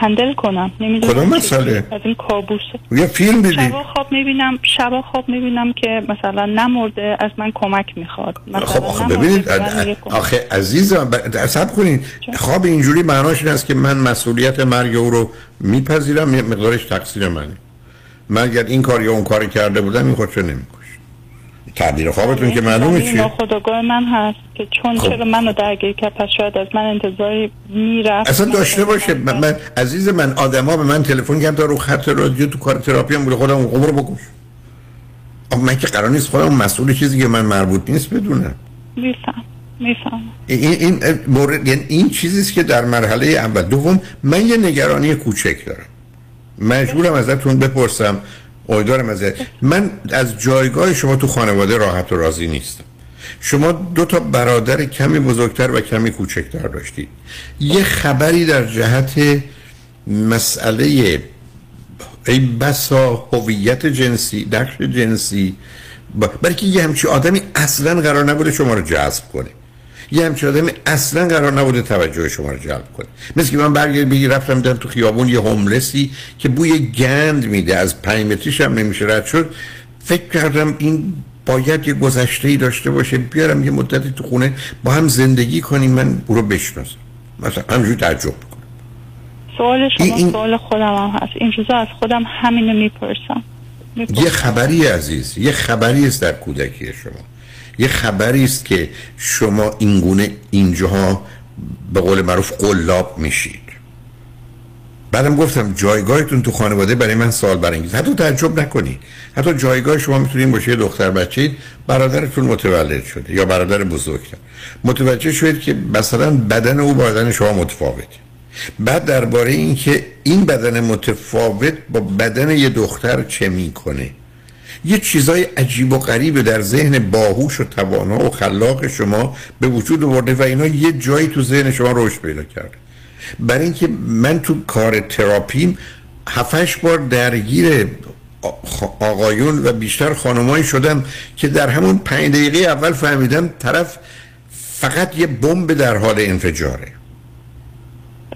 هندل کنم. نمی‌دونم کدوم مسئله؟ از این کابوسه یه فیلم دیدی؟ شبا خواب می‌بینم شبا خواب می‌بینم که مثلا نمرده از من کمک می‌خواد. خب آخه نمرده، ببینید. آخه عزیزم ب- صبر کنید خواب اینجوری معناش این است که من مسئولیت مرگ او رو میپذیرم مقدارش تقصیر منه. من اگر این کار یا اون کاری کرده بودم این خودشو نمیکش تعبیر خوابتون که معلومه ولی چیه؟ ناخودآگاه من هست که چون خب. چرا منو درگیر کرد پس شاید از من انتظاری می‌رفت. اصلا داشته باشه. من, من عزیز من آدما به من تلفن کردن تا رو خط رادیو تو کار تراپی هم بوده خودم اون رو بکش. من که قرار نیست خودم مسئول چیزی که من مربوط نیست بدونم. میفهم. میفهم. این این مورد یعنی این چیزی است که در مرحله اول. دوم من یه نگرانی کوچک دارم. مجبورم ازتون بپرسم. امیدوارم از من از جایگاه شما تو خانواده راحت و راضی نیستم. شما دو تا برادر کمی بزرگتر و کمی کوچکتر داشتید. یه خبری در جهت مسئله ای بسا هویت جنسی نقش جنسی برای که یه همچی آدمی اصلا قرار نبوده شما رو جذب کنه. یه همچی آدمی اصلا قرار نبوده توجه شما رو جلب کنه. مثل که من برگرد بگی رفتم دیدم تو خیابون یه هوملسی که بوی گند میده. از پنج متریش هم نمیشه رد شد. فکر کردم این باید یه گذشته ای داشته باشه. بیارم یه مدتی تو خونه با هم زندگی کنیم. من او رو بشناسم. مثلا همینجوری تعجب سوال شما این- این- سوال خودم هم هست. این روزا از خودم همینو می‌پرسم. یه خبری عزیز یه خبری است در کودکی شما. یه خبری است که شما اینگونه اینجاها به قول معروف قلاب میشید. بعدم گفتم جایگاهتون تو خانواده برای من سوال برانگیز. حتی تعجب نکنید حتی جایگاه شما می‌تونید باشه یه دختر بچه برادرتون متولد شده یا برادر بزرگتر متوجه شدید که مثلا بدن او با بدن شما متفاوته بعد درباره این که این بدن متفاوت با بدن یه دختر چه می‌کنه. یه چیزای عجیب و غریبه در ذهن باهوش و توانا و خلاق شما به وجود آورده و اینا یه جایی تو ذهن شما رشد پیدا کرده. برای اینکه من تو کار تراپیم هفتش بار درگیر آقایون و بیشتر خانمایی شدم که در همون پنج دقیقه اول فهمیدم طرف فقط یه بمب در حال انفجاره.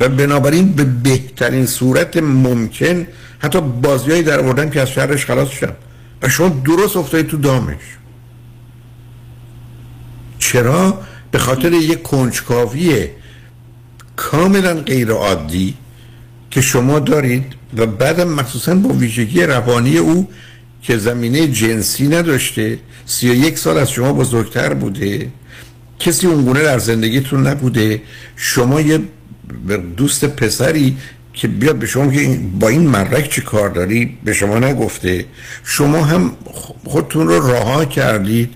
و بنابراین به بهترین صورت ممکن حتی بازیایی در آوردم که از شرش خلاص شدم و شما درست افتادید تو دامش چرا؟ به خاطر یک کنجکاوی کاملا غیر عادی که شما دارید و بعدم مخصوصا با ویژگی روانی او که زمینه جنسی نداشته سی و یک سال از شما بزرگتر بوده کسی اونگونه در زندگیتون نبوده شما یه دوست پسری که بیاد به شما که با این مرک چی کار داری؟ به شما نگفته. شما هم خودتون رو رها کردید.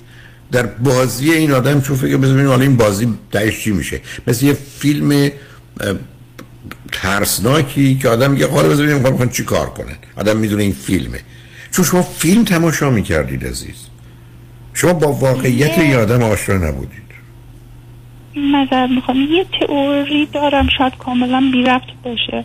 در بازی این آدم چون فکر بزنید حالا این بازی تهش چی میشه. مثل یه فیلم ترسناکی که آدم میگه حالا بذاریم می‌خوان چی کار کنن. آدم می‌دونه این فیلمه. چون شما فیلم تماشا می‌کردید عزیز. شما با واقعیت این آدم آشنا نبودید. نظر می‌خوام؟ یه تئوری دارم شاید کاملا بی ربط باشه.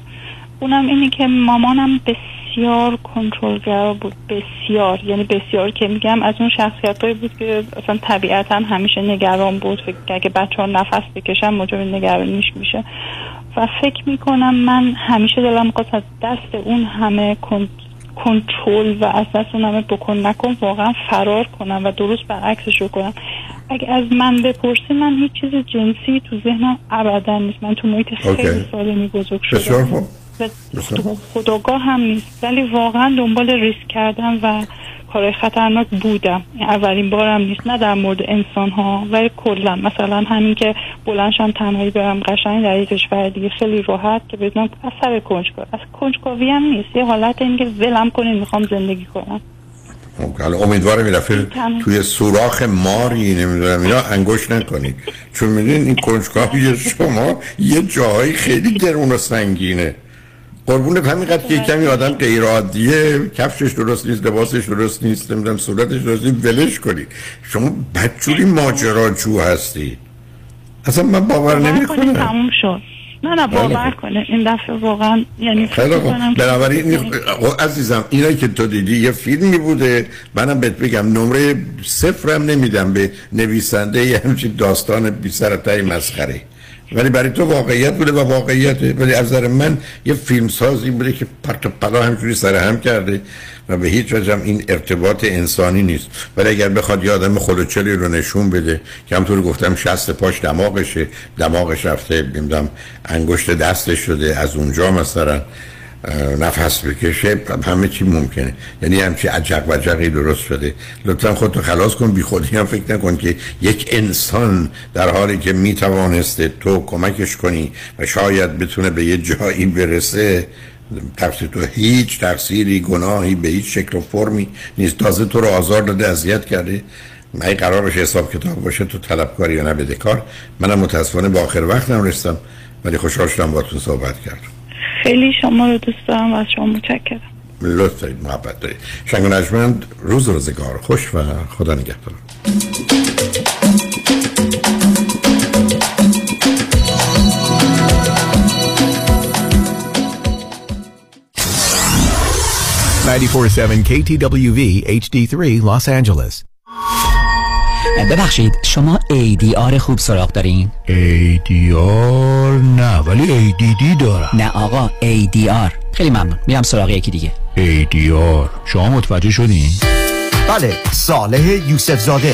اونم اینه که مامانم بسیار کنترلگر بود بسیار. یعنی بسیار که میگم از اون شخصیت بود که اصلا طبیعتا همیشه نگران بود. فکر که اگه بچه ها نفس بکشن موجب نگرانیش میشه. و فکر می‌کنم من همیشه دلم می‌خواست از دست اون همه کن- کنترل و از دست اون همه بکن نکن واقعا فرار کنم و درست برعکسش رو کنم. اگه از من بپرسی من هیچ چیز جنسی تو ذهنم ابدا نیست. من تو محیط خیلی اوکی. سالمی بزرگ شدم. خداگاه هم نیست. ولی واقعا دنبال ریسک کردن و کارهای خطرناک بودم. اولین بارم نیست. نه در مورد انسان ها ولی کلا. مثلا همین که بلنشم تنهایی برم قشنگ در یک کشور دیگه خیلی راحت که بدونم اثر کنجکاوی از کنجکاوی هم نیست. یه حالت این که ولم کنین می‌خوام زندگی کنم. خب، حالا امیدوارم این. توی سوراخ ماری نمی‌دونم اینا انگوش نکنید. چون می‌دونین این کنجکاوی شما یه جاهایی خیلی درون و سنگینه. قربون همینقدر که کمی آدم غیر عادیه کفشش درست نیست لباسش درست نیست نمی‌دونم صورتش درست نیست ولش کنید شما بدجوری ماجراجو هستید اصلا من باور باور نمی کنین کنم تموم شد. نه نه باور کنه این دفعه واقعا یعنی خیلی خوب. بنابراین این- عزیزم اینایی که تو دیدی یه فیلمی بوده. منم بهت بگم نمره صفرم نمیدم به نویسنده یه همچین داستان بی مسخره. ولی برای تو واقعیت بوده و واقعیته ولی از نظر من یه فیلم سازی بوده که پرت و پلا همجوری سر هم کرده و به هیچ وجه این ارتباط انسانی نیست. ولی اگر بخواد یه آدم خلوچلی رو نشون بده که همطور گفتم شست پاش دماغشه دماغش رفته نمی‌دونم انگشت دستش شده از اونجا مثلا. نفس بکشه همه چی ممکنه. یعنی همچی عجق و عجقی درست شده. لطفا خودتو خلاص کن بی خودی هم فکر نکن که یک انسان در حالی که می توانسته تو کمکش کنی و شاید بتونه به یه جایی برسه تقصیر تو هیچ تقصیری گناهی به هیچ شکل و فرمی نیست. تازه تو رو آزار داده اذیت کرده. من قرارش حساب کتاب باشه تو طلبکاری یا نه بدهکار. منم متاسفانه به آخر وقتم رسیدم ولی خوشحال شدم باهاتون صحبت کردم. خیلی شما رو دوست دارم و از شما متشکرم. لطف دارید محبت دارید. شنگ و نجمند روز و روزگار خوش و خدا نگهدار. ninety-four-seven KTWV HD3 Los Angeles. ببخشید شما ADR خوب سراغ دارین؟ ADR نه ولی ADD دارم. نه آقا ADR خیلی ممنون میرم سراغ یکی دیگه. ADR شما متوجه شدین؟ بله صالح یوسف زاده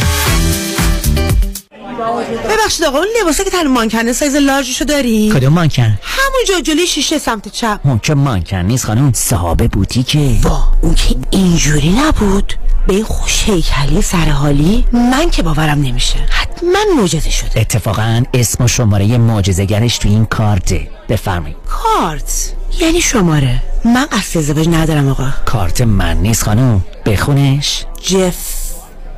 ببخشید آقا اون لباسه که تن مانکنه سایز large شو داری؟ کدوم مانکن؟ همونجا جلوی شیشه سمت چپ. اون که مانکن نیست خانم صاحب بوتیکه. با اون که اینجوری نبود به این خوش هیکلی سرحالی من که باورم نمیشه. حتما معجزه شده. اتفاقا اسم و شماره معجزه‌گرش تو این کارته. بفرمایید. کارت؟ یعنی شماره. من قصد ازدواج ندارم آقا. کارت من نیست خانم. بخونش. جف.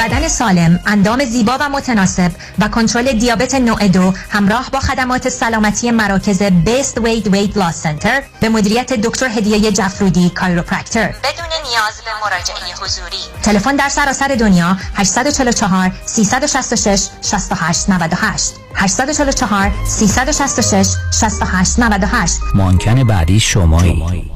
بدن سالم، اندام زیبا و متناسب و کنترل دیابت نوع دو همراه با خدمات سلامتی مراکز Best Way Weight Loss Center به مدیریت دکتر هدیه جفرودی chiropractor بدون نیاز به مراجعه حضوری. تلفن در سراسر دنیا 844 366 68 98 844 366 68 98 مانکن بعدی شمایی.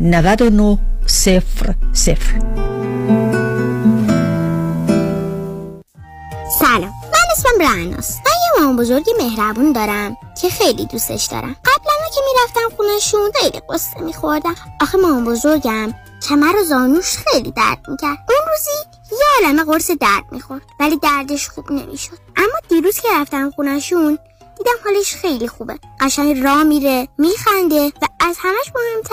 99 صفر صفر. سلام من اسمم رعناست من یه مامان بزرگی مهربون دارم که خیلی دوستش دارم. قبلا که می‌رفتم خونشون خیلی قصه میخوردم. آخه مامان بزرگم کمر و زانوش خیلی درد می‌کرد. اون روزی یه عالمه قرص درد می‌خورد ولی دردش خوب نمی‌شد. اما دیروز که رفتم خونشون دیدم حالش خیلی خوبه. قشنگ را میره میخنده و از همش مهمتر